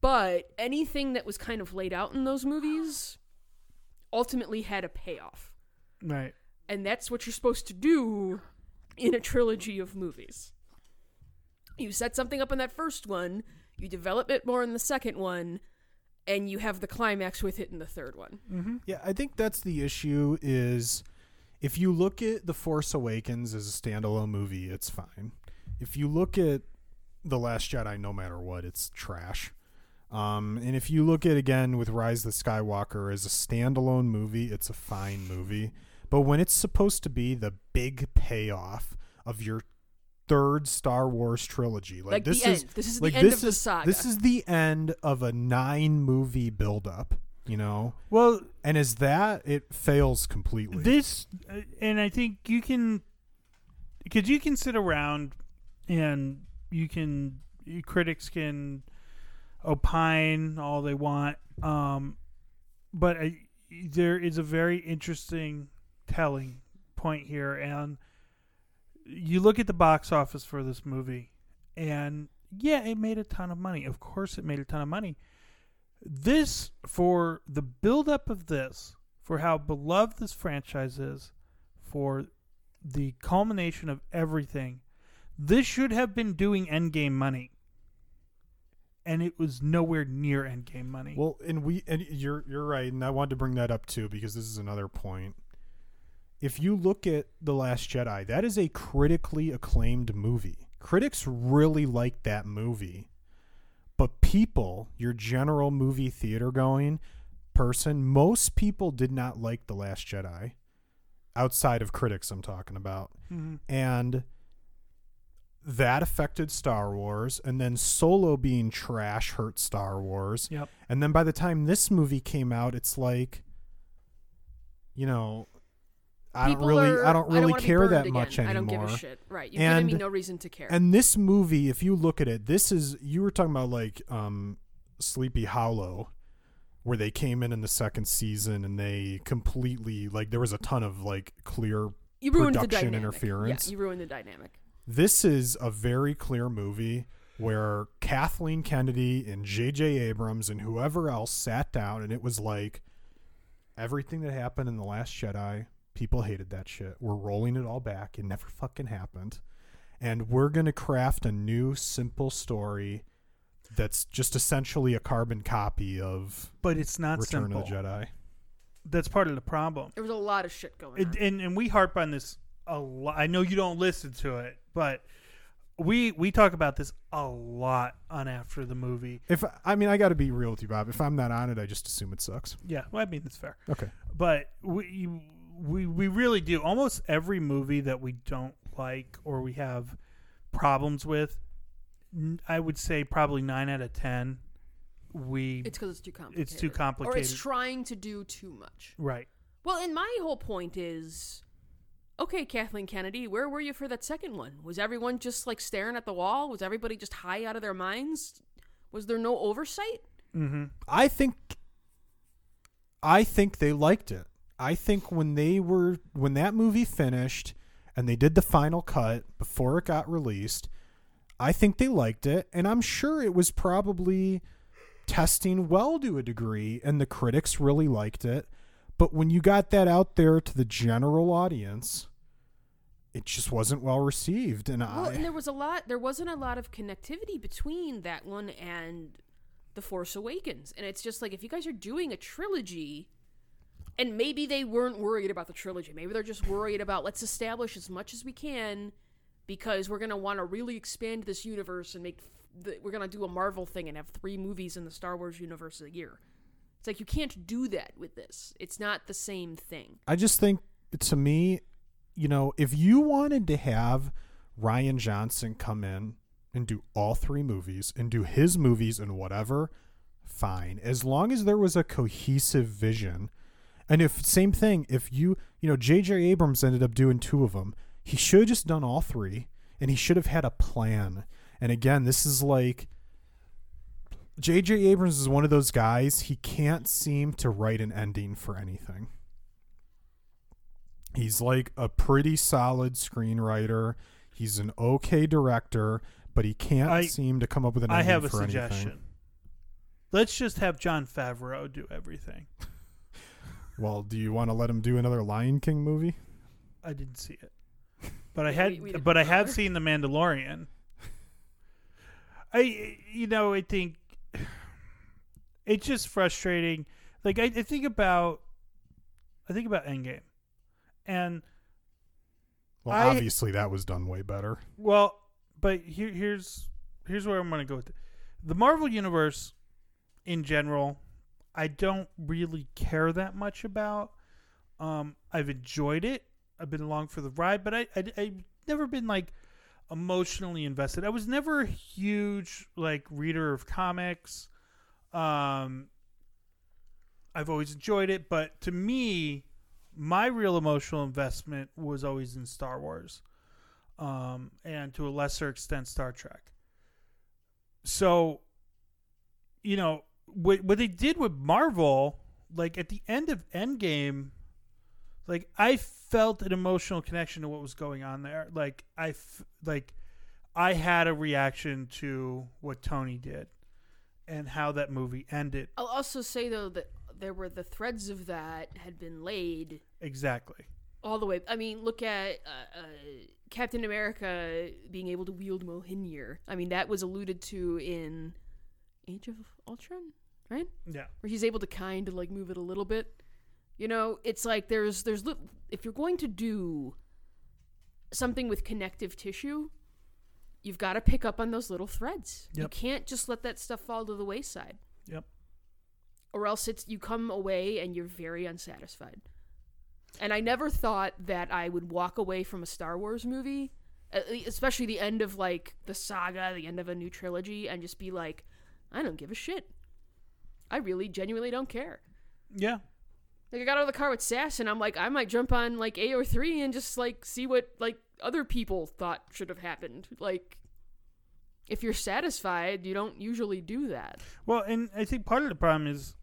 C: But anything that was kind of laid out in those movies ultimately had a payoff.
A: right.
C: And that's what you're supposed to do in a trilogy of movies. You set something up in that first one, you develop it more in the second one, and you have the climax with it in the third one.
B: Yeah, I think that's the issue. Is if you look at The Force Awakens as a standalone movie, it's fine. If you look at The Last Jedi, no matter what, it's trash. Um, and if you look at again with Rise of the Skywalker as a standalone movie, it's a fine movie. But when it's supposed to be the big payoff of your third Star Wars trilogy, like,
C: Like
B: this
C: the
B: is
C: end. This is
B: like
C: the end
B: this
C: of the
B: is
C: saga.
B: this is the end of a nine movie buildup. You know,
A: Well,
B: and as that, it fails completely.
A: this, uh, and I think you can, because you can sit around and you can, you- critics can opine all they want, um, but I, there is a very interesting telling point here, and you look at the box office for this movie, and yeah, it made a ton of money. Of course, it made a ton of money. This for the buildup of this, for how beloved this franchise is, for the culmination of everything, this should have been doing endgame money. And it was nowhere near endgame money.
B: well, and we and you're you're right, and I wanted to bring that up too because this is another point. If you look at The Last Jedi, that is a critically acclaimed movie. Critics really liked that movie. But people, your general movie theater going person, most people did not like The Last Jedi. Outside of critics I'm talking about.
A: Mhm.
B: and that affected Star Wars, and then Solo being trash hurt Star Wars,
A: Yep.
B: and then by the time this movie came out, it's like, you know, I don't really,
C: are-
B: I don't really
C: wanna be
B: care that
C: again.
B: much anymore.
C: I don't give a shit. Right. You've
B: And-
C: given me no reason to care.
B: And this movie, if you look at it, this is you were talking about like um, Sleepy Hollow, where they came in in the second season and they completely like there was a ton of like clear
C: you ruined
B: production interference.
C: Yeah, you ruined the dynamic.
B: this is a very clear movie where Kathleen Kennedy and J.J. Abrams and whoever else sat down and it was like everything that happened in The Last Jedi, people hated that shit. We're rolling it all back. It never fucking happened. And we're going to craft a new, simple story that's just essentially a carbon copy of
A: But it's not
B: Return
A: simple.
B: of the Jedi.
A: That's part of the problem.
C: There was a lot of shit going
A: It,
C: on.
A: and and we harp on this a lot. I know you don't listen to it, but we we talk about this a lot on after the movie.
B: If I mean, I got to be real with you, Bob. If I'm not on it, I just assume it sucks.
A: Yeah, well, I mean that's fair.
B: Okay.
A: but we we we really do almost every movie that we don't like or we have problems with I would say probably 9 out of 10 we
C: it's because it's too complicated.
A: it's too complicated,
C: Or
A: complicated
C: it's trying to do too much.
A: right
C: Well, and my whole point is okay, Kathleen Kennedy, where were you for that second one? Was everyone just like staring at the wall? Was everybody just high out of their minds? Was there no oversight?
A: mm-hmm.
B: I think I think they liked it. I think when they were when that movie finished and they did the final cut before it got released, I think they liked it and I'm sure it was probably testing well to a degree and the critics really liked it. But when you got that out there to the general audience, it just wasn't well received, and
C: Well,
B: I
C: and there was a lot. There wasn't a lot of connectivity between that one and the Force Awakens, and it's just like if you guys are doing a trilogy, and maybe they weren't worried about the trilogy. Maybe they're just worried about let's establish as much as we can because we're gonna want to really expand this universe and make. We're gonna do a Marvel thing and have three movies in the Star Wars universe a year. It's like you can't do that with this. It's not the same thing.
B: I just think to me, you know, if you wanted to have Rian Johnson come in and do all three movies and do his movies and whatever, fine. As long as there was a cohesive vision. And if same thing, if you, you know, J.J. Abrams ended up doing two of them, he should have just done all three and he should have had a plan. And again, this is like J.J. Abrams is one of those guys, he can't seem to write an ending for anything. He's like a pretty solid screenwriter. He's an okay director, but he can't
A: I-
B: seem to come up with an
A: I have a suggestion.
B: anything.
A: Let's just have Jon Favreau do everything.
B: Well, do you want to let him do another Lion King movie?
A: I didn't see it, but I <laughs> had,
C: we- we
A: but I have
C: bother.
A: seen The Mandalorian. <laughs> I, you know, I think <sighs> it's just frustrating. Like I, I think about, I think about Endgame, and
B: Well,
A: I-
B: obviously that was done way better.
A: Well, but here, here's here's where I'm going to go with it. The Marvel universe, in general, I don't really care that much about. Um, I've enjoyed it. I've been along for the ride, but I, I I've never been like emotionally invested. I was never a huge like reader of comics. Um, I've always enjoyed it, but to me, my real emotional investment was always in Star Wars um, and to a lesser extent Star Trek. So, you know, what what they did with Marvel, like at the end of Endgame, like I felt an emotional connection to what was going on there. Like I f- like I had a reaction to what Tony did and how that movie ended.
C: I'll also say though that there were the threads of that had been laid
A: Exactly.
C: all the way. I mean, look at uh, uh, Captain America being able to wield Mjolnir. I mean, that was alluded to in Age of Ultron, right?
A: Yeah.
C: Where he's able to kind of like move it a little bit. You know, it's like there's there's li- if you're going to do something with connective tissue, you've got to pick up on those little threads. You can't just let that stuff fall to the wayside.
A: Yep.
C: Or else it's you come away and you're very unsatisfied. And I never thought that I would walk away from a Star Wars movie, especially the end of like the saga, the end of a new trilogy, and just be like, I don't give a shit. I really genuinely don't care.
A: Yeah.
C: Like I got out of the car with Sass, and I'm like, I might jump on like AO3 and just like see what like other people thought should have happened. Like, if you're satisfied, you don't usually do that.
A: Well, and I think part of the problem is,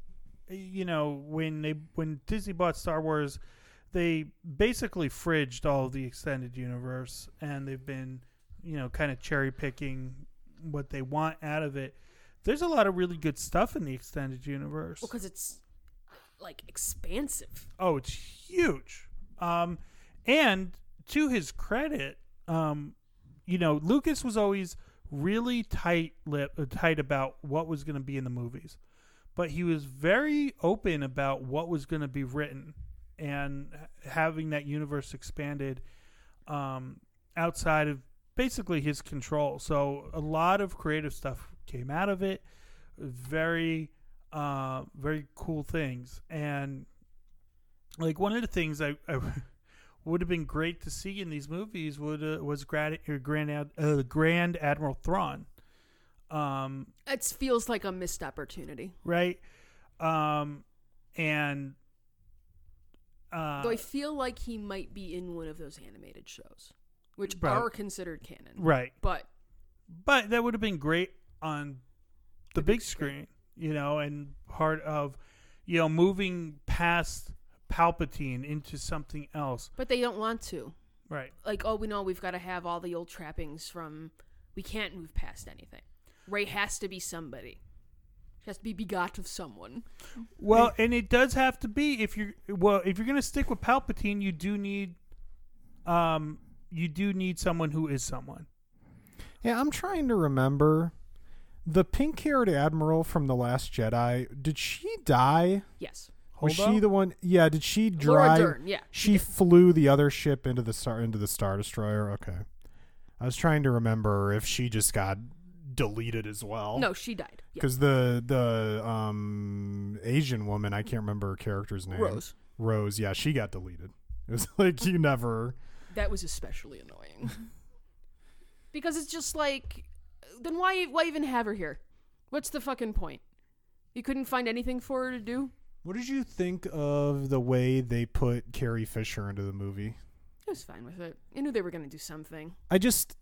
A: you know, when they when Disney bought Star Wars, they basically fridged all of the extended universe, and they've been, you know, kind of cherry picking what they want out of it. There's a lot of really good stuff in the extended universe.
C: Well, because it's like expansive.
A: Oh, it's huge. Um, and to his credit, um, you know, Lucas was always really tight lip, uh, tight about what was going to be in the movies, but he was very open about what was going to be written and having that universe expanded um, outside of basically his control. So a lot of creative stuff came out of it. Very, uh, very cool things and like one of the things I, I <laughs> would have been great to see in these movies would uh, was Grand uh, Grand Ad, uh, Grand Admiral Thrawn, um,
C: It feels like a missed opportunity.
A: right? Um, and uh,
C: Though I feel like he might be in one of those animated shows, which are considered canon.
A: right,
C: But
A: but that would have been great on the, big screen, you know, and part of you know moving past Palpatine into something else,
C: but they don't want to.
A: right?
C: Like, oh, we know we've got to have all the old trappings from. We can't move past anything. Rey has to be somebody. She has to be begot of someone.
A: Well, and it does have to be if you're well if you're gonna stick with Palpatine, you do need um you do need someone who is someone.
B: Yeah, I'm trying to remember. The pink haired admiral from The Last Jedi, did she die?
C: Yes.
B: Was
A: Holdo?
B: she the one? Yeah, did she
C: Laura? Dern, yeah.
B: She flew the other ship into the star into the star destroyer. Okay, I was trying to remember if she just got deleted as well.
C: No, she died. Yeah.
B: because the the um Asian woman I can't remember her character's name.
C: Rose.
B: Rose, yeah, she got deleted. <laughs> It was like you never.
C: That was especially annoying. <laughs> because it's just like then why why even have her here? What's the fucking point? You couldn't find anything for her to do?
B: What did you think of the way they put Carrie Fisher into the movie?
C: I was fine with it. I knew they were going to do something.
B: I just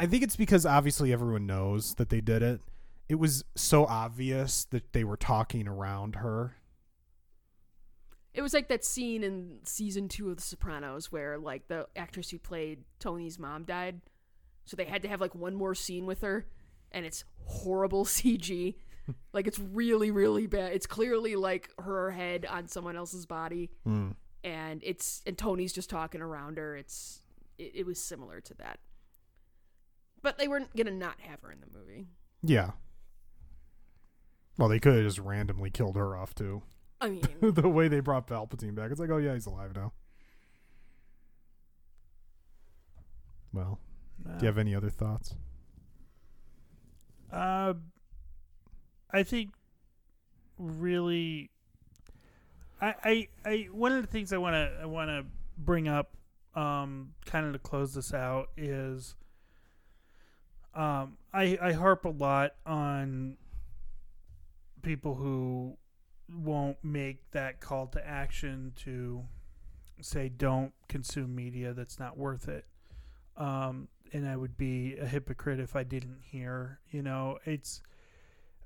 B: I think it's because obviously everyone knows that they did it. It was so obvious that they were talking around her.
C: It was like that scene in season two of The Sopranos where like the actress who played Tony's mom died, so they had to have like one more scene with her, and it's horrible <laughs> CG. like it's really really bad. It's clearly like her head on someone else's body,
B: Hmm.
C: and it's and Tony's just talking around her. It's it, it was similar to that, but they weren't gonna not have her in the movie.
B: Yeah. Well, they could have just randomly killed her off too.
C: I mean, <laughs>
B: the way they brought Palpatine back, it's like, oh yeah, he's alive now. Well, do you have any other thoughts?
A: Uh, I think really, I, I, I one of the things I want to I want to bring up, um, kind of to close this out is, um, I I harp a lot on people who won't make that call to action to say don't consume media that's not worth it um, and I would be a hypocrite if I didn't hear. You know, it's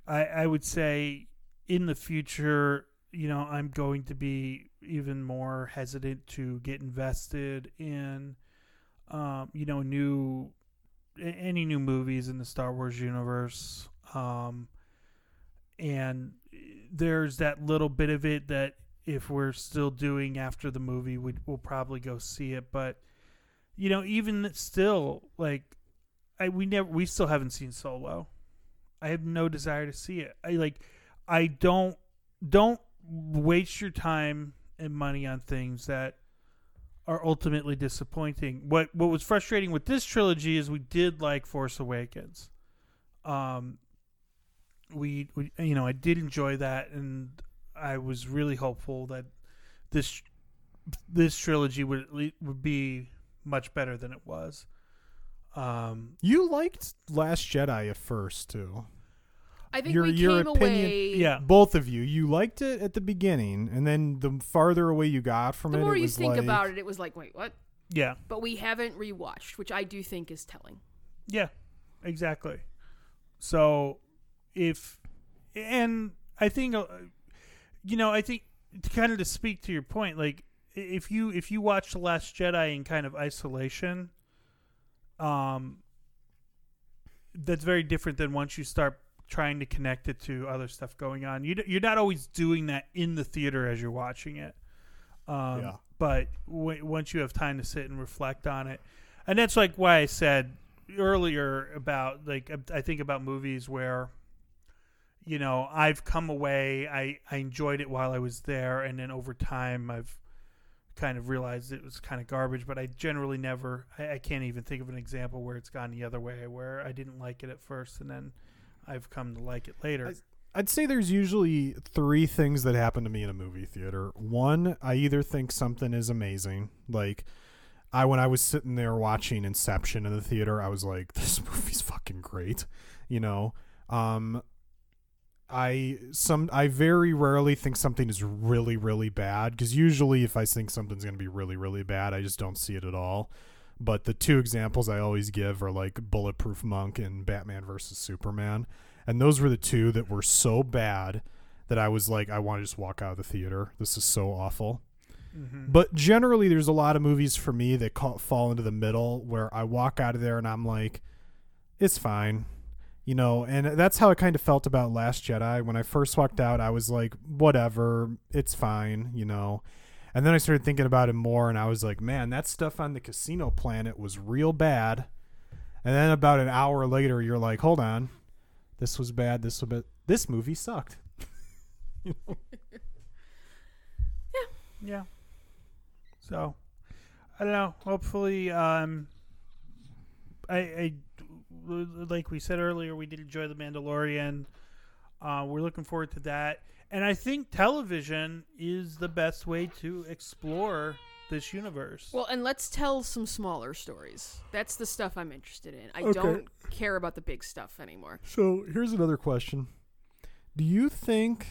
A: I I would say in the future, you know, I'm going to be even more hesitant to get invested in, um, you know, new any new movies in the Star Wars universe. Um, and there's that little bit of it that if we're still doing after the movie, we'd, we'll probably go see it, but you know, even still, like, I we never we still haven't seen Solo. I have no desire to see it. I like, I don't don't waste your time and money on things that are ultimately disappointing. What what was frustrating with this trilogy is we did like Force Awakens. Um, we, we you know I did enjoy that, and I was really hopeful that this this trilogy would would be much better than it was. Um,
B: You liked Last Jedi at first too.
C: I think
B: Your-
C: we
B: your
C: came
B: opinion-
C: away.
A: yeah,
B: Both of you, you liked it at the beginning, and then the farther away you got from
C: The
B: it,
C: more
B: it
C: you
B: was
C: think
B: like,
C: about it, it was like, wait, what?
A: yeah,
C: But we haven't rewatched, which I do think is telling.
A: yeah, exactly. So, if and I think, uh, you know, I think to kind of to speak to your point, like i- if you if you watch the Last Jedi in kind of isolation, um, that's very different than once you start trying to connect it to other stuff going on. You d- you're not always doing that in the theater as you're watching it. Um,
B: Yeah.
A: But w- once you have time to sit and reflect on it, and that's like why I said earlier about like I think about movies where you know I've come away I I enjoyed it while I was there and then over time I've kind of realized it was kind of garbage but I generally never I, I can't even think of an example where it's gone the other way where I didn't like it at first and then I've come to like it later
B: I'd say there's usually three things that happen to me in a movie theater. One, I either think something is amazing, like I when I was sitting there watching Inception in the theater, I was like, <laughs> "This movie's fucking great," you know. Um, I some I very rarely think something is really really bad because usually if I think something's gonna be really really bad, I just don't see it at all. But the two examples I always give are like Bulletproof Monk and Batman versus Superman and those were the two that were so bad that I was like, I want to just walk out of the theater. This is so awful.
A: Mhm.
B: But generally, there's a lot of movies for me that call, fall into the middle where I walk out of there and I'm like, it's fine, you know. And that's how I kind of felt about Last Jedi. When I first walked out, I was like, whatever, it's fine, you know. And then I started thinking about it more, and I was like, man, that stuff on the casino planet was real bad. And then about an hour later, you're like, hold on, this was bad. This was bad. This movie sucked. <laughs>
A: Yeah, yeah. So, I don't know. Hopefully, um, I, I like we said earlier, we did enjoy the Mandalorian. Uh, we're looking forward to that, and I think television is the best way to explore this universe.
C: Well, and let's tell some smaller stories. That's the stuff I'm interested in. I
B: Okay.
C: don't care about the big stuff anymore.
B: So here's another question: Do you think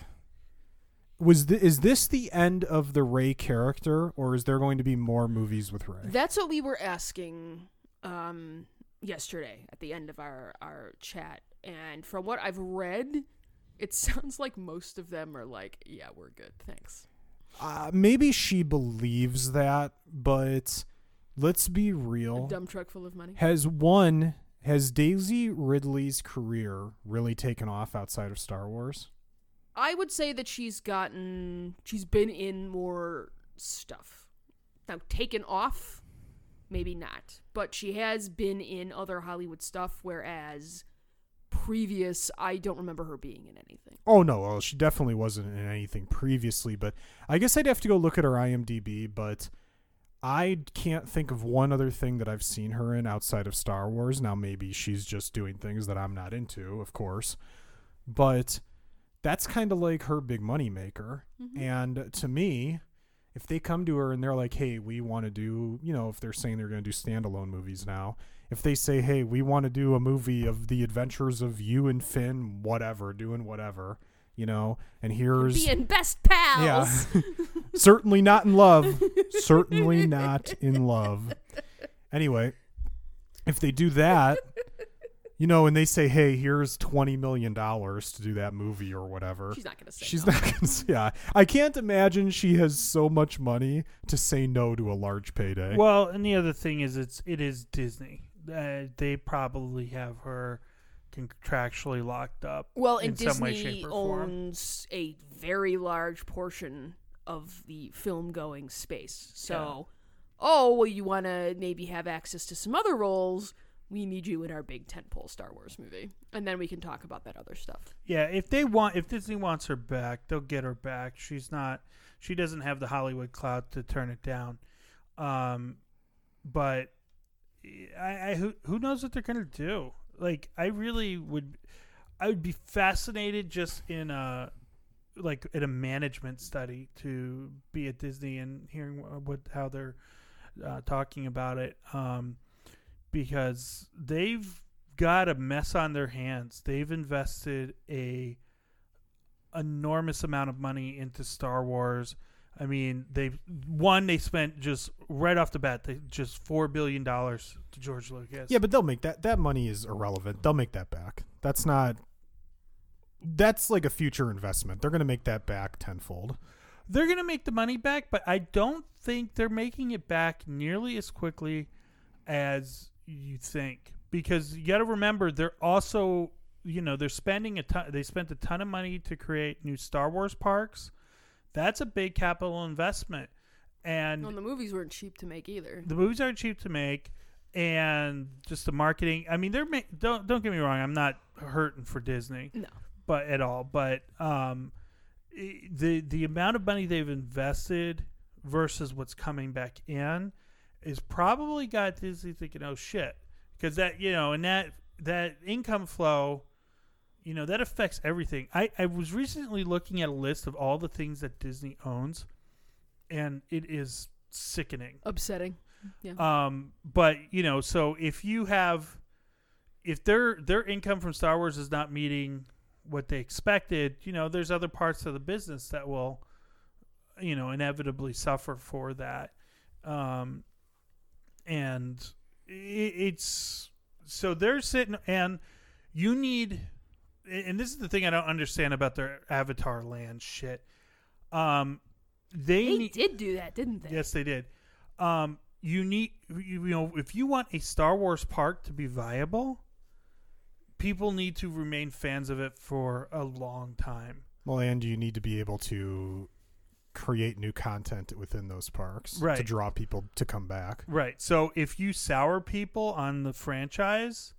B: was th- is this the end of the Rey character, or is there going to be more movies with Rey?
C: That's what we were asking um, yesterday at the end of our, our chat. And from what I've read, it <laughs> sounds like most of them are like, yeah, we're good. Thanks.
B: Uh, maybe she believes that, but let's be
C: A
B: real.
C: dump truck full of money.
B: Has one has Daisy Ridley's career really taken off outside of Star Wars?
C: I would say that she's gotten, she's been in more stuff. Now, taken off, maybe not. But she has been in other Hollywood stuff, whereas previous, I don't remember her being in anything.
B: Oh no, well, she definitely wasn't in anything previously, but I guess I'd have to go look at her IMDb, but I can't think of one other thing that I've seen her in outside of Star Wars. Now maybe she's just doing things that I'm not into, of course. But that's kind of like her big money maker. Mm-hmm. And to me, if they come to her and they're like, "Hey, we want to do," you know, if they're saying they're going to do standalone movies now, if they say, "Hey, we want to do a movie of the adventures of you and Finn, whatever, doing whatever," you know, and here's
C: Being best pals.
B: yeah, <laughs> certainly not in love, certainly not in love. Anyway, if they do that, you know, and they say, "Hey, here's twenty million dollars to do that movie or whatever,"
C: She's not going to say
B: She's
C: no.
B: not gonna say, yeah. I can't imagine she has so much money to say no to a large payday.
A: Well, and the other thing is, it's it is Disney. Uh, they probably have her contractually locked up.
C: Well, and
A: in some way,
C: Disney
A: shape, or form.
C: owns a very large portion of the film going space. So, oh, well, you want to maybe have access to some other roles. We need you in our big tentpole Star Wars movie. And then we can talk about that other stuff.
A: Yeah, if they want, if Disney wants her back, they'll get her back. She's not, she doesn't have the Hollywood clout to turn it down. Um, but I, I who who knows what they're gonna do? Like, I really would, I would be fascinated just in a like in a management study to be at Disney and hearing what, how they're uh, talking about it. Um, because they've got a mess on their hands. They've invested a enormous amount of money into Star Wars. I mean, they one they spent just right off the bat they just four billion dollars to George Lucas.
B: yeah, but they'll make that. That money is irrelevant. They'll make that back. That's not. That's like a future investment. They're gonna make that back tenfold.
A: they're going to make the money back, but I don't think they're making it back nearly as quickly as you think. Because you got to remember, they're also, you know, they're spending a ton. They spent a ton of money to create new Star Wars parks. That's a big capital investment, and
C: Well, the movies weren't cheap to make either.
A: the movies aren't cheap to make, and just the marketing. I mean, they're ma- don't don't get me wrong. I'm not hurting for Disney
C: No.
A: but at all. But um, the the amount of money they've invested versus what's coming back in is probably got Disney thinking, "Oh shit," because that you know, and that that income flow, you know, that affects everything. I I was recently looking at a list of all the things that Disney owns, and it is sickening.
C: Upsetting. Yeah.
A: Um, but you know, so if you have, if their their income from Star Wars is not meeting what they expected, you know, there's other parts of the business that will, you know, inevitably suffer for that. Um, and it's so they're sitting, and you need, and this is the thing I don't understand about their Avatar Land shit. Um, they
C: they
A: need,
C: did do that, didn't they?
A: Yes, they did. Um, you need, you, you know, if you want a Star Wars park to be viable, people need to remain fans of it for a long time.
B: Well, and you need to be able to create new content within those parks to draw people to come back.
A: Right. So if you sour people on the franchise,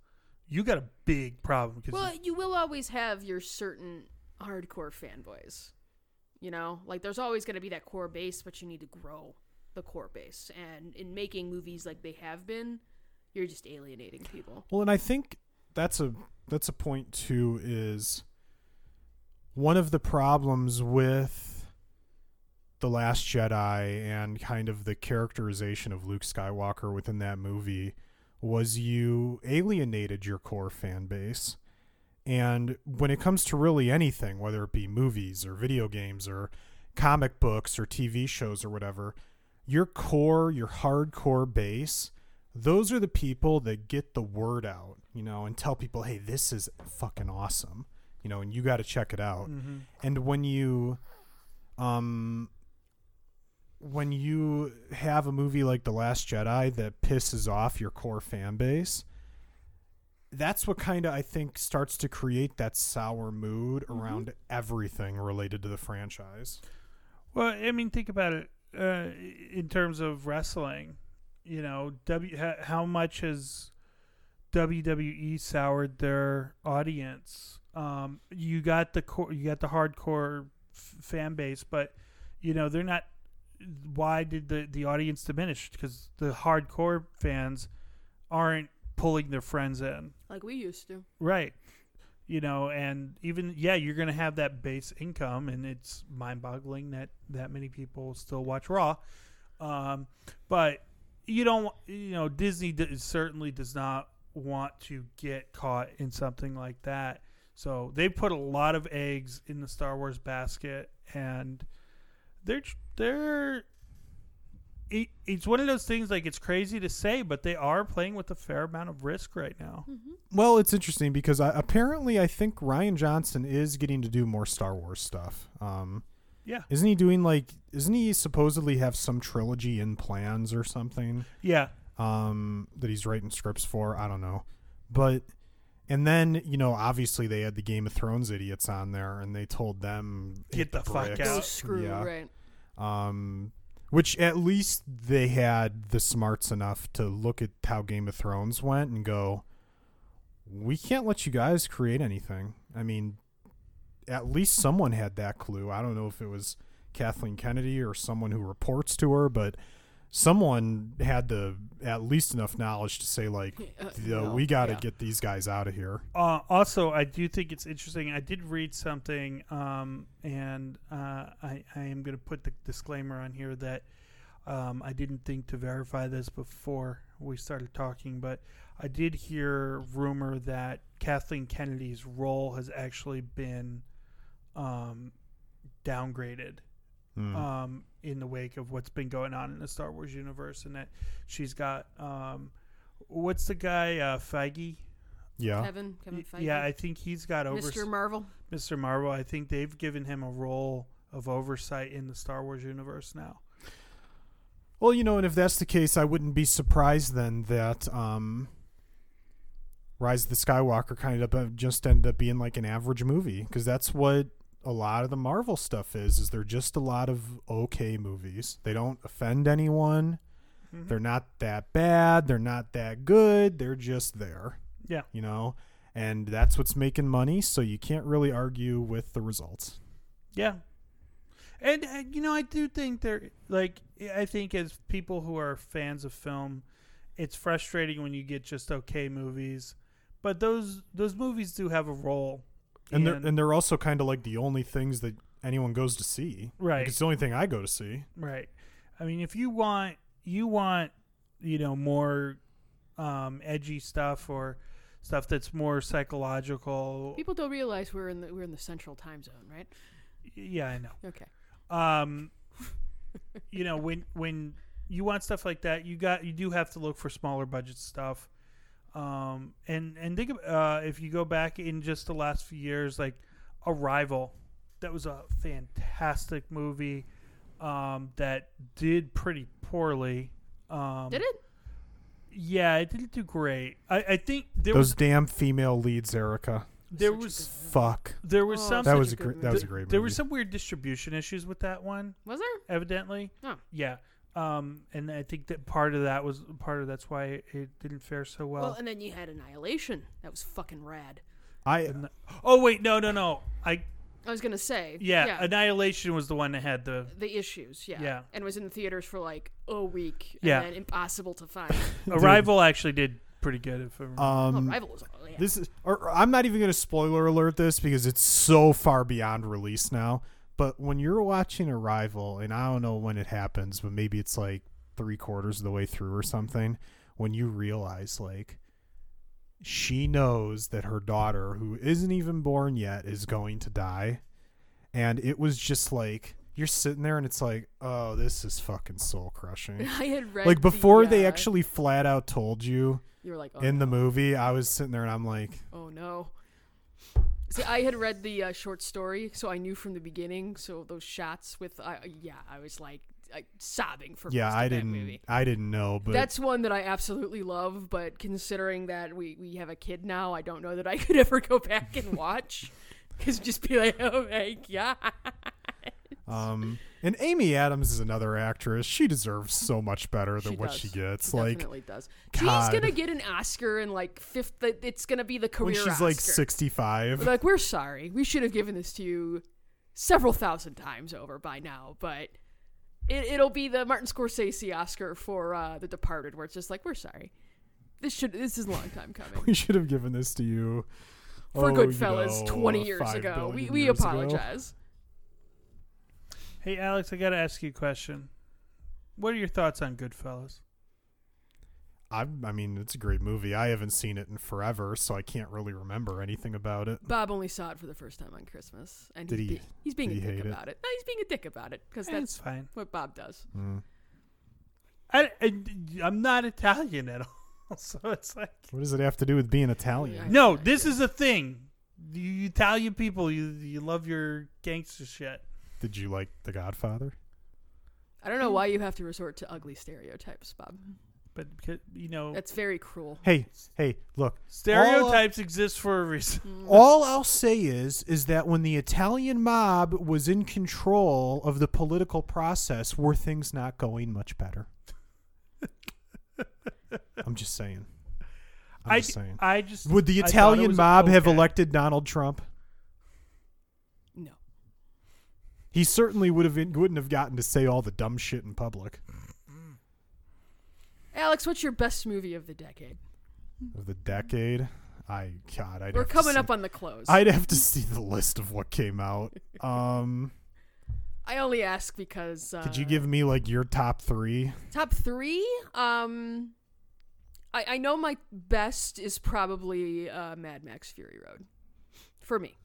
A: you got a big problem because
C: Well, you will always have your certain hardcore fanboys. You know, like there's always going to be that core base, but you need to grow the core base. And in making movies like they have been, you're just alienating people.
B: Well, and I think that's a that's a point too is one of the problems with the last Jedi and kind of the characterization of Luke Skywalker within that movie was you alienated your core fan base. And when it comes to really anything, whether it be movies or video games or comic books or TV shows or whatever, your core, your hardcore base, those are the people that get the word out, you know, and tell people, hey, this is fucking awesome, you know, and you got to check it out.
A: Mhm.
B: And when you, um, when you have a movie like The Last Jedi that pisses off your core fan base, that's what kind of I think starts to create that sour mood around everything related to the franchise.
A: Well, I mean, think about it uh, in terms of wrestling. You know, W. How much has WWE soured their audience? Um, you got the core, you got the hardcore f- fan base, but you know they're not. Why did the the audience diminish? Because the hardcore fans aren't pulling their friends in.
C: Like we used to.
A: Right. You know, and even yeah, you're going to have that base income, and it's mind-boggling that that many people still watch Raw. Um, but you don't, you know, Disney d- certainly does not want to get caught in something like that. So they put a lot of eggs in the Star Wars basket, and they're they're. It, it's one of those things like it's crazy to say, but they are playing with a fair amount of risk right now.
B: Well, it's interesting because I, apparently I think Rian Johnson is getting to do more Star Wars stuff. Um,
A: Yeah.
B: isn't he doing like? Isn't he supposedly have some trilogy in plans or something?
A: Yeah,
B: um, that he's writing scripts for. I don't know, but and then you know obviously they had the Game of Thrones idiots on there, and they told them
A: Get
B: hit
A: the fuck
B: bricks.
C: Go
A: out.
C: screw,
B: Yeah.
C: right?
B: Um, which at least they had the smarts enough to look at how Game of Thrones went and go, we can't let you guys create anything. I mean, at least someone had that clue. I don't know if it was Kathleen Kennedy or someone who reports to her, but someone had the at least enough knowledge to say like,
C: Uh,
B: "Yo,
C: no,
B: we got to
C: yeah.
B: get these guys out of here.
A: Uh, also, I do think it's interesting. I did read something, um, and uh, I, I am going to put the disclaimer on here that um, I didn't think to verify this before we started talking, but I did hear rumor that Kathleen Kennedy's role has actually been um, downgraded
B: Hmm.
A: In the wake of what's been going on in the Star Wars universe, and that she's got um, what's the guy uh, Feige?
B: yeah,
C: Kevin, Kevin Feige.
A: Yeah, I think he's got over
C: Mr. Marvel.
A: Mr. Marvel. I think they've given him a role of oversight in the Star Wars universe now.
B: Well, you know, and if that's the case, I wouldn't be surprised then that um, Rise of the Skywalker kind of just ended up being like an average movie because that's what a lot of the Marvel stuff is. Is they're just a lot of okay movies. They don't offend anyone.
A: Mhm.
B: They're not that bad. They're not that good. They're just there.
A: Yeah.
B: You know, and that's what's making money. So you can't really argue with the results.
A: Yeah. And, uh you know, I do think there, like, I think as people who are fans of film, it's frustrating when you get just okay movies, but those those movies do have a role.
B: And they're and they're also kind of like the only things that anyone goes to see.
A: Right.
B: Like, it's the only thing I go to see.
A: Right. I mean, if you want, you want, you know, more um, edgy stuff or stuff that's more psychological.
C: People don't realize we're in the we're in the central time zone, right?
A: Yeah, I know.
C: Okay.
A: Um, you know, when when you want stuff like that, you got you do have to look for smaller budget stuff. Um, and and think of, uh, if you go back in just the last few years, like Arrival, that was a fantastic movie. Um, that did pretty poorly. Um,
C: Did it?
A: Yeah, it didn't do great. I, I think there
B: Those
A: was
B: damn female leads, Erica.
A: There
C: such
A: was.
B: Fuck.
A: there was
C: Oh,
A: some
B: That was
C: a
B: a
C: good
B: great. That was a great movie.
A: there were some weird distribution issues with that one.
C: Was there?
A: Evidently,
C: Oh.
A: yeah. Um, and I think that part of that was part of that's why it didn't fare so well.
C: Well, and then you had Annihilation. That was fucking rad.
B: I
A: And the- oh wait, no, no, no. I
C: I was gonna say.
A: yeah,
C: Yeah.
A: Annihilation was the one that had the
C: the issues, yeah.
A: Yeah.
C: And was in the theaters for like a week. And
A: Yeah.
C: then impossible to find. <laughs>
A: Arrival actually did pretty good. If I remember.
C: oh,
B: um.
C: Rival was. Oh, yeah.
B: This is. Or, I'm not even gonna spoiler alert this because it's so far beyond release now. But when you're watching Arrival, and I don't know when it happens, but maybe it's like three quarters of the way through or something, when you realize like she knows that her daughter, who isn't even born yet, is going to die, and it was just like you're sitting there and it's like, oh, this is fucking soul crushing. <laughs>
C: I had read
B: like before
C: the,
B: they
C: uh,
B: actually flat out told you
C: you were like oh,
B: in the movie, I was sitting there and I'm like,
C: Oh no. See, I had read the uh, short story, so I knew from the beginning. So those shots with, uh, yeah, I was like, like sobbing for.
B: yeah, I didn't,
C: Movie.
B: I didn't know, but
C: That's one that I absolutely love, but considering that we, we have a kid now, I don't know that I could <laughs> ever go back and watch. Because just be like, oh my god. <laughs>
B: um, and Amy Adams is another actress. She deserves so much better than
C: She
B: what
C: does.
B: she gets.
C: She
B: like
C: definitely does.
B: God.
C: She's gonna get an Oscar in like fifth. It's gonna be the career.
B: when she's like
C: Oscar.
B: 65.
C: Like we're sorry, we should have given this to you several thousand times over by now, but it, it'll be the Martin Scorsese Oscar for uh, The Departed, where it's just like we're sorry. This should this is a long time <laughs> coming.
B: we should have given this to you
C: For
B: oh, you
C: Goodfellas,
B: know,
C: twenty years ago, we we
B: years ago.
C: Apologize.
A: hey, Alex, I got to ask you a question. What are your thoughts on Goodfellas?
B: I, I mean, it's a great movie. I haven't seen it in forever, so I can't really remember anything about it.
C: Bob only saw it for the first time on Christmas, and
B: Did
C: he's,
B: he-
C: be- he's being
B: did
C: a
B: he
C: dick
B: hate it?
C: about it. No, he's being a dick about it because
A: Eh,
C: that's
A: it's fine.
C: what Bob does.
B: Mm.
A: I, I, I'm not Italian at all, <laughs> so it's like
B: What does it have to do with being Italian?
A: no. This is a thing. You Italian people, you you love your gangster shit.
B: Did you like The Godfather?
C: I don't know why you have to resort to ugly stereotypes, Bob.
A: But you know,
C: That's very cruel.
B: Hey, hey, look.
A: stereotypes exist for a reason. <laughs> Mm.
B: All I'll say is is that when the Italian mob was in control of the political process, were things not going much better? <laughs> I'm just saying. I'm
A: I,
B: just saying.
A: I just
B: Would the
A: I thought it
B: Italian
A: was
B: mob have
A: okay.
B: elected Donald Trump?
C: No.
B: He certainly would have wouldn't have gotten to say all the dumb shit in public.
C: Alex, what's your best movie of the decade?
B: Of the decade, I God, I'd
C: We're coming
B: see-
C: up on the close.
B: I'd have to see the list of what came out. <laughs> Um,
C: I only ask because uh,
B: could you give me like your top three?
C: top three? Um, I I know my best is probably uh, Mad Max Fury Road, for me.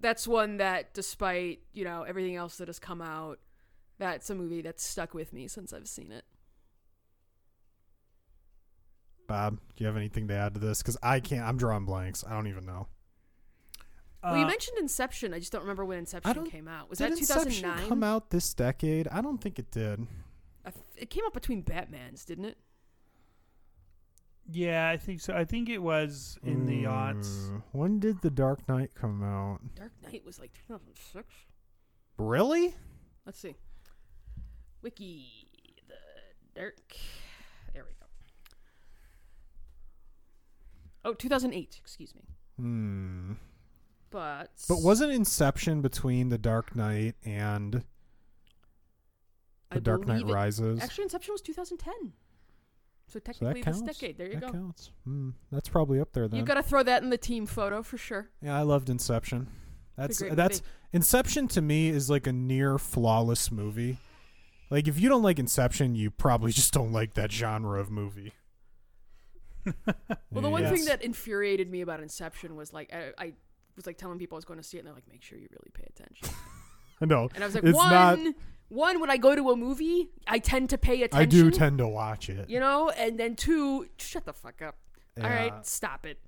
C: That's one that, despite you know everything else that has come out, that's a movie that's stuck with me since I've seen it.
B: Bob, do you have anything to add to this? Because I can't. I'm drawing blanks. I don't even know.
C: well, you
A: Uh,
C: mentioned Inception. I just don't remember when Inception came out. Was
B: Did
C: that
B: Inception
C: 2009?
B: come out this decade? I don't think it did.
C: Th- It came out between Batman's, didn't it?
A: Yeah, I think so. I think it was in the aughts.
B: Mm, When did The Dark Knight come out?
C: Dark Knight was like 2006.
B: Really?
C: Let's see. Wiki the Dark. There we go. Oh, 2008. Excuse me.
B: Hmm.
C: But
B: But wasn't Inception between The Dark Knight and
C: I
B: The Dark Knight
C: believe it-
B: Rises?
C: Actually, Inception was 2010. So
B: so
C: technically,
B: that
C: this
B: counts.
C: decade. There you
B: that
C: go.
B: counts. Hmm. That's probably up there then.
C: You got to throw that in the team photo for sure.
B: yeah, I loved Inception. That's
C: great
B: that's
C: movie.
B: Inception to me is like a near flawless movie. Like if you don't like Inception, you probably <laughs> just don't like that genre of movie. <laughs>
C: Well, the one thing that infuriated me about Inception was like I, I was like telling people I was going to see it, and they're like, "Make sure you really pay attention." <laughs>
B: I know
C: And I was like,
B: It's
C: "One,
B: not-
C: one, when I go to a movie, I tend to pay attention.
B: I do tend to watch it.
C: you know, and then two, shut the fuck up. All
B: Yeah.
C: right, stop it.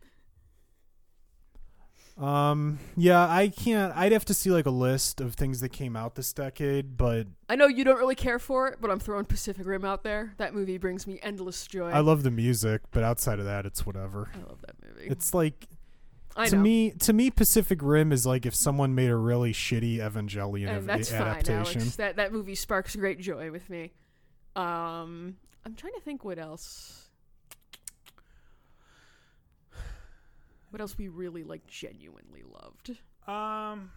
B: Um. Yeah, I can't. I'd have to see like a list of things that came out this decade, but
C: I know you don't really care for it, but I'm throwing Pacific Rim out there. That movie brings me endless joy.
B: I love the music. But outside of that, it's whatever.
C: I love that movie.
B: It's like
C: I
B: to
C: know.
B: me, to me, Pacific Rim is like if someone made a really shitty Evangelion
C: and
B: av-
C: that's fine,
B: adaptation.
C: Alex. That that movie sparks great joy with me. Um, I'm trying to think what else. What else we really like genuinely loved?
A: Um.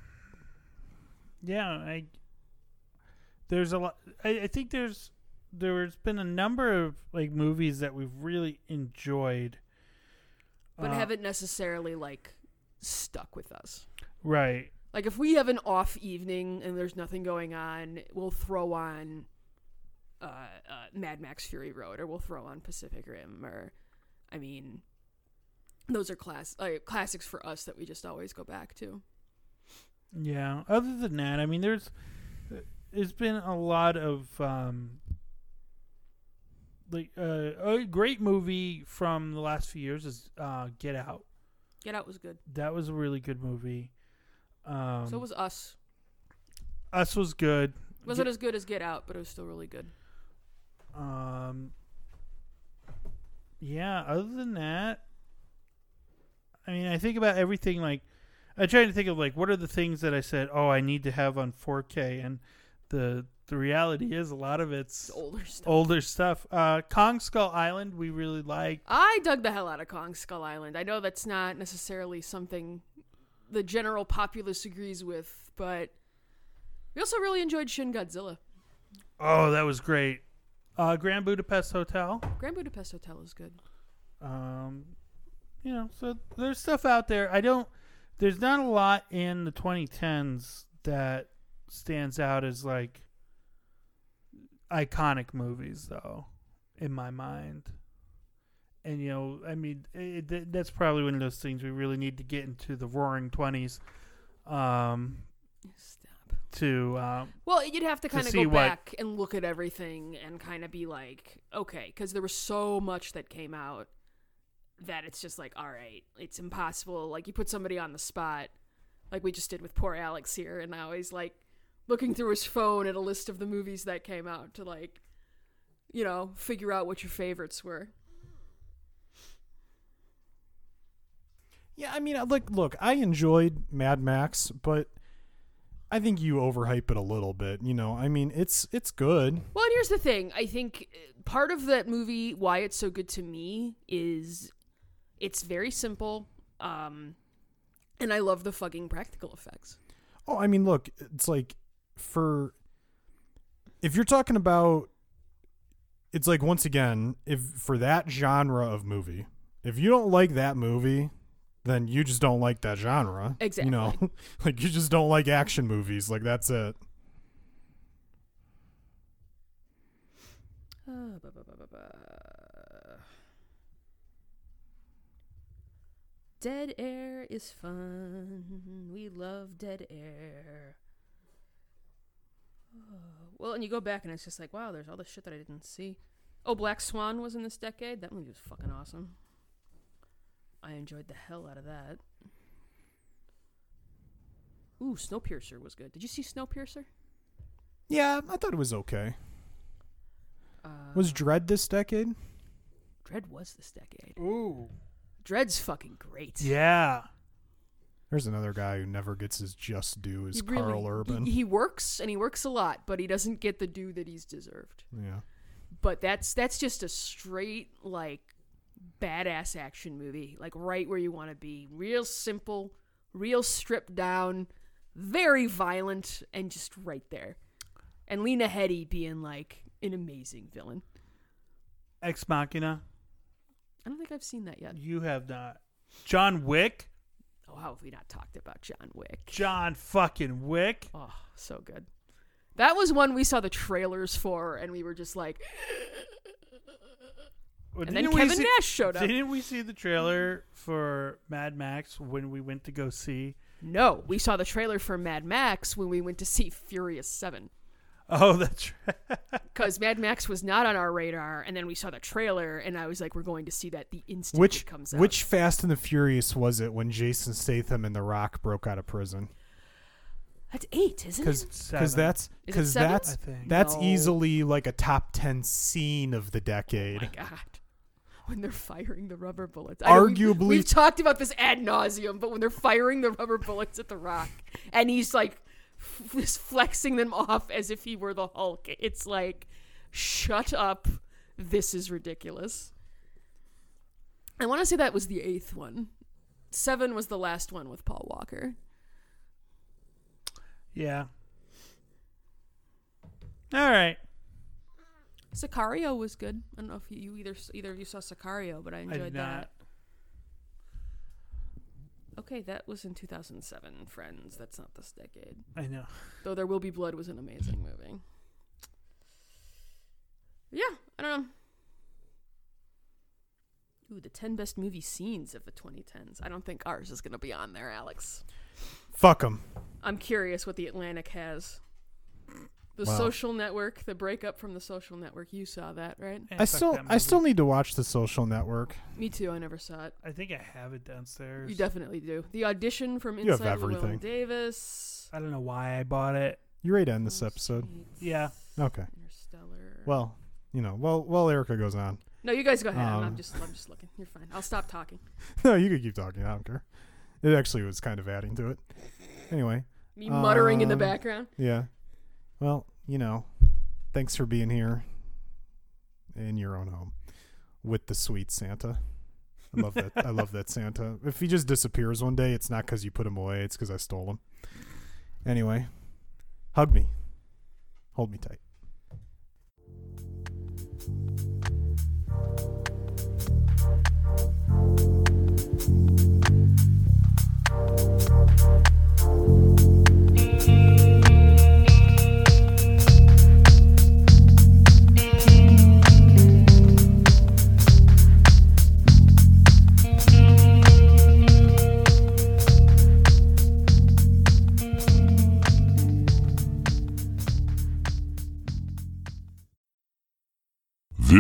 A: Yeah, I. There's a lot. I, I think there's there's been a number of like movies that we've really enjoyed.
C: But
A: Uh,
C: haven't necessarily like stuck with us.
A: right.
C: Like if we have an off evening and there's nothing going on, we'll throw on uh, uh, Mad Max Fury Road, or we'll throw on Pacific Rim, or I mean, those are class like classics for us that we just always go back to.
A: Yeah. Other than that, I mean, there's there's been a lot of um, like uh, a great movie from the last few years is uh, Get Out.
C: Get Out was good.
A: That was a really good movie. Um,
C: so was Us.
A: Us was good.
C: Wasn't as good as Get Out, but it was still really good.
A: Um. Yeah. Other than that, I mean, I think about everything. Like, I try to think of like what are the things that I said. Oh, I need to have on 4K, and the the reality is a lot of it's
C: older stuff.
A: older stuff. Uh, Kong Skull Island, we really liked.
C: I dug the hell out of Kong Skull Island. I know that's not necessarily something the general populace agrees with, but we also really enjoyed Shin Godzilla.
A: Oh, that was great. Uh, Grand Budapest Hotel.
C: Grand Budapest Hotel is good.
A: Um, you know, so there's stuff out there. I don't. There's not a lot in the 2010s that stands out as like iconic movies, though, in my mind. And you know, I mean, it, it, that's probably one of those things we really need to get into the Roaring Twenties, um,
C: Stop.
A: to um,
C: Well, you'd have to kind of go
A: what-
C: back and look at everything and kind of be like, okay, because there was so much that came out that it's just like, all right, it's impossible. Like you put somebody on the spot, like we just did with poor Alex here, and now he's like looking through his phone at a list of the movies that came out to like, you know, figure out what your favorites were.
B: Yeah, I mean, like, look, I enjoyed Mad Max, but I think you overhype it a little bit. You know, I mean, it's it's good.
C: Well, and here's the thing. I think uh, part of that movie, why it's so good to me, is it's very simple. Um, and I love the fucking practical effects.
B: Oh, I mean, look, it's like for if you're talking about it's like once again, if for that genre of movie, if you don't like that movie, then you just don't like that genre. Exactly. You know, <laughs> like you just don't like action movies. Like that's it.
C: Uh. <sighs> Dead air is fun. We love dead air. <sighs> Well, and you go back and it's just like, wow, there's all this shit that I didn't see. Oh, Black Swan was in this decade. That movie was fucking awesome. I enjoyed the hell out of that. Ooh, Snowpiercer was good. Did you see Snowpiercer?
B: Yeah, I thought it was okay.
C: Uh,
B: Was Dredd this decade?
C: Dredd was this decade.
A: ooh,
C: Dredd's fucking great.
A: yeah.
B: There's another guy who never gets his just due is
C: really-
B: Karl Urban.
C: He, he works and he works a lot, but he doesn't get the due that he's deserved.
B: yeah.
C: But that's that's just a straight like badass action movie, like right where you want to be. Real simple, real stripped down, very violent, and just right there. And Lena Headey being like an amazing villain.
A: Ex Machina.
C: I don't think I've seen that yet.
A: You have not. John Wick.
C: Oh, how have we not talked about John Wick?
A: John fucking Wick.
C: Oh, so good. That was one we saw the trailers for, and we were just like,
A: Well,
C: and then Kevin
A: see-
C: Nash showed up.
A: Didn't we see the trailer for Mad Max when we went to go see?
C: No, we saw the trailer for Mad Max when we went to see Furious 7.
A: Oh, that's right.
C: Because Mad Max was not on our radar, and then we saw the trailer, and I was like, we're going to see that the instant
B: Which
C: it comes out.
B: which Fast and the Furious was it when Jason Statham and The Rock broke out of prison?
C: That's eight, isn't
B: Because
C: it?
A: Seven.
B: that's because that's that's
C: No.
B: easily like a top ten scene of the
C: Oh
B: decade.
C: my god. <laughs> when they're firing the rubber bullets. I know
B: Arguably-
C: we've talked about this ad nauseum, but when they're firing the rubber bullets at the Rock, and he's like just flexing them off as if he were the Hulk, it's like, shut up, this is ridiculous. I want to say that was the eighth one. Seven was the last one with Paul Walker.
A: Yeah. All right.
C: Sicario was good. I don't know if you, either either of you saw Sicario, but I
A: I
C: enjoyed
A: did
C: that. Okay, that was in 2007. Friends, that's not this decade.
A: I know.
C: Though There Will Be Blood was an amazing movie. Yeah, I don't know. Ooh, the 10 best movie scenes of the 2010s. I don't think ours is going to be on there, Alex.
B: Fuck them.
C: I'm curious what the Atlantic has. The
B: Wow.
C: Social Network, the breakup from the Social Network. You saw that, right?
B: I still, I still need to watch The Social Network.
C: Me too. I never saw it.
A: I think I have it downstairs.
C: You definitely do. The audition from
B: You have
C: Inside Llewyn
B: everything.
C: Davis.
A: I don't know why I bought it.
B: You ready to end this episode?
A: Yeah.
B: Okay.
C: Interstellar.
B: Well, you know, well, well, Erica goes on.
C: no, you guys go ahead. I'm- I'm
B: um,
C: just, I'm just looking. You're fine. I'll stop talking. <laughs>
B: no, you could keep talking. I don't care. It actually was kind of adding to it. Anyway,
C: Me muttering in the
B: Um,
C: background.
B: yeah. Well, you know, thanks for being here in your own home with the sweet Santa. I love that. I love that Santa. <laughs> If he just disappears one day, it's not because you put him away. It's because I stole him. Anyway, hug me. Hold me tight.